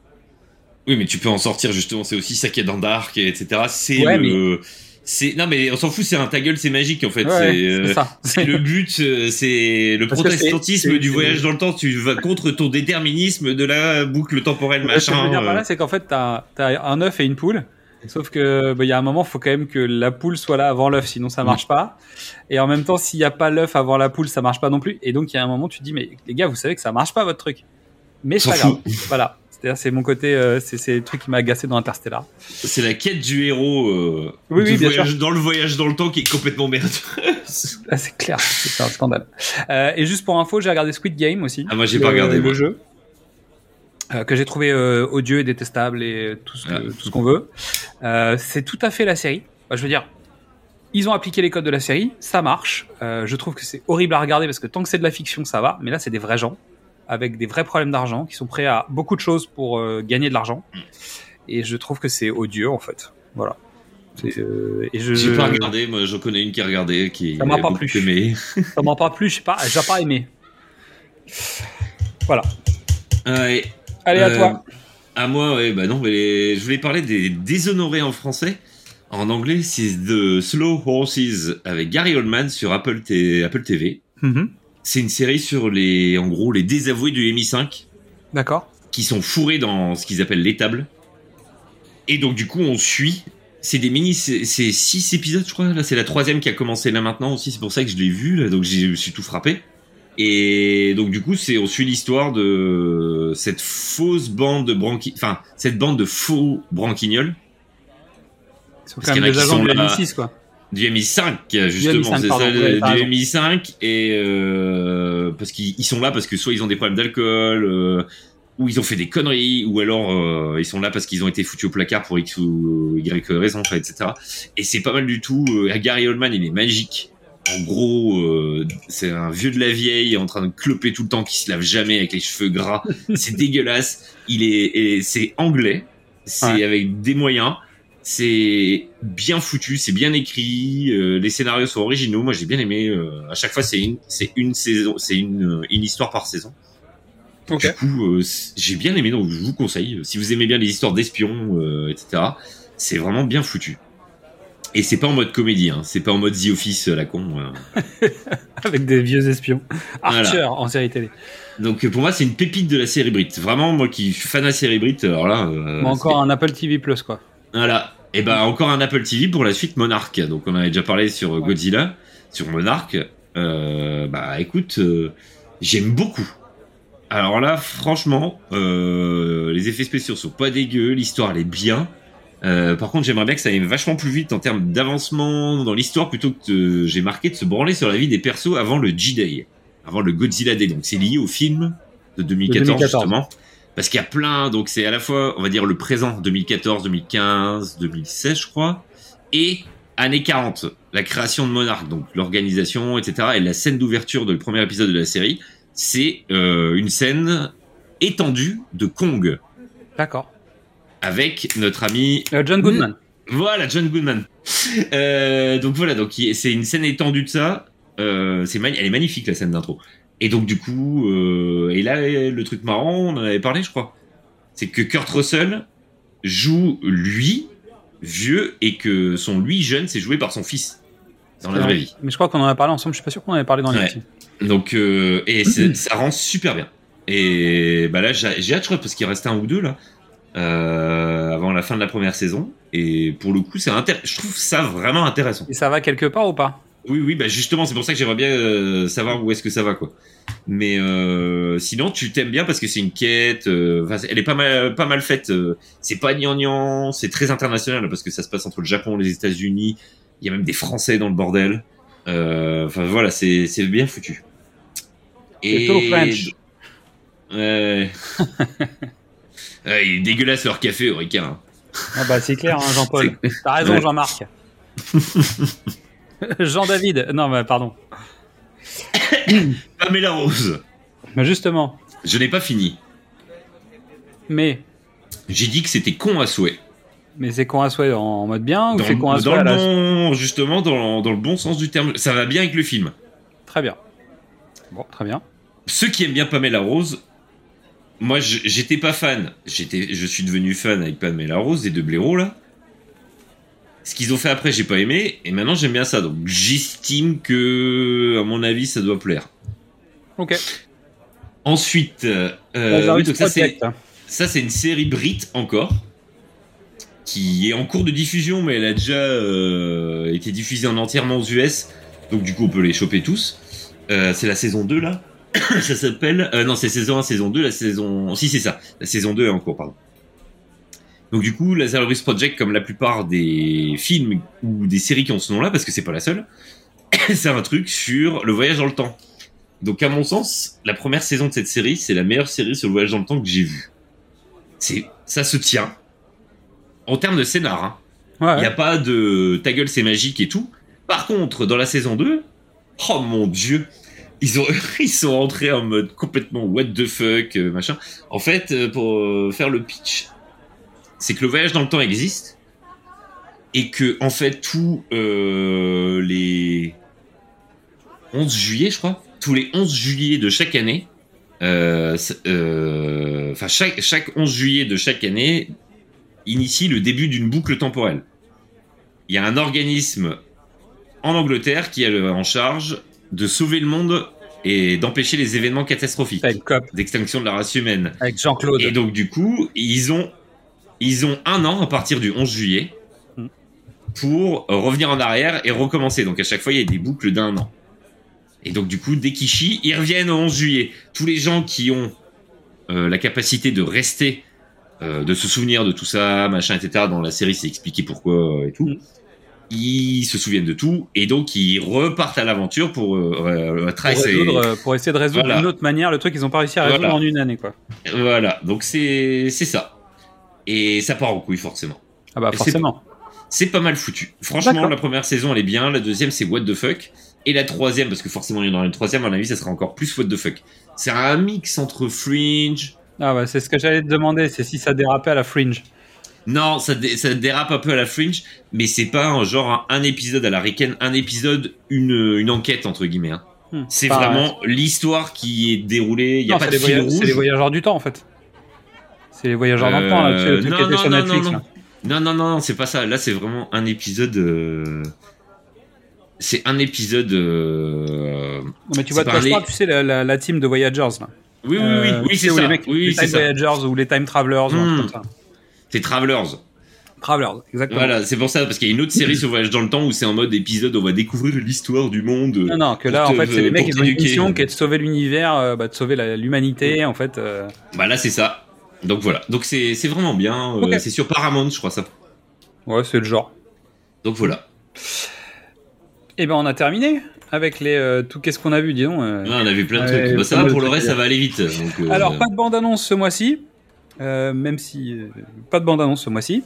Oui, mais tu peux en sortir justement. C'est aussi ça qui est dans Dark, et etc. C'est Ouais, le. C'est non mais on s'en fout. C'est un ta gueule, c'est magique en fait. Ouais, c'est c'est euh, c'est le but. euh, C'est le Parce protestantisme du voyage dans le temps. Tu vas contre ton déterminisme de la boucle temporelle Ce que je veux machin. dire par euh. là, c'est qu'en fait, t'as as un œuf et une poule. Sauf que bah, il y a un moment, il faut quand même que la poule soit là avant l'œuf, sinon ça marche pas. Et en même temps, s'il n'y a pas l'œuf avant la poule, ça marche pas non plus. Et donc il y a un moment, tu te dis mais les gars, vous savez que ça marche pas votre truc. Mais c'est pas grave. Voilà. C'est-à-dire, c'est mon côté, euh, c'est c'est le truc qui m'a agacé dans Interstellar. C'est la quête du héros euh, Oui, du oui, voyage, dans le voyage dans le temps qui est complètement merdeux. Ah, c'est clair, c'est un scandale. Euh, et juste pour info, j'ai regardé Squid Game aussi. Ah, moi, j'ai pas regardé, le moi. jeu. euh, que j'ai trouvé euh, odieux et détestable et tout ce que- Ah. tout ce qu'on veut. Euh, c'est tout à fait la série. Je veux dire, ils ont appliqué les codes de la série, ça marche. Euh, je trouve que c'est horrible à regarder parce que tant que c'est de la fiction, ça va. Mais là, c'est des vrais gens avec des vrais problèmes d'argent qui sont prêts à beaucoup de choses pour euh, gagner de l'argent. Et je trouve que c'est odieux en fait. Voilà. Euh, et je, J'ai je- pas regardé. Moi, j'en connais une qui a regardé, qui Ça m'a a pas plu. aimé. ça m'a pas plu, je sais pas, j'ai pas aimé. Voilà. Allez, à Euh, toi. À moi, ouais, bah non, mais les- je voulais parler des déshonorés en français. En anglais, c'est The Slow Horses avec Gary Oldman sur Apple, T- Apple TV. Mhm. C'est une série sur les, en gros, les désavoués du MI5 D'accord. qui sont fourrés dans ce qu'ils appellent l'étable. Et donc, du coup, on suit c'est des mini, c'est six épisodes, je crois. Là, c'est la troisième qui a commencé là maintenant aussi. C'est pour ça que je l'ai vu, là, donc j'ai- je me suis tout frappé. Et donc du coup, c'est on suit l'histoire de cette fausse bande de branqui, enfin cette bande de faux branquignols Ils sont quand même des agents de la là- M6, quoi. Du MI5 justement, MI5, c'est ça, du raison. MI5 et euh, parce qu'ils ils sont là parce que soit ils ont des problèmes d'alcool. euh, ou ils ont fait des conneries, ou alors euh, ils sont là parce qu'ils ont été foutus au placard pour X ou Y raison, etc. Et c'est pas mal du tout. Euh, Gary Oldman, il est magique. En gros, euh, c'est un vieux de la vieille en train de cloper tout le temps, qui se lave jamais avec les cheveux gras. c'est dégueulasse. Il est, et c'est anglais. C'est Ouais. avec des moyens. C'est bien foutu, c'est bien écrit. euh, les scénarios sont originaux. Moi, j'ai bien aimé. euh, à chaque fois, c'est une, c'est une saison, c'est une, une histoire par saison. Du coup, euh, j'ai bien aimé, donc je vous conseille. Si vous aimez bien les histoires d'espions, euh, etc., c'est vraiment bien foutu. Et c'est pas en mode comédie, hein. c'est pas en mode The Office euh, la con. euh. Avec des vieux espions. Voilà. Archer en série télé. Donc euh, pour moi, c'est une pépite de la série Brit. Vraiment, moi qui suis fan de la série Brit, alors là. euh, Bon, encore un Apple TV Plus, quoi. Voilà. Et ben encore un Apple TV pour la suite Monarch. Donc on avait déjà parlé sur euh, Godzilla, sur Monarch. Euh, bah écoute, euh, j'aime beaucoup. Alors là, franchement, euh, les effets spéciaux sont pas dégueux, l'histoire elle est bien. Euh, par contre, j'aimerais bien que ça aille vachement plus vite en termes d'avancement dans l'histoire plutôt que j'ai marqué de se branler sur la vie des persos avant le G-Day, avant le Godzilla Day. Donc c'est lié au film de 2014, 2014. justement. Parce qu'il y a plein, donc c'est à la fois, on va dire, le présent 2014, 2015, 2016, je crois, et années 40, la création de Monarch, donc l'organisation, etc. Et la scène d'ouverture de le premier épisode de la série, c'est euh, une scène étendue de Kong D'accord. avec notre ami Euh, John Goodman. voilà, John Goodman. Euh, donc voilà, donc c'est une scène étendue de ça. Euh, c'est elle est magnifique la scène d'intro. Et donc du coup, euh, et là le truc marrant, on en avait parlé, je crois, c'est que Kurt Russell joue lui vieux et que son lui jeune, c'est joué par son fils dans la vraie vie. Mais je crois qu'on en a parlé ensemble. Je suis pas sûr qu'on en avait parlé dans les Ouais. Donc euh, et c'est- ça rend super bien. Et bah là, j'ai hâte, je crois, parce qu'il reste un ou deux là. euh, avant la fin de la première saison et pour le coup c'est je trouve ça vraiment intéressant Et ça va quelque part ou pas? Oui, oui, bah justement, c'est pour ça que j'aimerais bien euh, savoir où est-ce que ça va, quoi. Mais euh, sinon, tu t'aimes bien parce que c'est une quête. euh, elle est pas mal, pas mal faite. c'est pas gnangnan, c'est très international parce que ça se passe entre le Japon et les États-Unis. Il y a même des Français dans le bordel. Enfin voilà, c'est c'est bien foutu. Tout French. Ouais. Il est dégueulasse leur café, au Ricard. hein. Ah bah c'est clair, hein, Jean-Paul. T'as raison, Ouais. Jean-Marc. Jean-David. Non, mais pardon. Pamela Rose. Mais justement. Je n'ai pas fini. Mais, J'ai dit que c'était con à souhait. mais c'est con à souhait en mode bien ou dans, c'est con à dans souhait le à la... bon, justement dans, dans le bon sens du terme. Ça va bien avec le film. Très bien. Bon, très bien. Ceux qui aiment bien Pamela Rose, moi j'étais pas fan. J'étais, je suis devenu fan avec Pamela Rose et de Blaireau là. Ce qu'ils ont fait après, j'ai pas aimé, et maintenant j'aime bien ça. Donc j'estime que, à mon avis, ça doit plaire. Ok. Ensuite, euh, oui, donc ça c'est Project. ça c'est une série Brit encore qui est en cours de diffusion, mais elle a déjà euh, été diffusée en entièrement aux US, donc du coup on peut les choper tous. Euh, c'est la saison 2 là. ça s'appelle euh, non c'est saison 1, saison 2, la saison si c'est ça, la saison 2 est en cours pardon. Donc du coup Lazarus Project comme la plupart des films ou des séries qui ont ce nom là parce que c'est pas la seule, c'est un truc sur le voyage dans le temps. Donc à mon sens, la première saison de cette série, c'est la meilleure série sur le voyage dans le temps que j'ai vue. C'est ça se tient. En termes de scénar, hein. Ouais, il n'y a pas de ta gueule c'est magique et tout. Par contre, dans la saison 2, oh mon dieu, ils ont ils sont entrés en mode complètement what the fuck euh, machin. En fait, euh, pour euh, faire le pitch, c'est que le voyage dans le temps existe et que en fait tous euh, les 11 juillet, je crois, tous les 11 juillet de chaque année, euh, euh, enfin chaque chaque 11 juillet de chaque année initie le début d'une boucle temporelle. Il y a un organisme en Angleterre qui est en charge de sauver le monde et d'empêcher les événements catastrophiques d'extinction de la race humaine. avec Jean-Claude. Et donc du coup, ils ont ils ont un an à partir du 11 juillet Mm. pour revenir en arrière et recommencer. Donc à chaque fois, il y a des boucles d'un an. Et donc du coup, dès qu'ils chient, ils reviennent au 11 juillet. Tous les gens qui ont euh, la capacité de rester, euh, de se souvenir de tout ça, machin, etc. Dans la série, c'est expliqué pourquoi euh, et tout. Mm. Ils se souviennent de tout et donc ils repartent à l'aventure pour Pour, et- essayer de résoudre Voilà. d'une autre manière le truc qu'ils ont pas réussi à résoudre Voilà. en une année quoi. Voilà, donc c'est c'est ça. Et ça part en couille forcément. Ah bah c'est- forcément. C'est pas mal foutu. Franchement, la première saison elle est bien, la deuxième c'est what the fuck, et la troisième parce que forcément il y en aura une troisième à mon avis ça sera encore plus what the fuck. C'est un mix entre Fringe. Ah bah c'est ce que j'allais te demander, c'est si ça dérapait à la fringe. Non, ça, dé- ça dérape un peu à la Fringe, mais c'est pas un genre un, un épisode à la Riken, un épisode une une enquête entre guillemets. hein. Hmm. C'est vraiment l'histoire qui est déroulée. Il y a Non, pas c'est de fil c'est rouge. les voyageurs du temps en fait. C'est les voyageurs dans le temps là, tu sais, le Euh, truc non, qui était non, sur non, Netflix non. Non, non, c'est pas ça. Là, c'est vraiment un épisode. euh, C'est un épisode. euh, Non, mais tu vois je parle, tu sais la, la, la team de Voyagers là. Oui, oui, oui, Euh, oui, tu c'est où ça. Les mecs, oui, les Time ça. Voyagers ou les Time Travelers Hmm. C'est Travelers. Travelers, exactement. Voilà, c'est pour ça, parce qu'il y a une autre série sur Voyage dans le temps où c'est en mode épisode, on va découvrir l'histoire du monde. Non, non, que là, en fait, c'est les mecs, ils ont une mission qui est de sauver l'univers, bah, de sauver l'humanité, en fait. Bah là, c'est ça. Donc voilà. Donc c'est vraiment bien. euh. C'est sur Paramount, je crois ça. Ouais, c'est le genre. Donc voilà. Et ben, on a terminé avec les euh, tout. Qu'est-ce qu'on a vu, dis donc. euh. Là, on a vu plein de Ouais, trucs. Bah, ça va, pour le reste, ça va aller vite. Donc, Alors, pas de bande-annonce ce mois-ci, même si pas de bande-annonce ce mois-ci.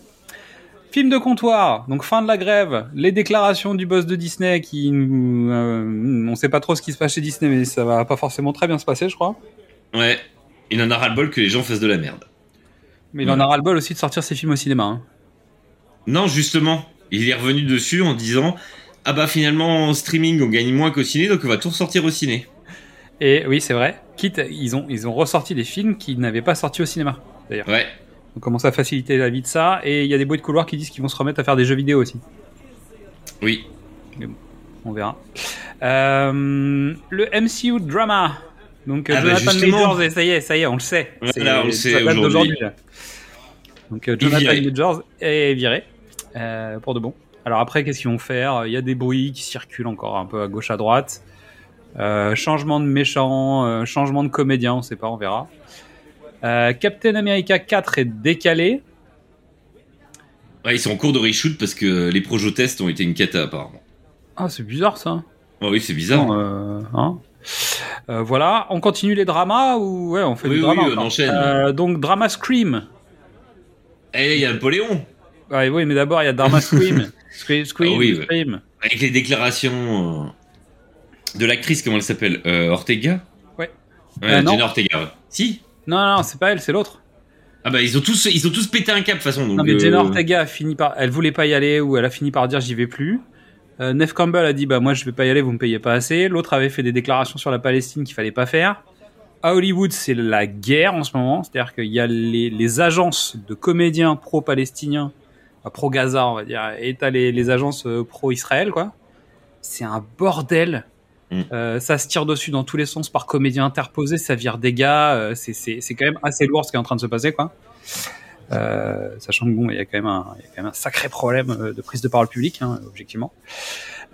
Film de comptoir, donc fin de la grève, les déclarations du boss de Disney qui nous, on sait pas trop ce qui se passe chez Disney, mais ça va pas forcément très bien se passer, je crois. Ouais. Il en a ras-le-bol que les gens fassent de la merde. Mais il en a ras le bol aussi de sortir ses films au cinéma. hein. Non, justement, il est revenu dessus en disant Ah bah finalement en streaming on gagne moins qu'au ciné donc on va tout ressortir au ciné. Et oui, c'est vrai. Quitte, ils ont, ils ont ressorti des films qui n'avaient pas sorti au cinéma. Ouais. On commence à faciliter la vie de ça. Et il y a des bruits de couloir qui disent qu'ils vont se remettre à faire des jeux vidéo aussi. Oui. On verra. Euh, le MCU drama. Donc Ah bah, Jonathan justement. Majors, et ça y est, ça y est, on le sait. Voilà, on le sait aujourd'hui. Donc euh, Jonathan. Majors est viré euh, pour de bon. Alors après, qu'est-ce qu'ils vont faire? Il y a des bruits qui circulent encore un peu à gauche à droite. Euh, changement de méchant, euh, changement de comédien, on sait pas, on verra. Captain America 4 est décalé. Ouais, ils sont en cours de reshoot parce que les projets tests ont été une cata apparemment. Ah, c'est bizarre ça. Oh oui, c'est bizarre. Hein? Euh, voilà, on continue les dramas ou ouais, on fait Oui, du oui, drama on enchaîne. Euh, donc drama Scream. Eh, il y a Napoléon oui, mais d'abord il y a drama Scream. Scream, Scream, Ah oui. Scream. avec les déclarations euh, de l'actrice comment elle s'appelle euh, Ortega. Ouais. Ouais, non. Jenna Ortega. ouais. Si. Non, non, non, c'est pas elle, c'est l'autre. Ah bah ils ont tous ils ont tous pété un cap de toute façon. Donc, Non, mais Jenna Ortega a fini par, elle voulait pas y aller ou elle a fini par dire j'y vais plus. Euh, Neve Campbell a dit bah moi je vais pas y aller, vous me payez pas assez. L'autre avait fait des déclarations sur la Palestine qu'il fallait pas faire. À Hollywood, c'est la guerre en ce moment, c'est-à-dire qu'il y a les, les agences de comédiens pro-palestiniens, enfin, pro-Gaza on va dire, et t'as les, les agences euh, pro-Israël quoi. C'est un bordel. Mm. Euh, ça se tire dessus dans tous les sens par comédien interposé, ça vire des gars. euh, c'est quand même assez lourd ce qui est en train de se passer quoi. Euh, sachant que bon, il y a quand même un, il y a quand même un sacré problème euh, de prise de parole publique, hein, objectivement.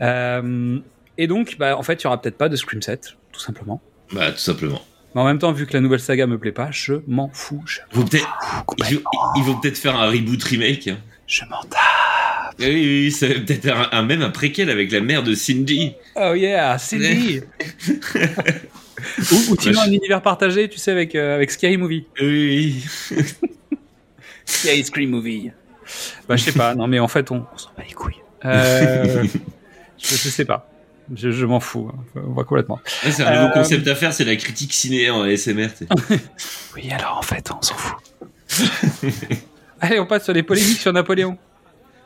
Euh, et donc, bah, en fait, il y aura peut-être pas de Scream 7, tout simplement. Bah tout simplement. Mais en même temps, vu que la nouvelle saga me plaît pas, je m'en fous. Je Ils vont peut-être fous ils, complètement. ils vont peut-être faire un reboot remake. hein. Je m'en tape. Oui, oui, oui, c'est peut-être un, un- même un préquel avec la mère de Cindy. Oh yeah, Cindy. ou, ou sinon un univers partagé, tu sais, avec euh, avec Scary Movie. Oui. Scary Scream Movie. Bah, je sais pas. Non, mais en fait, on, on s'en bat les couilles. Euh, je, je sais pas. Je, je m'en fous. hein. On va complètement. Ouais, c'est un nouveau Euh, concept à faire, c'est la critique ciné en ASMR. Oui, alors en fait, on s'en fout. Allez, on passe sur les polémiques sur Napoléon.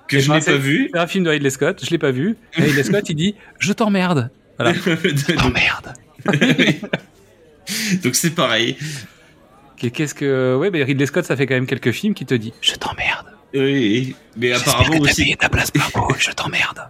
que je ben, n'ai pas vu. C'est un film de Ridley Scott, je l'ai pas vu. Et Ridley Scott, il dit Je t'emmerde. Voilà. Donc- T'emmerde. Donc c'est pareil. Qu'est-ce que. Ouais, mais Ridley Scott, ça fait quand même quelques films qui te dit Je t'emmerde. Oui, mais apparemment aussi. ta place par je t'emmerde.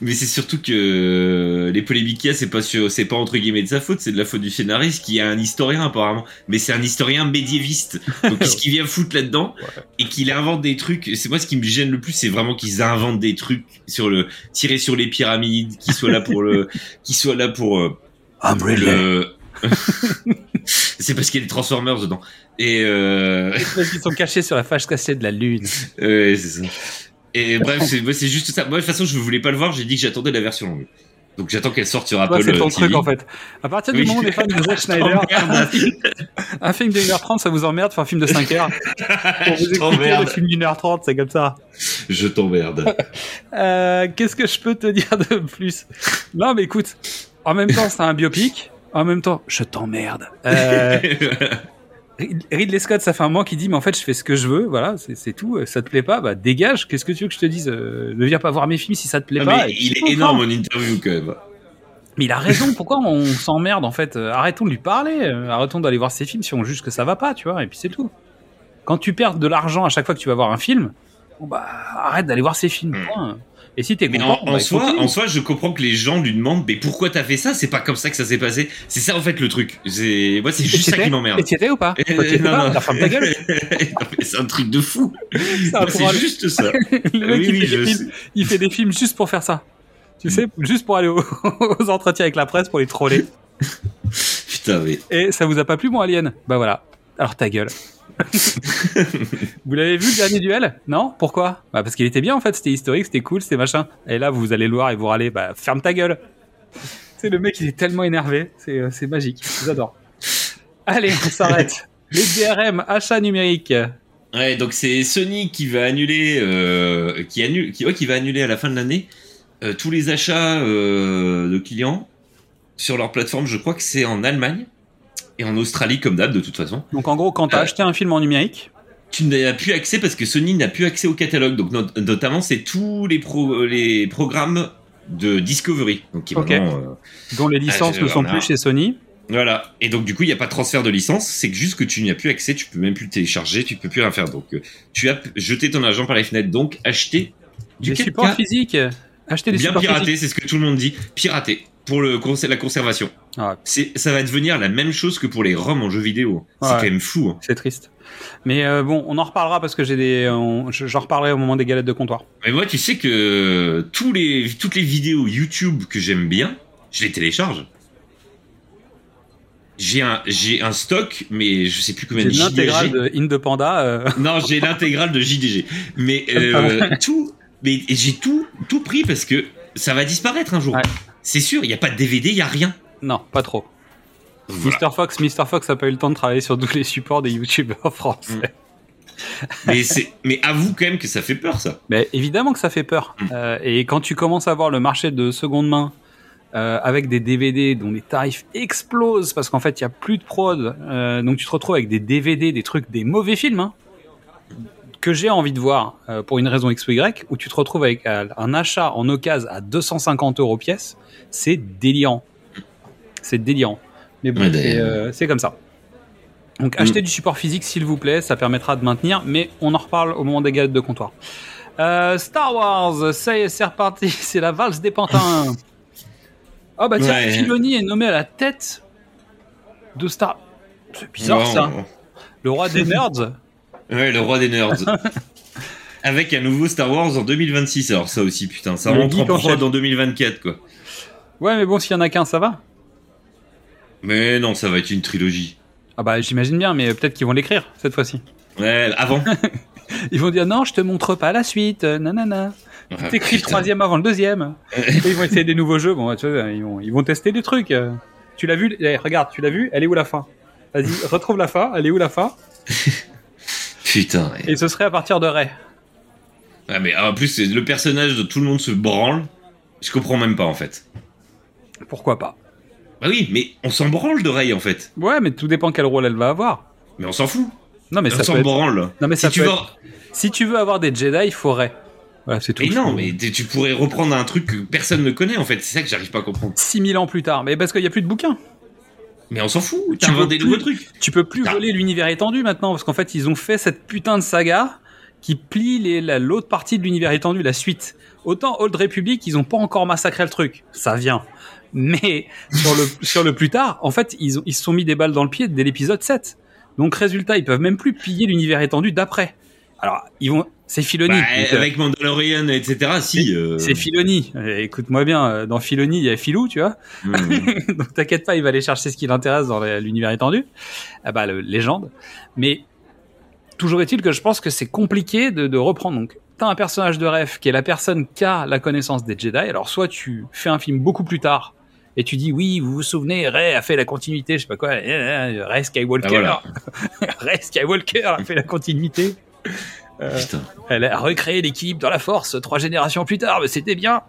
Mais c'est surtout que euh, les polémiques qu'il y a, c'est pas sur, c'est pas entre guillemets de sa faute, c'est de la faute du scénariste qui est un historien apparemment. Mais c'est un historien médiéviste. Donc qu'est-ce qu'il vient foutre là-dedans? Et qu'il invente des trucs. C'est moi ce qui me gêne le plus, c'est vraiment qu'ils inventent des trucs sur le tirer sur les pyramides, qui soient là pour le, qui soient là pour euh, le. c'est parce qu'il y a des Transformers dedans. Et euh... Parce qu'ils sont cachés sur la fâche cachée de la lune. ouais, c'est ça. Et bref, c'est juste ça. Moi, de toute façon, je voulais pas le voir. J'ai dit que j'attendais la version longue. Donc j'attends qu'elle sorte sur Apple Toi, c'est ton TV. truc en fait. À partir du Oui. moment où on est fan de Zack Snyder, un film, un film de 1h30, ça vous emmerde, faire un film de 5 heures. Pour vous expliquer, le film d'une heure 30, c'est comme ça. Je t'emmerde. Euh, Qu'est-ce que je peux te dire de plus? Non, mais écoute, en même temps, c'est un biopic. En même temps, je t'emmerde. Euh, Ridley Scott, ça fait un moment qu'il dit, mais en fait, je fais ce que je veux, voilà, c'est tout. Ça te plaît pas, bah dégage. Qu'est-ce que tu veux que je te dise Euh, Ne viens pas voir mes films si ça te plaît pas. mais il est énorme en interview quand même. Mais il a raison. Pourquoi on s'emmerde en fait Euh, Arrêtons de lui parler. euh, Arrêtons d'aller voir ses films si on juge que ça va pas, tu vois. Et puis c'est tout. Quand tu perds de l'argent à chaque fois que tu vas voir un film, bon bah arrête d'aller voir ses films. point. Et si t'es. Mais content, en, en bah, soi, continue. en soi, je comprends que les gens lui demandent, mais pourquoi t'as fait ça? C'est pas comme ça que ça s'est passé. C'est ça en fait le truc. C'est moi, c'est juste ça qui m'emmerde. Et t'y ou pas? Euh, non, pas non. La ferme ta gueule. C'est un truc de fou. C'est juste ça. Le mec, Oui, il, oui, fait je films, il fait des films juste pour faire ça. Tu sais, juste pour aller au- aux entretiens avec la presse pour les troller. Putain, mais Et ça vous a pas plu, mon Alien? Bah voilà. Alors ta gueule. vous l'avez vu le dernier duel? Non? Pourquoi? Bah parce qu'il était bien en fait, c'était historique, c'était cool, c'était machin. Et là vous allez le voir et vous râlez, bah ferme ta gueule. C'est le mec, il est tellement énervé, c'est euh, magique, j'adore. Allez, on s'arrête. Les DRM, achat numérique. Ouais, donc c'est Sony qui va annuler, euh, qui annule, qui, ouais, qui va annuler à la fin de l'année euh, tous les achats euh, de clients sur leur plateforme. Je crois que c'est en Allemagne et en Australie comme d'hab de toute façon. Donc en gros, quand t'as Euh. acheté un film en numérique, Tu n'as plus accès parce que Sony n'a plus accès au catalogue. Donc not- notamment c'est tous les pro, les programmes de Discovery. Donc qui est Ok. vraiment, euh, dont les licences je- ne sont plus chez Sony, Voilà. Et donc, du coup, il n'y a pas de transfert de licence. C'est juste que tu n'y as plus accès. Tu peux même plus télécharger. Tu peux plus rien faire. Donc, euh, tu as jeté ton argent par les fenêtres. Donc, acheter du des 4K supports physiques. Acheter des bien piraté. C'est ce que tout le monde dit. Piraté. Pour le, la conservation. Ah, ça va devenir la même chose que pour les ROM en jeu vidéo. C'est Ouais. quand même fou. hein. c'est triste. Mais euh, bon, on en reparlera parce que j'ai des. J'en reparlerai au moment des galettes de comptoir. Mais moi, tu sais que tous les, toutes les vidéos YouTube que j'aime bien, je les télécharge. J'ai un, j'ai un stock, mais je sais plus combien de l'intégrale gigas de In de Panda. euh, Non, j'ai l'intégrale de JDG. Mais euh, tout, mais j'ai tout, tout pris parce que ça va disparaître un jour. Ouais. C'est sûr, il n'y a pas de DVD, il n'y a rien. Non, pas trop. Voilà. Mr. Fox, Mr. Fox a pas eu le temps de travailler sur tous les supports des YouTubeurs français. mais, c'est, mais avoue quand même que ça fait peur, ça. Mais évidemment que ça fait peur. Mm. Euh, et quand tu commences à voir le marché de seconde main euh, avec des DVD dont les tarifs explosent parce qu'en fait il y a plus de prod, euh, donc tu te retrouves avec des DVD, des trucs, des mauvais films hein, que j'ai envie de voir euh, pour une raison X ou Y, où tu te retrouves avec euh, un achat en occasion à 250 euros pièce, c'est délirant. C'est délirant. Mais bon, c'est euh, c'est comme ça. Donc achetez du support physique s'il vous plaît, ça permettra de maintenir, mais on en reparle au moment des galettes de comptoir. Euh, Star Wars, ça y est, c'est reparti, c'est la valse des pantins. Oh bah tiens, Ouais. Filoni est nommé à la tête de Star. C'est bizarre ça. Le roi des nerds. Ouais, le roi des nerds. Avec un nouveau Star Wars en 2026. Alors ça aussi, putain, ça Le rentre en prod en 2024, quoi. Ouais, mais bon, s'il y en a qu'un, ça va. Mais non, ça va être une trilogie. Ah bah j'imagine bien, mais peut-être qu'ils vont l'écrire cette fois-ci. Ouais, avant. Ils vont dire non, je te montre pas la suite, euh, nanana. Ah, T'écris le troisième avant le deuxième. Et ils vont essayer des nouveaux jeux. Bon, tu vois, ils vont, ils vont tester des trucs. Tu l'as vu Eh, Regarde, tu l'as vu Elle est où la fin? Vas-y, retrouve la fin. Elle est où la fin? Putain. ouais. Et ce serait à partir de Ray. Ah, mais en plus, c'est le personnage de tout le monde se branle. Je comprends même pas, en fait. Pourquoi pas? Bah oui, mais on s'en branle de Rey, en fait. Ouais, mais tout dépend quel rôle elle va avoir. Mais on s'en fout. Non, mais on ça s'en être- branle. Non, mais si ça tu peut veux... être- Si tu veux avoir des Jedi, il faut Ray. Voilà, c'est tout. Mais non, mais tu pourrais reprendre un truc que personne ne connaît, en fait. C'est ça que j'arrive pas à comprendre. 6000 ans plus tard. Mais parce qu'il n'y a plus de bouquins. Mais on s'en fout. Tu peux des plus- nouveaux trucs. Tu peux plus Ah. voler l'univers étendu maintenant, parce qu'en fait, ils ont fait cette putain de saga. qui plie la- l'autre partie de l'univers étendu, la suite. Autant Old Republic, ils ont pas encore massacré le truc, ça vient. Mais sur le sur le plus tard, en fait, ils ont ils se sont mis des balles dans le pied dès l'épisode 7. Donc résultat, ils peuvent même plus piller l'univers étendu d'après. Alors, ils vont c'est Filoni. Bah, avec Mandalorian, etc. Si. euh, c'est Filoni. Écoute-moi bien, euh, dans Filoni, il y a Filou, tu vois. Donc t'inquiète pas, il va aller chercher ce qui l'intéresse dans l'univers étendu. Ah bah, le légende. Mais toujours est-il que je pense que c'est compliqué de, de reprendre. Donc t'as un personnage de rêve qui est la personne qui a la connaissance des Jedi. Alors soit tu fais un film beaucoup plus tard et tu dis oui, vous vous souvenez, Rey a fait la continuité, je sais pas quoi, Rey Skywalker, Ah, voilà. Rey Skywalker a fait la continuité. Euh, elle a recréé l'équipe dans la force trois générations plus tard, mais c'était bien.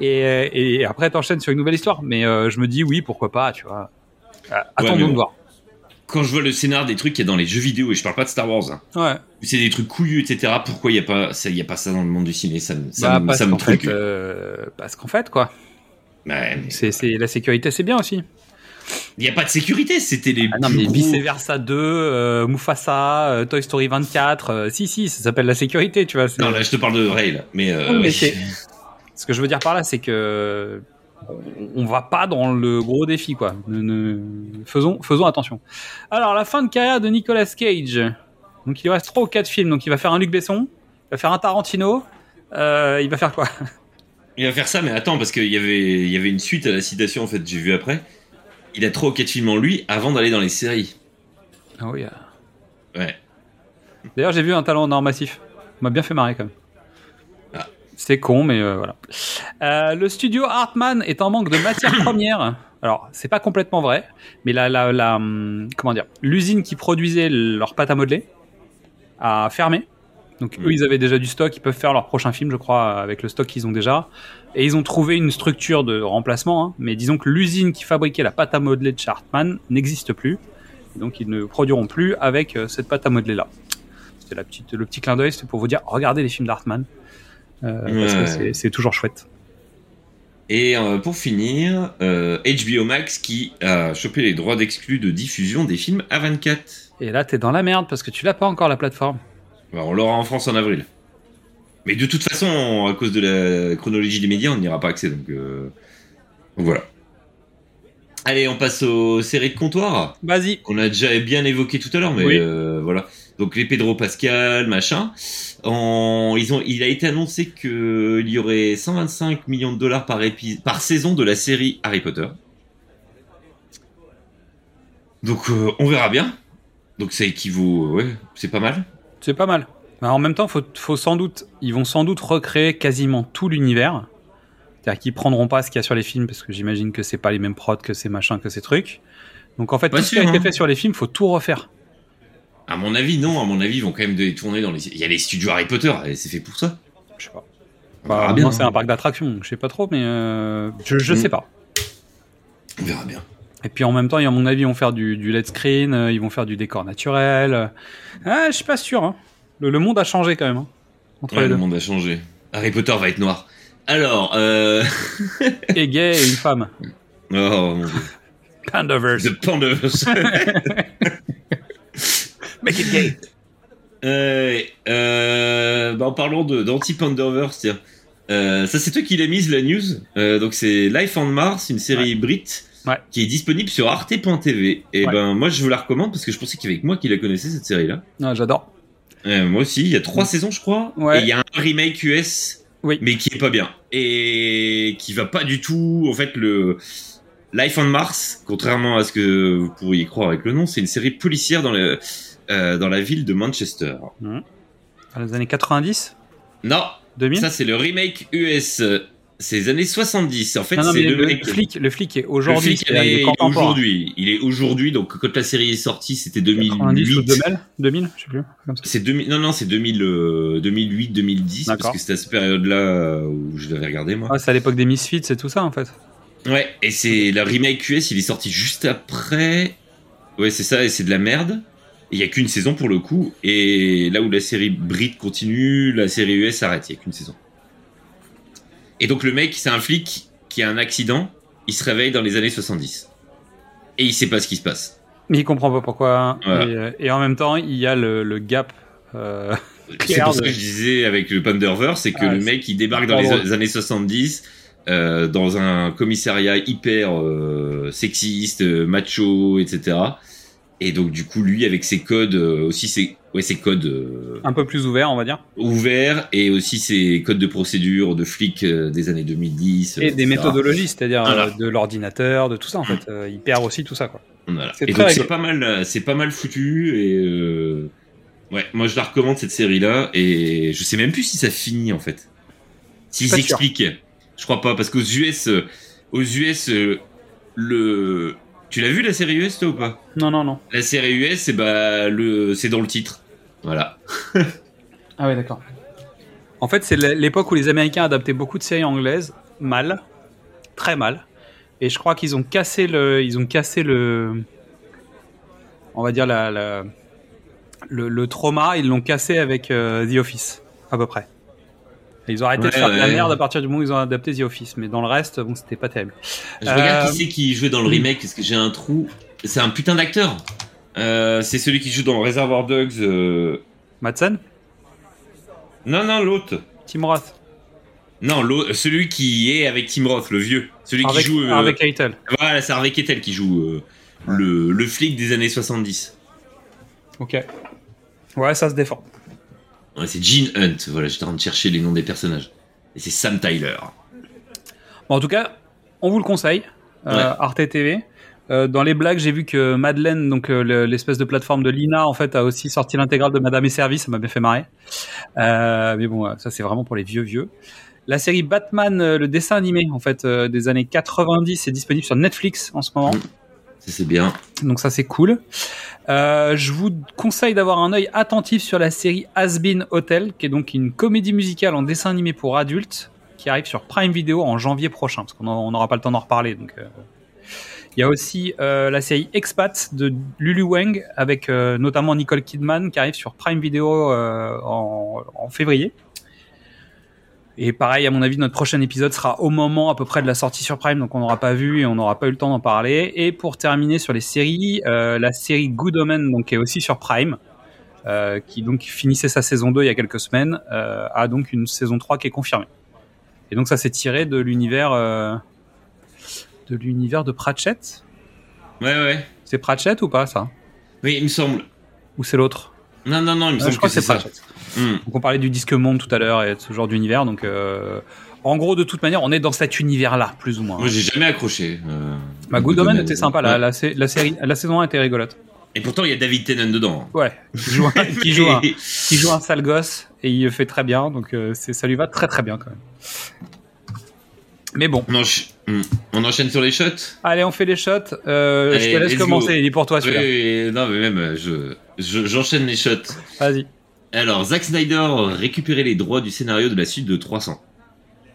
Et, et après, t'enchaînes sur une nouvelle histoire. Mais euh, je me dis, oui, pourquoi pas, tu vois. Attendons mais de bon. voir. Quand je vois le scénar des trucs qu'il y a dans les jeux vidéo, et je parle pas de Star Wars, hein, Ouais. c'est des trucs couillus, etc. Pourquoi il y a pas ça, y a pas ça dans le monde du ciné? Ça, ça, Bah, me- parce ça me qu'en fait, truc. euh, parce qu'en fait, quoi. Ouais, mais c'est la sécurité, c'est bien aussi. Il y a pas de sécurité. C'était les Ah non, mais vice versa 2, euh, Mufasa, euh, Toy Story 24, euh, si si, ça s'appelle la sécurité, tu vois. Non, là, je te parle de Ray, là. Mais, euh, Oui, mais Ce que je veux dire par là, c'est que on- va pas dans le gros défi, quoi. Ne- ne- Faisons, faisons attention. Alors, la fin de carrière de Nicolas Cage. Donc, il lui reste trois ou quatre films. Donc, il va faire un Luc Besson, il va faire un Tarantino. Euh, il va faire quoi? Il va faire ça, mais attends, parce qu'il y avait, il y avait une suite à la citation, en fait, j'ai vu après. Il a ou quatre films en lui avant d'aller dans les séries. Ah oui. Ouais. D'ailleurs, j'ai vu un talent en or massif. M'a bien fait marrer quand même. Ah. C'est con, mais euh, voilà. Euh, le studio Hartman est en manque de matières premières. Alors, c'est pas complètement vrai, mais la, la, la, hum, comment dire, l'usine qui produisait leur pâte à modeler a fermé. Donc eux, Mm. ils avaient déjà du stock, ils peuvent faire leur prochain film, je crois, avec le stock qu'ils ont déjà. Et ils ont trouvé une structure de remplacement, hein. mais disons que l'usine qui fabriquait la pâte à modeler de chez Hartmann n'existe plus. Donc ils ne produiront plus avec euh, cette pâte à modeler là. C'était la petite, le petit clin d'œil, c'était pour vous dire, regardez les films d'Hartmann. Euh, parce que Ouais. c'est- toujours chouette. Et euh, pour finir, euh, HBO Max qui a chopé les droits d'exclus de diffusion des films A24. Et là, t'es dans la merde parce que tu l'as pas encore la plateforme. Alors, on l'aura en France en avril. Mais de toute façon, à cause de la chronologie des médias, on n'y aura pas accès. Donc, euh, donc voilà. Allez, on passe aux séries de comptoir. Vas-y. On a déjà bien évoqué tout à l'heure, mais Oui. euh, voilà. Donc les Pedro Pascal, machin. En, ils ont, il a été annoncé qu'il y aurait 125 millions de dollars par, épi- par saison de la série Harry Potter. Donc euh, on verra bien. Donc ça équivaut, ouais, c'est pas mal. C'est pas mal. Mais en même temps, faut, faut sans doute, ils vont sans doute recréer quasiment tout l'univers. C'est-à-dire qu'ils prendront pas ce qu'il y a sur les films parce que j'imagine que c'est pas les mêmes prods que ces machins, que ces trucs. Donc en fait, Pas tout ce qui a été hein. fait sur les films, faut tout refaire. À mon avis, non. À mon avis, ils vont quand même de- tourner dans les. Il y a les studios Harry Potter, c'est fait pour ça. Je sais pas. Bah, c'est un parc d'attractions, je sais pas trop, mais euh, je, je sais pas. On verra bien. Et puis en même temps, à mon avis, ils vont faire du, du let's screen, euh, ils vont faire du décor naturel. euh. Ah, je suis pas sûr. Hein. Le, le monde a changé quand même. hein, entre Ouais, les le monde a changé. Harry Potter va être noir. Alors, euh... Et gay et une femme. oh mon dieu. Pandaverse. The Pandaverse. Make it gay. Euh, euh, bah en parlant d'anti-Pandaverse, tiens. Euh, ça, c'est toi qui l'as mise, la news. Donc, c'est Life on Mars, une série brit Ouais. qui est disponible sur arte.tv. Et Ouais. ben, moi, je vous la recommande parce que je pensais qu'il y avait que moi qui la connaissais, cette série-là. Ah, J'adore. Euh, moi aussi, il y a trois saisons, je crois. Ouais. Et il y a un remake US, Oui. mais qui est pas bien. Et qui va pas du tout. En fait, le Life on Mars, contrairement à ce que vous pourriez croire avec le nom, c'est une série policière dans, le, euh, dans la ville de Manchester. Dans les années 90 Non, 2000 ça c'est le remake US. C'est les années 70. En fait, Non, non, c'est le, le, mec. flic, le flic est Le aujourd'hui. flic, c'est-à-dire, il est est aujourd'hui. Il est aujourd'hui. Donc, quand la série est sortie, c'était 90 ou 2008. 2000 2000, je sais plus. Comme ça. C'est 2000, non, non, c'est 2000, euh, 2008, 2010, parce que c'était à cette période-là euh, où je l'avais regardé, moi. Ouais, c'est à l'époque des Misfits et tout ça en fait. Ouais, et c'est la remake US, il est sorti juste après. Ouais, c'est ça, et c'est de la merde. Il y a qu'une saison pour le coup, et là où la série Brit continue, la série US s'arrête, il y a qu'une saison. Et donc le mec, c'est un flic qui a un accident, il se réveille dans les années 70. Et il sait pas ce qui se passe. Mais il comprend pas pourquoi. Voilà. Et, euh, et en même temps, il y a le, le gap euh, C'est pour ça que je disais avec le Panderverse, c'est que Ah, le mec il débarque dans les années 70 euh, dans un commissariat hyper euh, sexiste, macho, etc. Et donc du coup lui avec ses codes euh, aussi ses ouais ses codes euh, Un peu plus ouvert, on va dire. ouverts et aussi ses codes de procédure de flic euh, des années 2010 Et etc. des méthodologies, c'est-à-dire Voilà. euh, de l'ordinateur, de tout ça en fait. Euh, il perd aussi tout ça quoi. Voilà. C'est Et très donc c'est rigolo. pas mal, c'est pas mal foutu et euh, ouais, moi je la recommande cette série là et je sais même plus si ça finit en fait. S'ils expliquent, je crois pas parce qu'aux US, aux US, le, tu l'as vu la série US toi ou pas? Non, non, non. La série US, c'est bah le, c'est dans le titre. Voilà. Ah ouais, d'accord. En fait, c'est l'époque où les Américains adaptaient beaucoup de séries anglaises, mal, très mal. Et je crois qu'ils ont cassé le, ils ont cassé le, on va dire la, la- le, le trauma, ils l'ont cassé avec euh, The Office, à peu près. Et ils ont arrêté de faire de la ouais. merde à partir du moment où ils ont adapté The Office, mais dans le reste, bon, c'était pas terrible. Je regarde Euh, qui c'est qui jouait dans le remake parce que j'ai un trou. C'est un putain d'acteur. Euh, c'est celui qui joue dans Reservoir Dogs. euh, Madsen, Non non l'autre. Tim Roth, Non, celui qui est avec Tim Roth, le vieux. Celui avec, qui joue. euh, avec Keitel. Voilà, c'est Harvey Keitel qui joue euh, le, le flic des années 70. Ok. Ouais, ça se défend. Ouais, c'est Gene Hunt. Voilà, j'étais en train de chercher les noms des personnages. Et c'est Sam Tyler. Bon, en tout cas, on vous le conseille, euh, Ouais. Arte TV. Euh, dans les blagues, j'ai vu que Madeleine, donc euh, le- l'espèce de plateforme de Lina, en fait, a aussi sorti l'intégrale de Madame et Service. Ça m'a bien fait marrer. Euh, mais bon, ça c'est vraiment pour les vieux vieux. La série Batman, le dessin animé, en fait, des années 90, est disponible sur Netflix en ce moment. C'est bien. Donc ça c'est cool. Euh, je vous conseille d'avoir un œil attentif sur la série Has Been Hotel, qui est donc une comédie musicale en dessin animé pour adultes, qui arrive sur Prime Video en janvier prochain, parce qu'on n'aura pas le temps d'en reparler. Donc, euh. il y a aussi euh, la série Expat de Lulu Wang, avec notamment Nicole Kidman, qui arrive sur Prime Video en février. Et pareil, à mon avis, notre prochain épisode sera au moment à peu près de la sortie sur Prime, donc on n'aura pas vu et on n'aura pas eu le temps d'en parler. Et pour terminer sur les séries, euh, la série Good Omen, donc qui est aussi sur Prime, euh, qui donc finissait sa saison 2 il y a quelques semaines, euh, a donc une saison 3 qui est confirmée. Et donc ça s'est tiré de l'univers euh, de l'univers de Pratchett? Ouais, ouais. C'est Pratchett ou pas ça? Oui, il me semble. Ou c'est l'autre? Non, non, non, il me Ah, semble Je crois que que c'est ça. Hmm. Donc on parlait du disque monde tout à l'heure et de ce genre d'univers. Donc euh, en gros, de toute manière, on est dans cet univers-là, plus ou moins. Moi, j'ai jamais accroché. euh, Bah, Good Omen était sympa, la, Ouais. la, sé- la série, la saison 1 était rigolote. Et pourtant, il y a David Tennant dedans. Ouais, qui joue un, qui joue un, qui joue un sale gosse et il le fait très bien, donc euh, ça lui va très très bien quand même. Mais bon, On, encha- hmm. On enchaîne sur les shots? Allez, on fait les shots. Euh, je Allez, te laisse commencer, go. il est pour toi celui-là. oui, oui, non, mais même, euh, je, je- j'enchaîne les shots. Vas-y. Alors, Zack Snyder récupérait les droits du scénario de la suite de 300.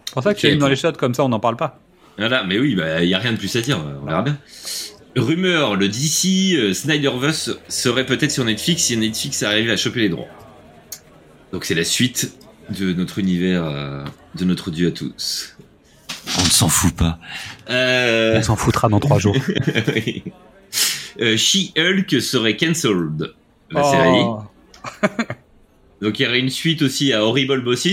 C'est pour ça que tu as Ok. mis dans les shots comme ça, on n'en parle pas. Voilà, mais oui, bah, il y a rien de plus à dire, on verra bien. Rumeur, le DC euh, Snyderverse serait peut-être sur Netflix si Netflix arrivait à choper les droits. Donc c'est la suite de notre univers, euh, de notre dieu à tous. On ne s'en fout pas. Euh... On s'en foutra dans trois jours. oui. Euh, She-Hulk serait cancelled, la Oh. série. Donc il y aurait une suite aussi à Horrible Bosses.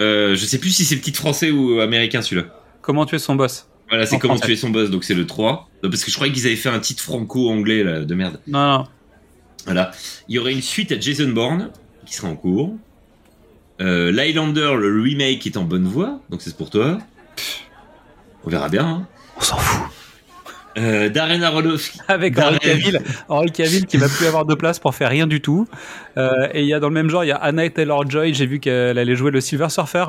Euh, je sais plus si c'est petit français ou américain celui-là. Comment tuer son boss Voilà, c'est En comment français. tuer son boss, donc c'est le 3. Non, Parce que je croyais qu'ils avaient fait un titre franco-anglais là, de merde. Non, non. Voilà. Il y aurait une suite à Jason Bourne qui sera en cours. Euh, L'Highlander, le remake est en bonne voie, donc c'est pour toi. On verra bien. Hein. On s'en fout. Euh, Darren Aronofsky. Avec Darren- Henry Cavill, qui va plus avoir de place pour faire rien du tout. Euh, et il y a dans le même genre, il y a Anna Taylor-Joy, j'ai vu qu'elle allait jouer le Silver Surfer.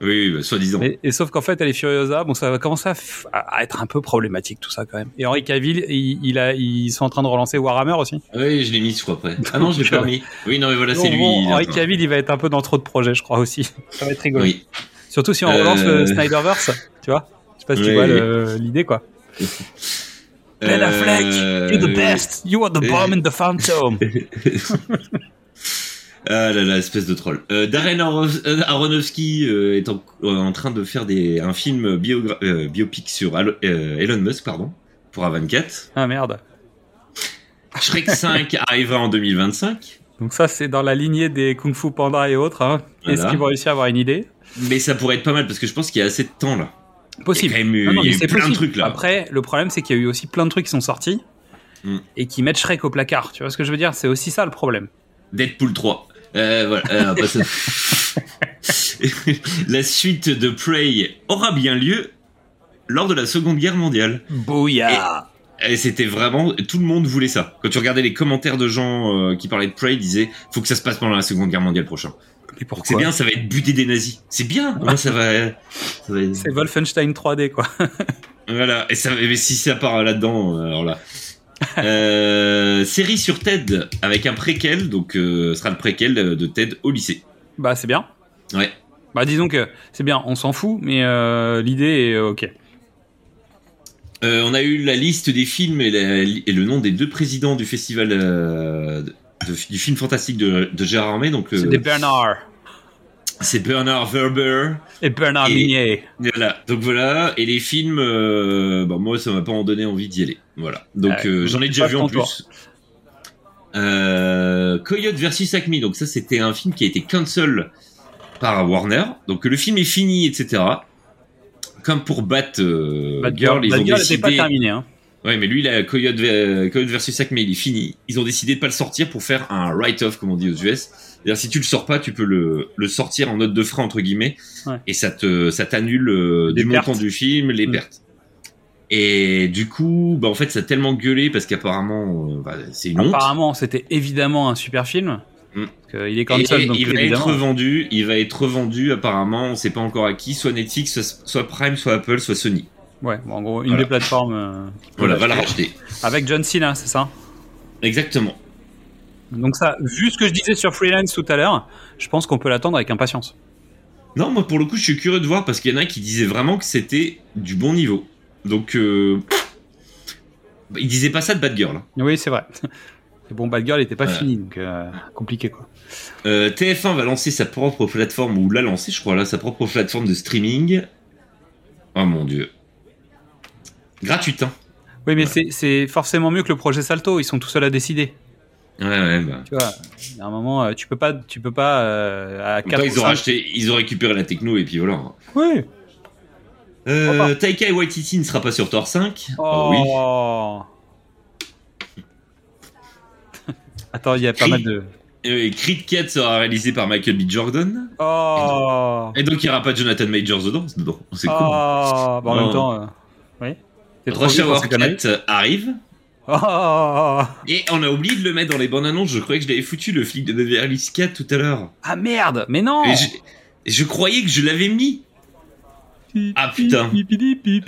Oui, bah, soi-disant. Et, et sauf qu'en fait, elle est Furiosa. Bon, ça va commencer à, être un peu problématique tout ça quand même. Et Henry Cavill, il, il a, ils sont en train de relancer Warhammer aussi. Oui, je l'ai mis, je crois, après. Ah non, je l'ai pas mis. Oui, non, mais voilà, c'est lui. bon, en- Cavill, il va être un peu dans trop de projets, je crois aussi. Ça va être rigolo. Oui. Surtout si on Euh, relance le Snyderverse, tu vois. Je sais pas si tu vois l'idée quoi. Ben Affleck, Euh, you're the best. You are the bomb in the phantom. Ah là là, espèce de troll. Euh, Darren euh, Aronofsky euh, est en, euh, en train de faire des, un film euh, biopic sur euh, Elon Musk, pardon, pour A24. Ah merde. Shrek 5 arrivera en 2025. Donc ça, c'est dans la lignée des Kung Fu Panda et autres. Hein. Est-ce qu'ils vont réussir à avoir une idée? Mais ça pourrait être pas mal parce que je pense qu'il y a assez de temps là. Possible. Il y a eu- Non, non, il y a mais eu c'est plein de trucs, là. Après, le problème, c'est qu'il y a eu aussi plein de trucs qui sont sortis Mm. et qui mettent Shrek au placard. Tu vois ce que je veux dire? C'est aussi ça le problème. Deadpool 3. Euh, voilà. euh, ça. la suite de Prey aura bien lieu lors de la Seconde Guerre mondiale. Bouya Et c'était vraiment tout le monde voulait ça. Quand tu regardais les commentaires de gens euh, qui parlaient de Prey, ils disaient faut que ça se passe pendant la Seconde Guerre mondiale prochain. C'est bien, ça va être buter des nazis. C'est bien. Moi, ça va. ça va- C'est Wolfenstein 3D, quoi. Voilà. Et ça, mais si ça part là-dedans, euh, alors là. Euh, série sur Ted avec un préquel, donc euh, ce sera le préquel de Ted au lycée. bah, c'est bien. Ouais. Bah, disons que c'est bien, on s'en fout, mais euh, l'idée est ok. Euh, on a eu la liste des films et, la- et le nom des deux présidents du festival euh, de- du film fantastique de, de Gérard Armé. Donc euh, C'est des Bernard c'est Bernard Werber. et Bernard Et- Minier. Voilà. Donc voilà. Et les films, euh, bah, moi ça m'a pas en donné envie d'y aller. Voilà. Donc Ouais, euh, j'en ai déjà vu en plus. Euh, Coyote versus Acme. Donc ça c'était un film qui a été cancel par Warner. Donc le film est fini, etc. Comme pour Bat, euh, Bad Girl, ils ont Girl décidé. pas terminé. Hein. Ouais, mais lui, la Coyote, ve- Coyote versus Acme, il est fini. Ils ont décidé de pas le sortir pour faire un write-off, comme on dit aux US. C'est-à-dire, si tu le sors pas, tu peux le, le sortir en note de frais, entre guillemets, Ouais. et ça te, ça t'annule euh, Les du pertes. montant du film, les Mm. pertes. Et du coup, bah, en fait, ça a tellement gueulé parce qu'apparemment, euh, bah, c'est une honte. Apparemment, c'était évidemment un super film. Mm. Parce qu'il est Et, cancel, donc il va être revendu, il va être revendu, apparemment, on sait pas encore à qui, soit Netflix, soit, soit Prime, soit Apple, soit Sony. Ouais, bon, en gros, une Voilà. des plateformes. euh, Voilà, va la racheter. Avec John Cena, c'est ça? Exactement. Donc ça, vu ce que je disais sur Freelance tout à l'heure, je pense qu'on peut l'attendre avec impatience. Non, moi pour le coup, je suis curieux de voir parce qu'il y en a qui disaient vraiment que c'était du bon niveau. Donc, euh, bah, ils disaient pas ça de Bad Girl. hein. Oui, c'est vrai. Et bon, Bad Girl n'était pas fini, donc euh, compliqué quoi. Euh, TF1 va lancer sa propre plateforme, ou l'a lancé, je crois, là, sa propre plateforme de streaming. Oh mon dieu. Gratuite, hein. Oui, mais c'est- c'est forcément mieux que le projet Salto. Ils sont tout seuls à décider. Ouais, ouais, bah. Tu vois, à un moment, euh, tu peux pas, tu peux pas euh, à En même 4 temps, ils ont racheté, ils ont récupéré la techno et puis voilà. Oui. Euh, Taika Waititi ne sera pas sur Thor 5. Oh. oui. Attends, il y a pas mal de. Euh, Creed 4 sera réalisé par Michael B. Jordan. Oh. Et donc, il n'y aura pas Jonathan Majors dedans. C'est cool. Oh. Bah, en même temps, euh, ces conneries. 4 arrive. Oh. Et on a oublié de le mettre dans les bandes annonces. Je croyais que je l'avais foutu, le flic de Beverly Hills 4 tout à l'heure. Ah merde, mais non. Et je, je croyais que je l'avais mis. Ah, putain.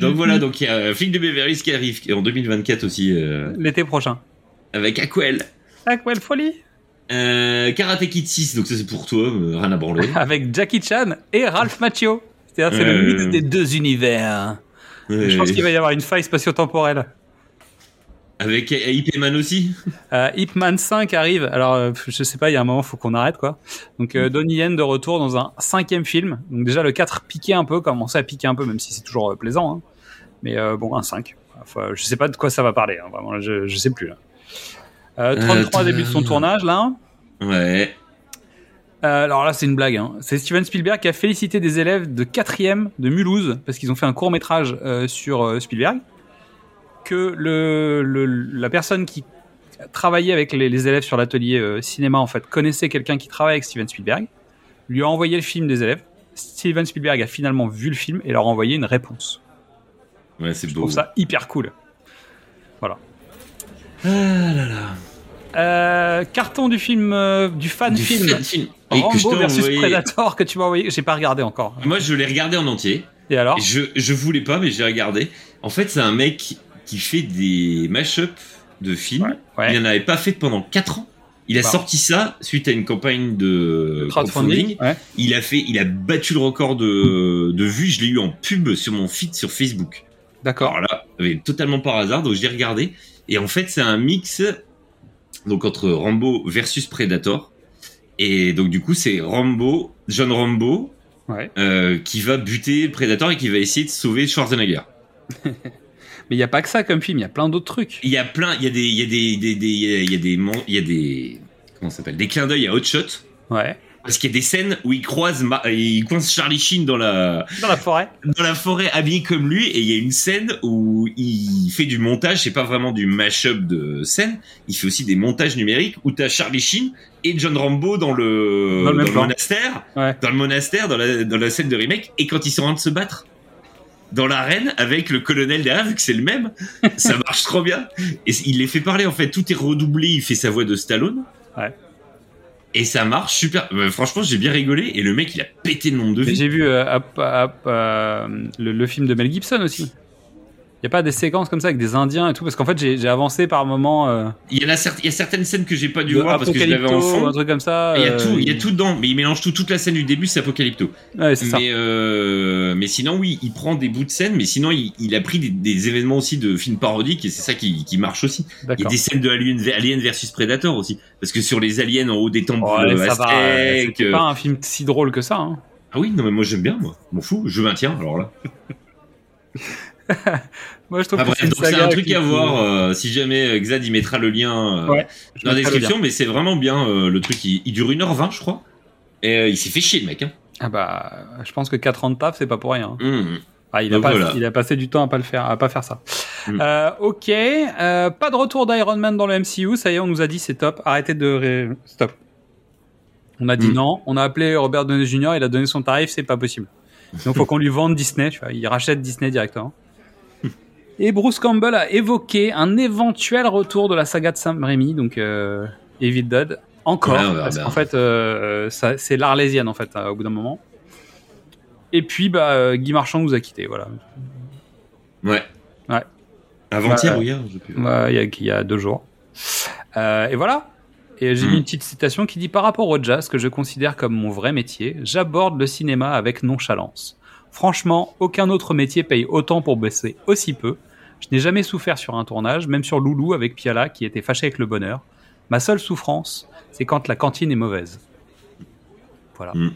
Donc voilà, donc il y a un flic de Beverly Hills qui arrive en 2024 aussi euh, L'été prochain. avec Aquel. Quelle folie Euh, Karate Kid 6, donc ça c'est pour toi, euh, rien à branler. Avec Jackie Chan et Ralph Macchio. C'est-à-dire, c'est le Euh. mix des deux univers. Je pense qu'il va y avoir une faille spatio-temporelle. Avec Ip Man aussi. Euh, Ip Man 5 arrive. Alors, euh, je sais pas, il y a un moment, faut qu'on arrête, quoi. Donc, euh, Donnie Yen de retour dans un cinquième film. Donc, déjà, le 4 piquait un peu, commençait à piquer un peu, même si c'est toujours euh, plaisant. hein. Mais euh, bon, un 5. Enfin, je sais pas de quoi ça va parler, hein, vraiment, je, je sais plus. Là. Euh, 33 Euh, début de son tournage, là. Ouais. Euh, alors là, c'est une blague. Hein. C'est Steven Spielberg qui a félicité des élèves de 4e de Mulhouse, parce qu'ils ont fait un court métrage euh, sur euh, Spielberg, que le, le- la personne qui travaillait avec les, les élèves sur l'atelier euh, cinéma, en fait, connaissait quelqu'un qui travaille avec Steven Spielberg, lui a envoyé le film des élèves. Steven Spielberg a finalement vu le film et leur a envoyé une réponse. Ouais, c'est Je beau. trouve ça hyper cool. Voilà. Ah là là. Euh, carton du film, euh, du fan Du film. fan film. Rambo versus envoyé. Predator que tu m'as envoyé. J'ai pas regardé encore. Moi, je l'ai regardé en entier. Et alors Et je, je voulais pas, mais j'ai regardé. En fait, c'est un mec qui fait des mash-up de films. Ouais. Il en avait pas fait pendant 4 ans. Il a Bah. sorti ça suite à une campagne de crowdfunding. Ouais. Il a fait, il a battu le record de, de vues. Je l'ai eu en pub sur mon feed sur Facebook. D'accord. Là, totalement par hasard, donc j'ai regardé. Et en fait, c'est un mix donc entre Rambo versus Predator. Et donc du coup, c'est Rambo, John Rambo, Ouais. euh, qui va buter Predator et qui va essayer de sauver Schwarzenegger. Mais il n'y a pas que ça comme film, il y a plein d'autres trucs. Il y a plein, il y a des, il y a des, des, des- il y a- il y a des, il y a des, comment ça s'appelle? Des clins d'œil à Hot Shot. Ouais. Parce qu'il y a des scènes où il croise, Ma- il coince Charlie Sheen dans la, Dans la forêt. dans la forêt habillé comme lui et il y a une scène où il fait du montage, c'est pas vraiment du mash-up de scène, il fait aussi des montages numériques où t'as Charlie Sheen et John Rambo dans le, Dans monastère, Ouais. dans le monastère, dans la, dans la scène de remake et quand ils sont en train de se battre dans l'arène avec le colonel derrière, vu que c'est le même, ça marche trop bien. Et il les fait parler en fait, tout est redoublé, il fait sa voix de Stallone. Ouais. Et ça marche super. Euh, franchement, j'ai bien rigolé et le mec il a pété le nombre de vues. J'ai vu euh, euh, le, le film de Mel Gibson aussi. Il a pas des séquences comme ça avec des Indiens et tout? Parce qu'en fait j'ai avancé par moment euh, Il y en a, cer- il y a certaines scènes que j'ai pas dû de voir parce que je l'avais en fond. un truc comme ça. Il y a euh, tout, il y a tout dedans, mais il mélange tout. Toute la scène du début, c'est Apocalypto. Ouais. Mais, euh, mais sinon, oui, il prend des bouts de scène, mais sinon, il, il a pris des, des événements aussi de films parodiques et c'est ça qui, qui marche aussi. Il y a des scènes de Alien, Alien versus Predator aussi. Parce que sur les aliens en haut des temples euh, euh, aztèques, euh, pas un film si drôle que ça. Hein. Ah oui, non, mais moi j'aime bien, moi. M'en fous, je maintiens, alors là. Moi je trouve Ah, que bref, c'est donc un truc qui- à voir. euh, si jamais euh, Xad, il mettra le lien euh, Ouais, dans la description, mais c'est vraiment bien. euh, le truc, il, il dure 1h20, je crois. Et euh, il s'est fait chier, le mec. Hein. Ah bah, je pense que 4 ans de taf, c'est pas pour rien. Hum. Ah, il, a Donc pas, voilà. il a passé du temps à pas le faire, à pas faire ça. Mm. Euh, ok, euh, pas de retour d'Iron Man dans le MCU. Ça y est, on nous a dit c'est top. Arrêtez de ré... stop. On a dit Mm. non. On a appelé Robert Downey Jr. Il a donné son tarif. C'est pas possible. Donc faut qu'on lui vende Disney. Tu vois, il rachète Disney directement. Et Bruce Campbell a évoqué un éventuel retour de la saga de Sam Raimi, donc euh, Evil Dead. Encore, Ouais, parce qu'en fait, euh, ça- c'est l'arlésienne en fait, euh, au bout d'un moment. Et puis, bah, euh, Guy Marchand nous a quittés, voilà. Ouais. Ouais. Avant-hier sais plus. Ouais, Il y, a, il y a deux jours. Euh, et voilà. Et j'ai Mm. mis une petite citation qui dit Par rapport au jazz, que je considère comme mon vrai métier, j'aborde le cinéma avec nonchalance. Franchement, aucun autre métier paye autant pour bosser aussi peu. Je n'ai jamais souffert sur un tournage, même sur Loulou avec Piala qui était fâché avec le bonheur. Ma seule souffrance, c'est quand la cantine est mauvaise. Voilà. Mm.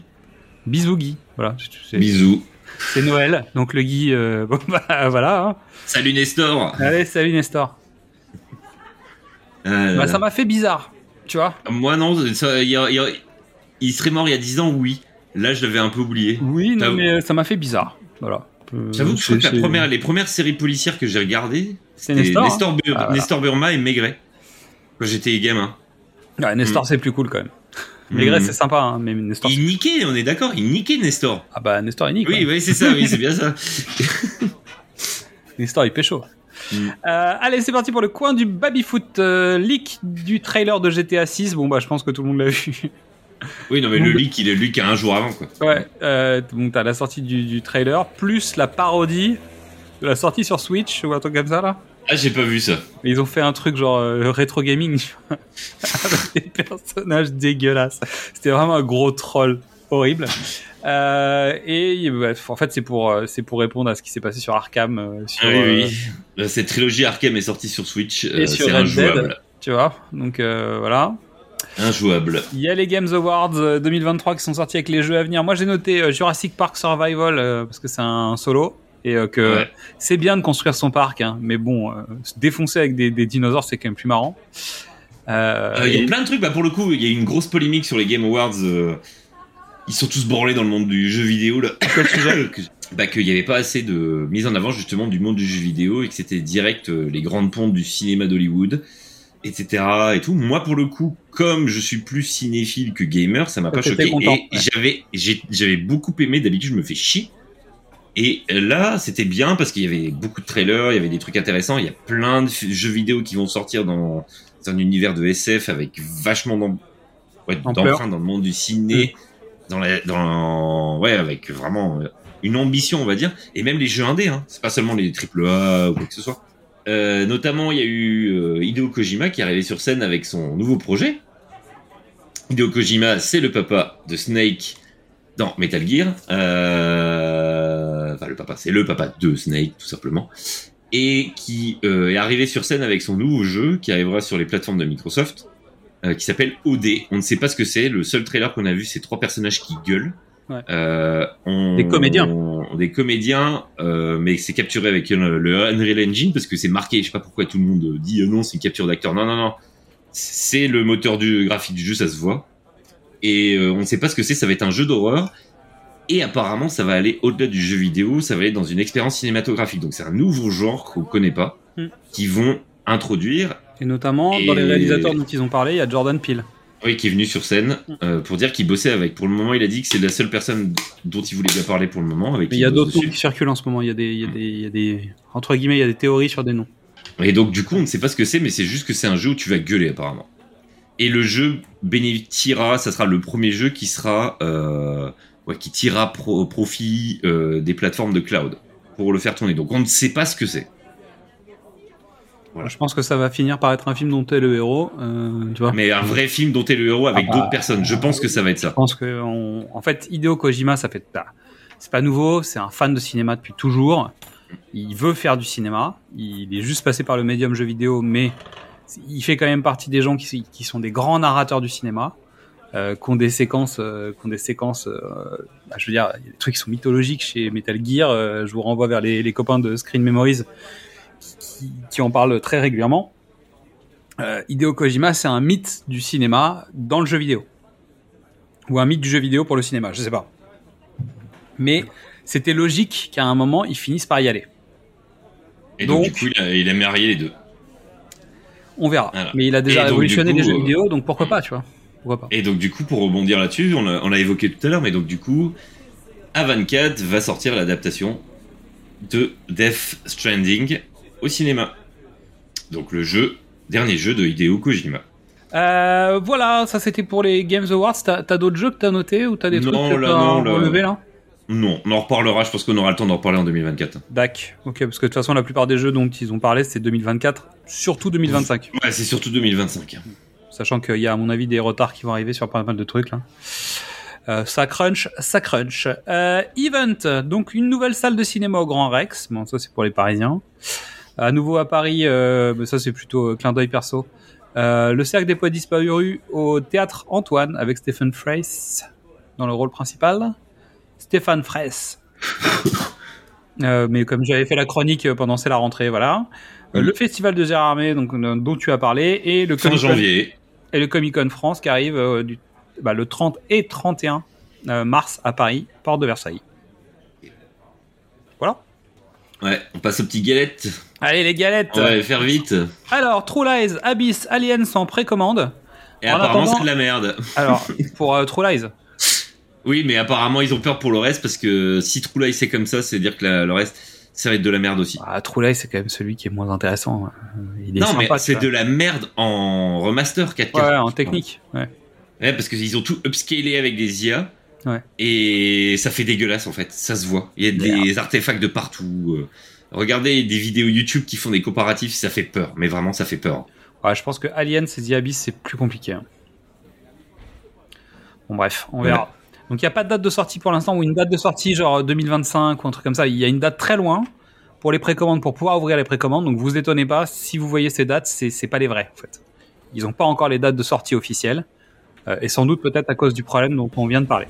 Bisous Guy. Voilà. Bisous. C'est Noël, donc le Guy, euh, bon, bah, voilà. hein. Salut Nestor. Allez, salut Nestor. Ah Bah, ça m'a fait bizarre, tu vois. Moi non, ça, il, y a- il y a- il serait mort il y a 10 ans, oui. Là, je l'avais un peu oublié. Oui, non, mais euh, ça m'a fait bizarre. Voilà. Euh, J'avoue que je crois que la première, les premières séries policières que j'ai regardées, C'est c'était Nestor. Nestor, Bur- Ah, voilà. Nestor Burma et Maigret. Quand j'étais gamin. Ouais, Nestor, Mm. c'est plus cool quand même. Maigret, Mm. c'est sympa, hein, mais Nestor. Il niquait, on est d'accord, il niquait Nestor. Ah bah, Nestor, il nique. Oui, c'est ça, oui, c'est bien ça. Nestor, il pécho. Mm. Euh, allez, c'est parti pour le coin du baby-foot. Euh, leak du trailer de GTA 6. Bon, bah, je pense que tout le monde l'a vu. Oui, non, mais le leak, il est leak un jour avant, quoi. ouais. Euh, donc, t'as la sortie du, du trailer, plus la parodie de la sortie sur Switch ou un truc comme ça, là. Ah, j'ai pas vu ça. Ils ont fait un truc genre euh, rétro gaming avec des personnages dégueulasses. C'était vraiment un gros troll horrible. Euh, et en fait, c'est pour euh, c'est pour répondre à ce qui s'est passé sur Arkham, sur, Ah oui, oui. Cette trilogie Arkham est sortie sur Switch. et sur c'est Red. Dead, tu vois. Donc voilà. Injouable. Il y a les Games Awards euh, 2023 qui sont sortis avec les jeux à venir. Moi, j'ai noté euh, Jurassic Park Survival euh, parce que c'est un solo et euh, que Ouais. c'est bien de construire son parc, hein, mais bon, euh, se défoncer avec des, des dinosaures, c'est quand même plus marrant. Euh, Euh, Il y et- a plein de trucs. Bah, pour le coup, il y a une grosse polémique sur les Game Awards. euh, ils sont tous branlés dans le monde du jeu vidéo. Là. Bah, Qu'il n'y avait pas assez de mise en avant justement du monde du jeu vidéo et que c'était direct euh, les grandes pontes du cinéma d'Hollywood, etc. Et tout. Moi, pour le coup, comme je suis plus cinéphile que gamer, ça m'a pas choqué. content, et ouais. j'avais, j'ai- j'avais beaucoup aimé. D'habitude, je me fais chier. Et là, c'était bien parce qu'il y avait beaucoup de trailers, il y avait des trucs intéressants. Il y a plein de jeux vidéo qui vont sortir dans un univers de SF avec vachement d'em- ouais, dans le monde du ciné, dans la, dans, ouais, avec vraiment euh, une ambition, on va dire. Et même les jeux indés, hein. C'est pas seulement les triple A ou quoi que ce soit. Euh, notamment, il y a eu euh, Hideo Kojima qui est arrivé sur scène avec son nouveau projet. Hideo Kojima, c'est le papa de Snake dans Metal Gear. Euh... Enfin, le papa, c'est le papa de Snake, tout simplement. Et qui est arrivé sur scène avec son nouveau jeu qui arrivera sur les plateformes de Microsoft, qui s'appelle OD. On ne sait pas ce que c'est. Le seul trailer qu'on a vu, c'est trois personnages qui gueulent. Ouais. Euh, on- Des comédiens. on- des comédiens, euh, mais c'est capturé avec le Unreal Engine parce que c'est marqué. Je sais pas pourquoi tout le monde dit euh, non, c'est une capture d'acteur. Non, non, non. c'est le moteur du graphique du jeu, ça se voit. Et on ne sait pas ce que c'est, ça va être un jeu d'horreur. Et apparemment, ça va aller au-delà du jeu vidéo, ça va aller dans une expérience cinématographique. Donc c'est un nouveau genre qu'on connaît pas, Hmm. qui vont introduire, Et notamment, Et- dans les réalisateurs dont ils ont parlé, il y a Jordan Peele. Oui, qui est venu sur scène euh, pour dire qu'il bossait avec. Pour le moment, il a dit que c'est la seule personne dont il voulait bien parler pour le moment. Avec Mais il y a d'autres noms qui circulent en ce moment. Il y a des, il y a des, il y a des, entre guillemets, il y a des théories sur des noms. Et donc du coup, on ne sait pas ce que c'est, mais c'est juste que c'est un jeu où tu vas gueuler apparemment. Et le jeu bénéficiera, ça sera le premier jeu qui sera, euh, ouais, qui tirera pro- profit euh, des plateformes de cloud pour le faire tourner. Donc on ne sait pas ce que c'est. Voilà. Je pense que ça va finir par être un film dont tu es le héros. euh, tu vois. Mais un vrai film dont t'es le héros avec Ah bah. d'autres personnes. Je pense que ça va être ça. Je pense que, on- en fait, Hideo Kojima, ça fait, bah, c'est pas nouveau. C'est un fan de cinéma depuis toujours. Il veut faire du cinéma. Il est juste passé par le médium jeu vidéo, mais il fait quand même partie des gens qui, qui sont des grands narrateurs du cinéma, euh, qui ont des séquences, euh, qui ont des séquences. euh, bah, je veux dire, il y a des trucs qui sont mythologiques chez Metal Gear. euh, je vous renvoie vers les, les copains de Screen Memories qui, qui en parlent très régulièrement. Euh, Hideo Kojima, c'est un mythe du cinéma dans le jeu vidéo ou un mythe du jeu vidéo pour le cinéma, je sais pas. Mais c'était logique qu'à un moment ils finissent par y aller. Et donc, Donc- du coup, il a, il a marié les deux. On verra. Voilà. Mais il a déjà révolutionné les jeux euh, vidéo, donc pourquoi pas, tu vois Pourquoi pas Et donc du coup, pour rebondir là-dessus, on l'a on l'a évoqué tout à l'heure, mais donc du coup, A24 va sortir l'adaptation de Death Stranding au cinéma. Donc le jeu, dernier jeu de Hideo Kojima. Euh, Voilà, ça c'était pour les Games Awards. T'as t'as d'autres jeux que t'as noté ou t'as des Non, trucs que t'as relevés là Non, on en reparlera, je pense qu'on aura le temps d'en reparler en 2024. Dac. Ok, parce que de toute façon la plupart des jeux dont ils ont parlé c'est 2024, surtout 2025. Ouais, c'est surtout 2025. Sachant qu'il y a à mon avis des retards qui vont arriver sur pas mal de trucs là. Euh, ça crunch, ça crunch. Euh, Event, donc une nouvelle salle de cinéma au Grand Rex. Bon, ça c'est pour les Parisiens. À nouveau à Paris, euh, mais ça c'est plutôt euh, clin d'œil perso. Euh, le cercle des poètes disparus au théâtre Antoine avec Stephen Fraisse dans le rôle principal. Stéphane Fraisse. Euh, mais comme j'avais fait la chronique pendant c'est la rentrée, voilà. Euh. Le festival de Gérard Armé, donc euh, dont tu as parlé, et le Fin Comic-Con- janvier. et le Comic Con France qui arrive du, bah, le 30 et 31 euh, mars à Paris, porte de Versailles. Ouais, on passe aux petites galettes. Allez les galettes. Les faire vite. Alors True Lies, Abyss, Aliens en précommande. Et En apparemment, attendant- c'est de la merde. Alors pour euh, True Lies. Oui, mais apparemment, ils ont peur pour le reste parce que si True Lies c'est comme ça, c'est dire que la- le reste, ça va être de la merde aussi. Ah, True Lies c'est quand même celui qui est moins intéressant. Il est non, sympa, mais c'est de la merde en remaster 4K. Ouais, en technique. Ouais. Ouais, parce qu'ils ont tout upscalé avec des IA. Ouais. Et ça fait dégueulasse en fait, ça se voit. Il y a des artefacts de partout. euh. Regardez des vidéos YouTube qui font des comparatifs, ça fait peur. Mais vraiment, ça fait peur. Ouais, je pense que Aliens et The Abyss c'est plus compliqué. hein. Bon bref, on verra. Donc il n'y a pas de date de sortie pour l'instant ou une date de sortie genre 2025 ou un truc comme ça. Il y a une date très loin pour les précommandes, pour pouvoir ouvrir les précommandes. Donc vous étonnez pas si vous voyez ces dates, c'est pas les vraies en fait. Ils n'ont pas encore les dates de sortie officielles euh, et sans doute peut-être à cause du problème dont on vient de parler.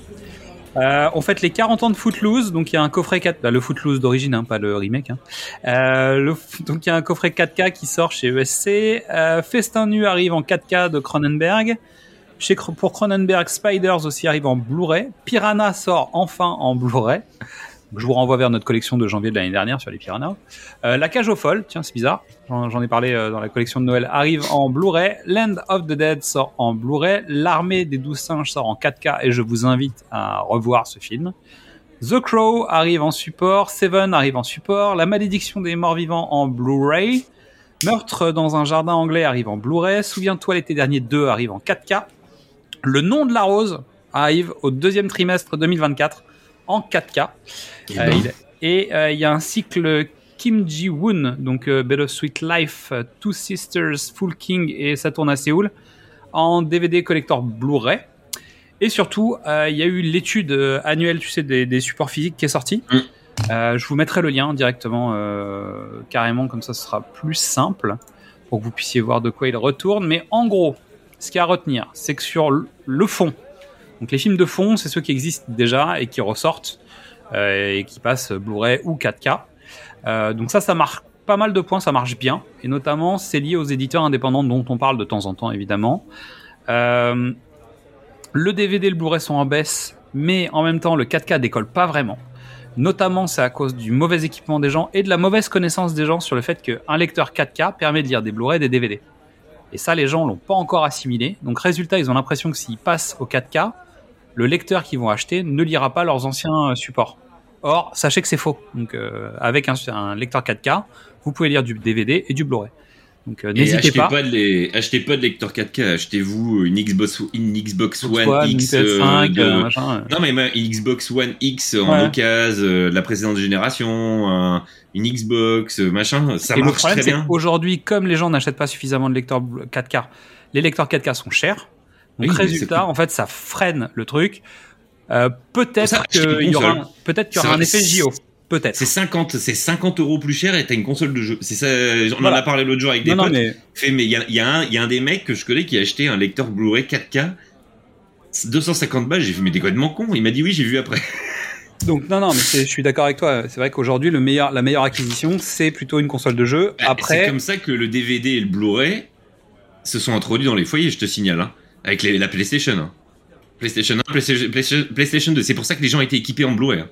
Euh, on fête les 40 ans de Footloose, donc il y a un coffret 4, bah, le Footloose d'origine, hein, pas le remake. Hein. Euh, le, donc il y a un coffret 4K qui sort chez ESC. Euh, Festin nu arrive en 4K de Cronenberg. Chez, pour Cronenberg, Spiders aussi arrive en Blu-ray. Piranha sort enfin en Blu-ray. Je vous renvoie vers notre collection de janvier de l'année dernière sur les Piranhas. Euh, la cage aux folles, tiens, c'est bizarre. J'en ai parlé euh, dans la collection de Noël, arrive en Blu-ray. Land of the Dead sort en Blu-ray. L'armée des douze singes sort en 4K et je vous invite à revoir ce film. The Crow arrive en support. Seven arrive en support. La malédiction des morts vivants en Blu-ray. Meurtre dans un jardin anglais arrive en Blu-ray. Souviens-toi l'été dernier 2 arrive en 4K. Le nom de la rose arrive au deuxième trimestre 2024 en 4K. Et Euh, ben, il- et euh, il y a un cycle Kim Ji-woon, donc euh, Bittersweet Life, euh, Two Sisters, Full King et ça tourne à Séoul, en DVD collector Blu-ray. Et surtout, euh, il y a eu l'étude euh, annuelle, tu sais, des, des supports physiques qui est sortie. Mm. Euh, je vous mettrai le lien directement, euh, carrément, comme ça ce sera plus simple pour que vous puissiez voir de quoi il retourne. Mais en gros, ce qu'il y a à retenir, c'est que sur le fond, donc les films de fond, c'est ceux qui existent déjà et qui ressortent euh, et qui passent Blu-ray ou 4K. Euh, donc ça, ça marche pas mal de points, ça marche bien. Et notamment, c'est lié aux éditeurs indépendants dont on parle de temps en temps, évidemment. Euh, le DVD et le Blu-ray sont en baisse, mais en même temps, le 4K décolle pas vraiment. Notamment, c'est à cause du mauvais équipement des gens et de la mauvaise connaissance des gens sur le fait qu'un lecteur 4K permet de lire des Blu-ray et des DVD. Et ça, les gens l'ont pas encore assimilé. Donc, résultat, ils ont l'impression que s'ils passent au 4K, le lecteur qu'ils vont acheter ne lira pas leurs anciens euh, supports. Or, sachez que c'est faux. Donc, euh, avec un, un lecteur 4K, vous pouvez lire du DVD et du Blu-ray. Donc, euh, n'hésitez achetez pas. pas, de les, achetez pas de lecteur 4K, achetez-vous une Xbox, une Xbox One une X. PS5, de- euh, machin. Non mais ma- une Xbox One X en Ouais. occasion, euh, la précédente génération, un- une Xbox, machin, ça et le marche problème, très bien. qu'aujourd'hui, comme les gens n'achètent pas suffisamment de lecteurs 4K, les lecteurs 4K sont chers. Donc, Oui, résultat, c'est- en fait, ça freine le truc. Euh, peut-être qu'il y aura, peut-être qu'il y C'est aura un effet c'est- JO. Peut-être. C'est 50, c'est 50 euros plus cher et t'as une console de jeu. C'est ça, on Voilà. en a parlé l'autre jour avec des Non, non, potes. mais Fait, mais il y a, y, a un- il y a un des mecs que je connais qui a acheté un lecteur Blu-ray 4K. 250 balles, j'ai fait mais t'es complètement con. Il m'a dit oui, j'ai vu après. donc non, non, mais c'est- je suis d'accord avec toi. C'est vrai qu'aujourd'hui, le meilleur, la meilleure acquisition, c'est plutôt une console de jeu. Bah, C'est Après, comme ça que le DVD et le Blu-ray se sont introduits dans les foyers, je te signale, hein, avec la PlayStation. hein. PlayStation 1, PlayStation, PlayStation- PlayStation 2. C'est pour ça que les gens étaient équipés en Blu-ray. hein.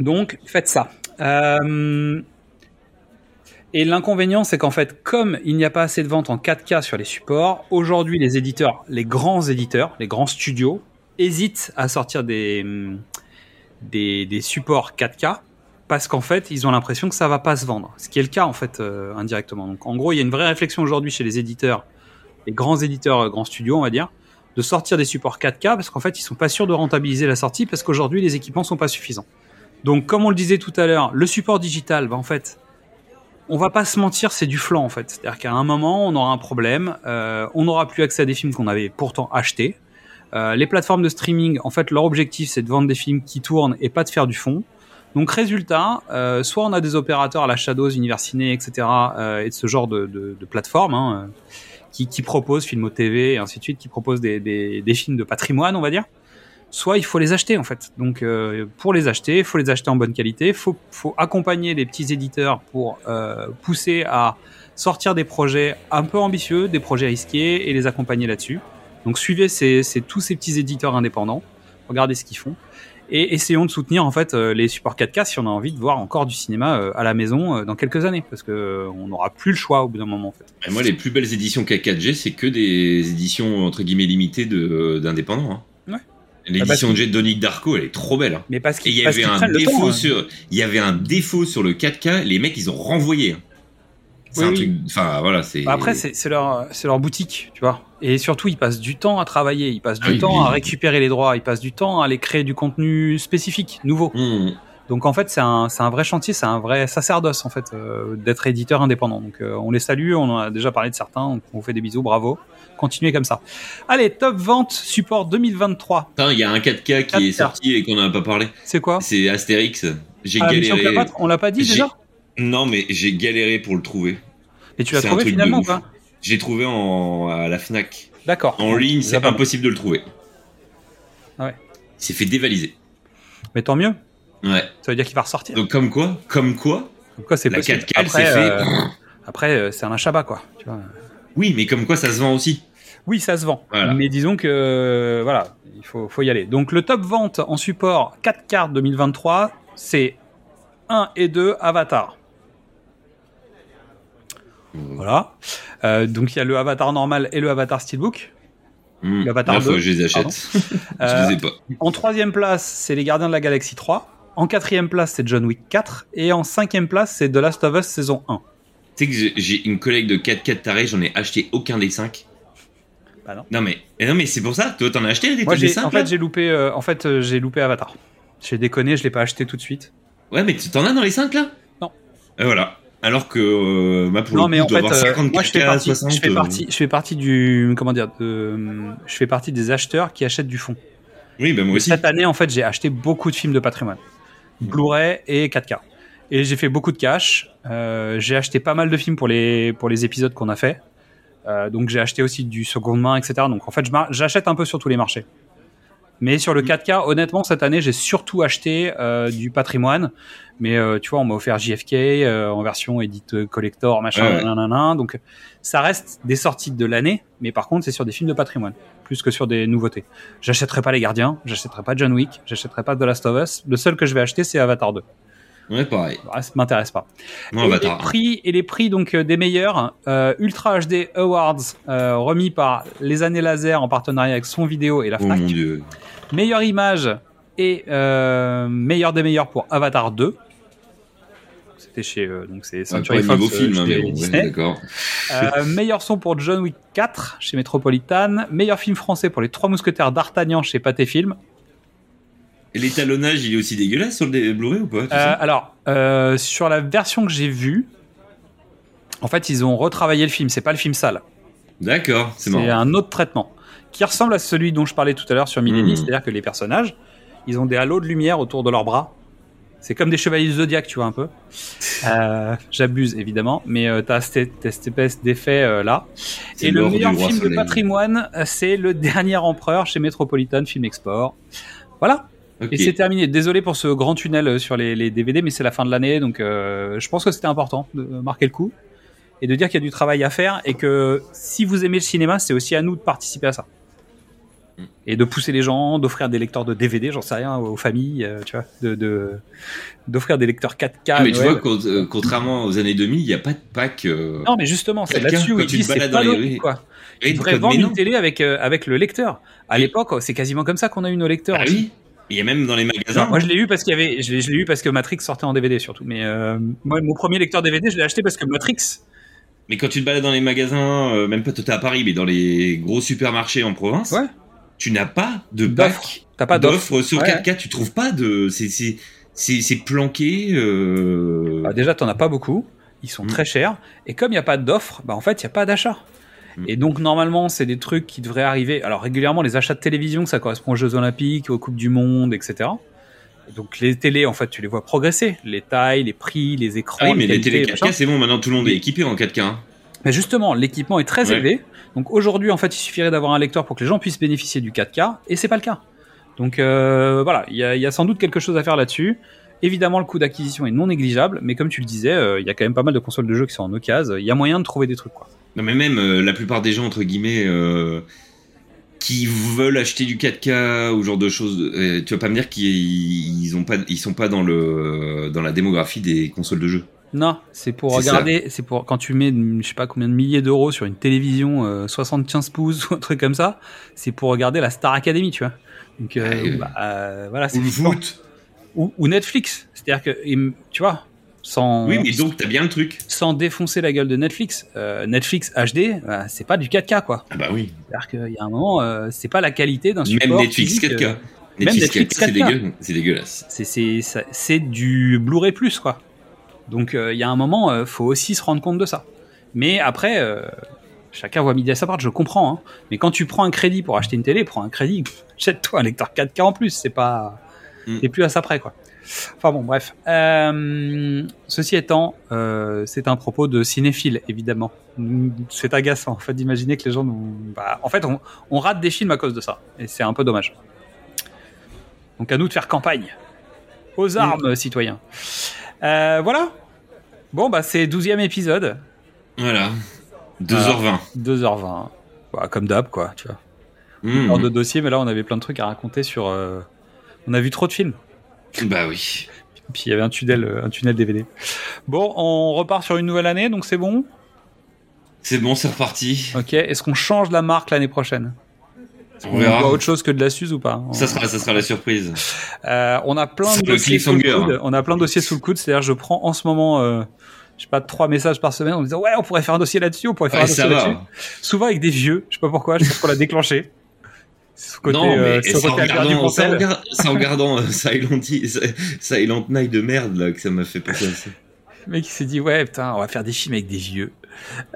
Donc, faites ça. Euh, Et l'inconvénient, c'est qu'en fait, comme il n'y a pas assez de ventes en 4K sur les supports, aujourd'hui, les éditeurs, les grands éditeurs, les grands studios, hésitent à sortir des supports 4K parce qu'en fait, ils ont l'impression que ça va pas se vendre. Ce qui est le cas, en fait, euh, indirectement. Donc, en gros, il y a une vraie réflexion aujourd'hui chez les éditeurs, les grands éditeurs, euh, grands studios, on va dire, de sortir des supports 4K parce qu'en fait, ils sont pas sûrs de rentabiliser la sortie parce qu'aujourd'hui, les équipements sont pas suffisants. Donc, comme on le disait tout à l'heure, le support digital, bah, en fait, on va pas se mentir, c'est du flanc en fait. C'est-à-dire qu'à un moment, on aura un problème, euh, on n'aura plus accès à des films qu'on avait pourtant achetés. Euh, les plateformes de streaming, en fait, leur objectif, c'est de vendre des films qui tournent et pas de faire du fond. Donc, résultat, soit on a des opérateurs à la Shadows, Universiné, etc., et de ce genre de, plateformes hein, qui, qui proposent Filmo TV et ainsi de suite, qui proposent des, des, des films de patrimoine, on va dire soit il faut les acheter en fait. Donc euh, pour les acheter, il faut les acheter en bonne qualité, il faut, faut accompagner les petits éditeurs pour euh, pousser à sortir des projets un peu ambitieux, des projets risqués et les accompagner là-dessus. Donc suivez ces, ces- tous ces petits éditeurs indépendants, regardez ce qu'ils font et essayons de soutenir en fait euh, les supports 4K si on a envie de voir encore du cinéma euh, à la maison euh, dans quelques années parce que on n'aura plus le choix au bout d'un moment en fait. Et moi, les plus belles éditions K4G, c'est que des éditions entre guillemets limitées de- d'indépendants. Hein. Ouais. L'édition Ah de Jet Donic Darko, elle est trop belle. hein. Mais parce Et qu'ils il y avait un défaut temps, hein. sur, il y avait un défaut sur le 4K. Les mecs, ils ont renvoyé. C'est Oui, un oui. truc. Enfin, voilà, c'est. Bah après, c'est c'est leur, c'est leur boutique, tu vois. Et surtout, ils passent du temps à travailler, ils passent du Ah oui, temps oui. à récupérer les droits, ils passent du temps à aller créer du contenu spécifique, nouveau. Mmh. Donc en fait, c'est un, vrai chantier, c'est un vrai sacerdoce en fait euh, d'être éditeur indépendant. Donc euh, on les salue, on en a déjà parlé de certains, donc on vous fait des bisous, bravo. Continuez comme ça. Allez, top vente support 2023. Putain, il y a un 4K qui est 4K. sorti et qu'on n'a pas parlé. C'est quoi? C'est Astérix. J'ai Ah, galéré. Cléopâtre, On l'a pas dit déjà? Non, mais j'ai galéré pour le trouver. Et tu l'as trouvé finalement ou pas? J'ai trouvé en, à la Fnac. D'accord. En ligne, c'est impossible de le trouver. Ah ouais. Il s'est fait dévaliser. Mais tant mieux. Ouais. Ça veut dire qu'il va ressortir. Donc comme quoi, comme quoi, Donc quoi, c'est la possible. 4K elle s'est Après, fait. euh, après, euh, c'est un achat bas quoi. Tu vois. Oui, mais comme quoi ça se vend aussi. Oui, ça se vend. Voilà. Mais disons que euh, voilà, il faut, faut y aller. Donc le top vente en support 4 cartes 2023, c'est 1 et 2 Avatar. Voilà. Euh, donc il y a le Avatar normal et le Avatar Steelbook. Mmh. L'Avatar Là, faut 2, que je les achète. Euh, je les ai pas. en troisième place, c'est les Gardiens de la Galaxie 3. En quatrième place, c'est John Wick 4. Et en cinquième place, c'est The Last of Us saison 1. Tu sais que j'ai- une collègue de 4K taré, j'en ai acheté aucun des 5. Bah non. Non mais, non mais c'est pour ça, toi t'en as acheté des Moi, trucs des j'ai, 5 en fait, j'ai loupé, euh, en fait, euh, j'ai loupé Avatar. J'ai déconné, je l'ai pas acheté tout de suite. Ouais mais tu t'en as dans les 5 là? Non. Et voilà. Alors que, euh, moi pour non le mais coup, en fait, avoir euh, 50 moi je fais 4K, partie, 60, je fais euh, partie, je fais partie du, comment dire, de- je fais partie des acheteurs qui achètent du fond. Oui, bah moi aussi. Cette année, en fait, j'ai acheté beaucoup de films de patrimoine, Blu-ray et 4K. Et j'ai fait beaucoup de cash. Euh, j'ai acheté pas mal de films pour les pour les épisodes qu'on a fait. Euh, donc j'ai acheté aussi du seconde main, etc. Donc en fait, j'achète un peu sur tous les marchés. Mais sur le 4K, honnêtement, cette année, j'ai surtout acheté euh, du patrimoine. Mais euh, tu vois, on m'a offert JFK euh, en version edit collector, machin, Ouais, ouais. nanana. Donc, ça reste des sorties de l'année. Mais par contre, c'est sur des films de patrimoine, plus que sur des nouveautés. J'achèterai pas Les Gardiens, j'achèterai pas John Wick, j'achèterai pas The Last of Us. Le seul que je vais acheter, c'est Avatar 2. Ouais, pareil. Le reste m'intéresse pas. Non, et, les prix, et les prix donc euh, des meilleurs euh, Ultra HD Awards euh, remis par les années laser en partenariat avec son vidéo et la Oh Fnac. mon dieu. Meilleure image et euh, meilleur des meilleurs pour Avatar 2. C'était chez donc c'est Ouais, Century pas Fox film, hein, mais bon, ouais, Disney. d'accord. Euh, meilleur son pour John Wick 4 chez Metropolitan. Meilleur film français pour les Trois Mousquetaires d'Artagnan chez Pathé Film. Et l'étalonnage, il est aussi dégueulasse sur le Blu-ray ou pas tu sais Euh, alors, euh, sur la version que j'ai vue, en fait, ils ont retravaillé le film. C'est pas le film sale. D'accord, c'est C'est marrant. un autre traitement qui ressemble à celui dont je parlais tout à l'heure sur Millennium, Mhm. c'est-à-dire que les personnages, ils ont des halos de lumière autour de leurs bras. C'est comme des chevaliers du zodiaque, tu vois un peu. Euh, J'abuse évidemment, mais euh, t'as cette, espèce d'effet euh, là. C'est Et le meilleur film de patrimoine, c'est Le Dernier Empereur chez Metropolitan Film Export. Voilà. Et c'est terminé. Désolé pour ce grand tunnel euh, sur les, les DVD, mais c'est la fin de l'année, donc euh, je pense que c'était important de marquer le coup et de dire qu'il y a du travail à faire et que si vous aimez le cinéma, c'est aussi à nous de participer à ça. Mm. Et de pousser les gens, d'offrir des lecteurs de DVD, j'en sais rien, aux familles, euh, tu vois, de de- d'offrir des lecteurs 4K. Ah, mais tu vois, euh, contrairement aux années 2000, il n'y a pas de pack. euh, Non, mais justement, c'est 4K, là-dessus où ils disent c'est pas les quoi. Ils devraient vendre une télé avec, euh, avec le lecteur. À Oui. l'époque, c'est quasiment comme ça qu'on a eu nos lecteurs. Ah oui Il y a même dans les magasins. Non, moi je l'ai eu parce qu'il y avait, je l'ai, je l'ai eu parce que Matrix sortait en DVD surtout. Mais euh, moi, mon premier lecteur DVD, je l'ai acheté parce que Matrix. Mais quand tu te balades dans les magasins, euh, même pas toi t'es à Paris, mais dans les gros supermarchés en province, Ouais. tu n'as pas de pack T'as pas d'offre. d'offres sur Ouais. 4K. Tu trouves pas de. C'est c'est c'est c'est planqué. euh, Bah, déjà, t'en as pas beaucoup. Ils sont Mm. très chers. Et comme il n'y a pas d'offre, bah, en fait, il n'y a pas d'achat. Et donc, normalement, c'est des trucs qui devraient arriver. Alors, régulièrement, les achats de télévision, ça correspond aux Jeux Olympiques, aux Coupes du Monde, etc. Donc, les télés, en fait, tu les vois progresser. Les tailles, les prix, les écrans. Ah oui, mais les télé 4K, machin. c'est bon, maintenant tout le monde est équipé en 4K. hein. Mais justement, l'équipement est très Ouais. élevé. Donc aujourd'hui, en fait, il suffirait d'avoir un lecteur pour que les gens puissent bénéficier du 4K, et c'est pas le cas. Donc euh, voilà, il y, a- il y a sans doute quelque chose à faire là-dessus. Évidemment, le coût d'acquisition est non négligeable, mais comme tu le disais, euh, il y a quand même pas mal de consoles de jeux qui sont en occasion. Il y a moyen de trouver des trucs, quoi. Non, mais même euh, la plupart des gens, entre guillemets, euh, qui veulent acheter du 4K ou genre de choses, euh, tu vas pas me dire qu'ils ils ont pas, ils sont pas dans le dans la démographie des consoles de jeux. Non, c'est pour regarder, c'est pour quand tu mets, je sais pas combien de milliers d'euros sur une télévision euh, 75 pouces ou un truc comme ça, c'est pour regarder la Star Academy, tu vois. Donc euh, bah, voilà, c'est Ou le flippant. foot. ou, ou Netflix. C'est-à-dire que, tu vois, sans, Oui, mais donc t'as bien le truc. sans défoncer la gueule de Netflix, euh, Netflix HD, bah, c'est pas du 4K, quoi. Ah bah oui. C'est-à-dire qu'il y a un moment, euh, c'est pas la qualité d'un support. Même Netflix physique, 4K. euh, Netflix, Netflix 4K, c'est 4K. dégueu- c'est dégueulasse. c'est c'est ça- c'est du Blu-ray plus, quoi. Donc euh, il y a un moment, euh, faut aussi se rendre compte de ça. Mais après, euh, chacun voit midi à sa part, je comprends. Hein. Mais quand tu prends un crédit pour acheter une télé, prends un crédit, jette-toi un lecteur 4K en plus. C'est pas, Mm. t'es plus à ça près, quoi. Enfin bon, bref. Euh, ceci étant, euh, c'est un propos de cinéphile, évidemment. Mm, C'est agaçant, en fait, d'imaginer que les gens nous... bah, en fait, on, on rate des films à cause de ça. Et c'est un peu dommage. Donc à nous de faire campagne. Aux armes, citoyens. Euh, voilà. Bon, bah c'est 12e épisode. Voilà. 2h20. 2h20. Bah, comme d'hab, quoi, tu vois. Mmh. Hors de dossier, mais là, on avait plein de trucs à raconter sur... On a vu trop de films. Bah oui. Puis il y avait un tunnel, euh, un tunnel DVD. Bon, on repart sur une nouvelle année, donc c'est bon? C'est bon, c'est reparti. Ok. Est-ce qu'on change la marque l'année prochaine? On qu'on verra. autre chose que de la Suze ou pas? Ça sera, ça sera la surprise. Euh, on a plein de dossiers sous le coude. hein. On a plein de dossiers sous le coude. C'est-à-dire, je prends en ce moment, euh, je sais pas, trois messages par semaine en disant ouais, on pourrait faire un dossier là-dessus, on pourrait faire Ouais, un dossier là-dessus. Souvent avec des vieux. Je sais pas pourquoi. Je pense qu'on l'a déclenché. Ce côté, non, mais euh, c'est ce en côté regardant, c'est en Dupontel. regard- c'est en regardant euh, Silent, Silent Night de merde là que ça m'a fait penser à ça. Le mec il s'est dit ouais putain on va faire des films avec des vieux.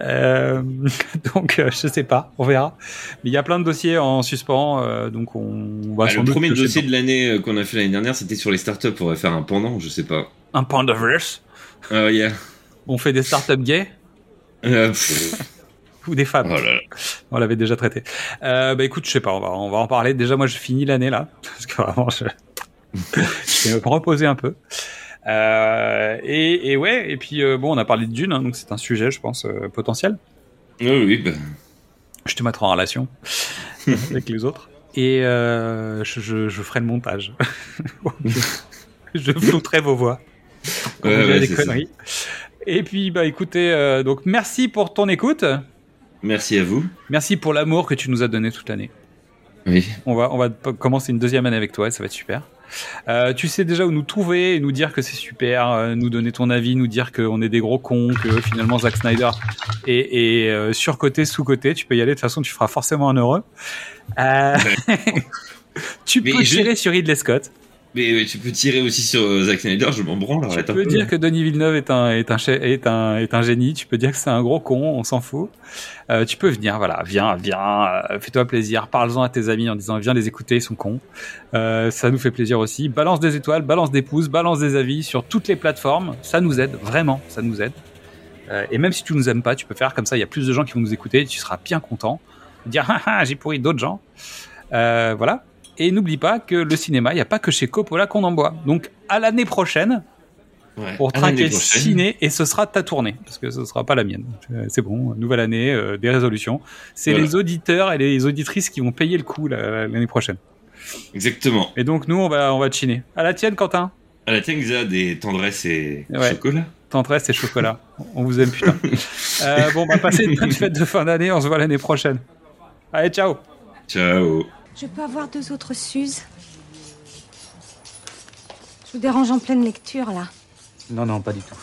Euh, donc euh, je sais pas, on verra. Mais il y a plein de dossiers en suspens, euh, donc on va Ah, sans le premier dossier de l'année euh, qu'on a fait l'année dernière, c'était sur les startups. On va faire un pendant, je sais pas. un Pandaverse. Ah yeah. On fait des startups gays? Ou des femmes. Oh là là. On l'avait déjà traité. Euh, bah écoute, je sais pas, on va, on va en parler. Déjà, moi, je finis l'année là, parce que vraiment, je, je vais me reposer un peu. Euh, et, et ouais, et puis euh, bon, on a parlé de Dune, hein, donc c'est un sujet, je pense, potentiel. Oui, oui, bah, Je te mettrai en relation avec les autres. Et je, je, je ferai le montage. je flouterai vos voix. Quand Ouais, vous direz ouais, des ça. conneries. Et puis, bah écoutez, euh, donc merci pour ton écoute. Merci à vous. Merci pour l'amour que tu nous as donné toute l'année. Oui. On va, on va commencer une deuxième année avec toi et ça va être super. Euh, tu sais déjà où nous trouver et nous dire que c'est super, euh, nous donner ton avis, nous dire qu'on est des gros cons, que finalement Zack Snyder est, est euh, surcoté, sous-coté. Tu peux y aller, de toute façon, tu feras forcément un heureux. Tu peux je- tirer sur Ridley Scott. Mais euh, tu peux tirer aussi sur euh, Zack Snyder, je m'en branle, Tu arrête un peux peu. dire que Denis Villeneuve est un, est un, est un, est un génie. Tu peux dire que c'est un gros con, on s'en fout. Euh, tu peux venir, voilà, viens, viens, euh, fais-toi plaisir, parle-en à tes amis en disant viens les écouter, ils sont cons. Euh, ça nous fait plaisir aussi. Balance des étoiles, balance des pouces, balance des avis sur toutes les plateformes. Ça nous aide, vraiment, ça nous aide. Euh, et même si tu nous aimes pas, tu peux faire comme ça. Il y a plus de gens qui vont nous écouter. Tu seras bien content. Dire ah, j'ai pourri d'autres gens. Euh, voilà. Et n'oublie pas que le cinéma, il n'y a pas que chez Coppola qu'on en boit. Donc à l'année prochaine Ouais. pour prochaine. ciné et ce sera ta tournée parce que ce sera pas la mienne. Euh, C'est bon, nouvelle année, euh, des résolutions. C'est Voilà. les auditeurs et les auditrices qui vont payer le coup la- l'année prochaine. Exactement. Et donc nous on va on va chiner. À la tienne Quentin. À la tienne, Xa, des tendresses et Ouais. chocolat. Tendresse et chocolat. On vous aime putain. Euh, bon, on va passer une bonne fête de fin d'année. On se voit l'année prochaine. Allez, ciao. Ciao. Je peux avoir deux autres Suzes Je vous dérange en pleine lecture, là. Non, non, pas du tout.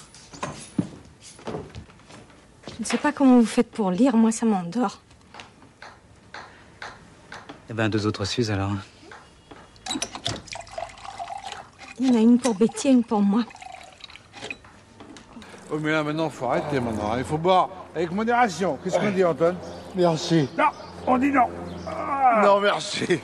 Je ne sais pas comment vous faites pour lire, moi ça m'endort. Eh ben, deux autres Suzes alors. Il y en a une pour Betty et une pour moi. Oh, mais là, maintenant, faut arrêter maintenant. hein. Il faut boire avec modération. Qu'est-ce qu'on dit, Antoine? Merci. Non, on dit non. Non, merci.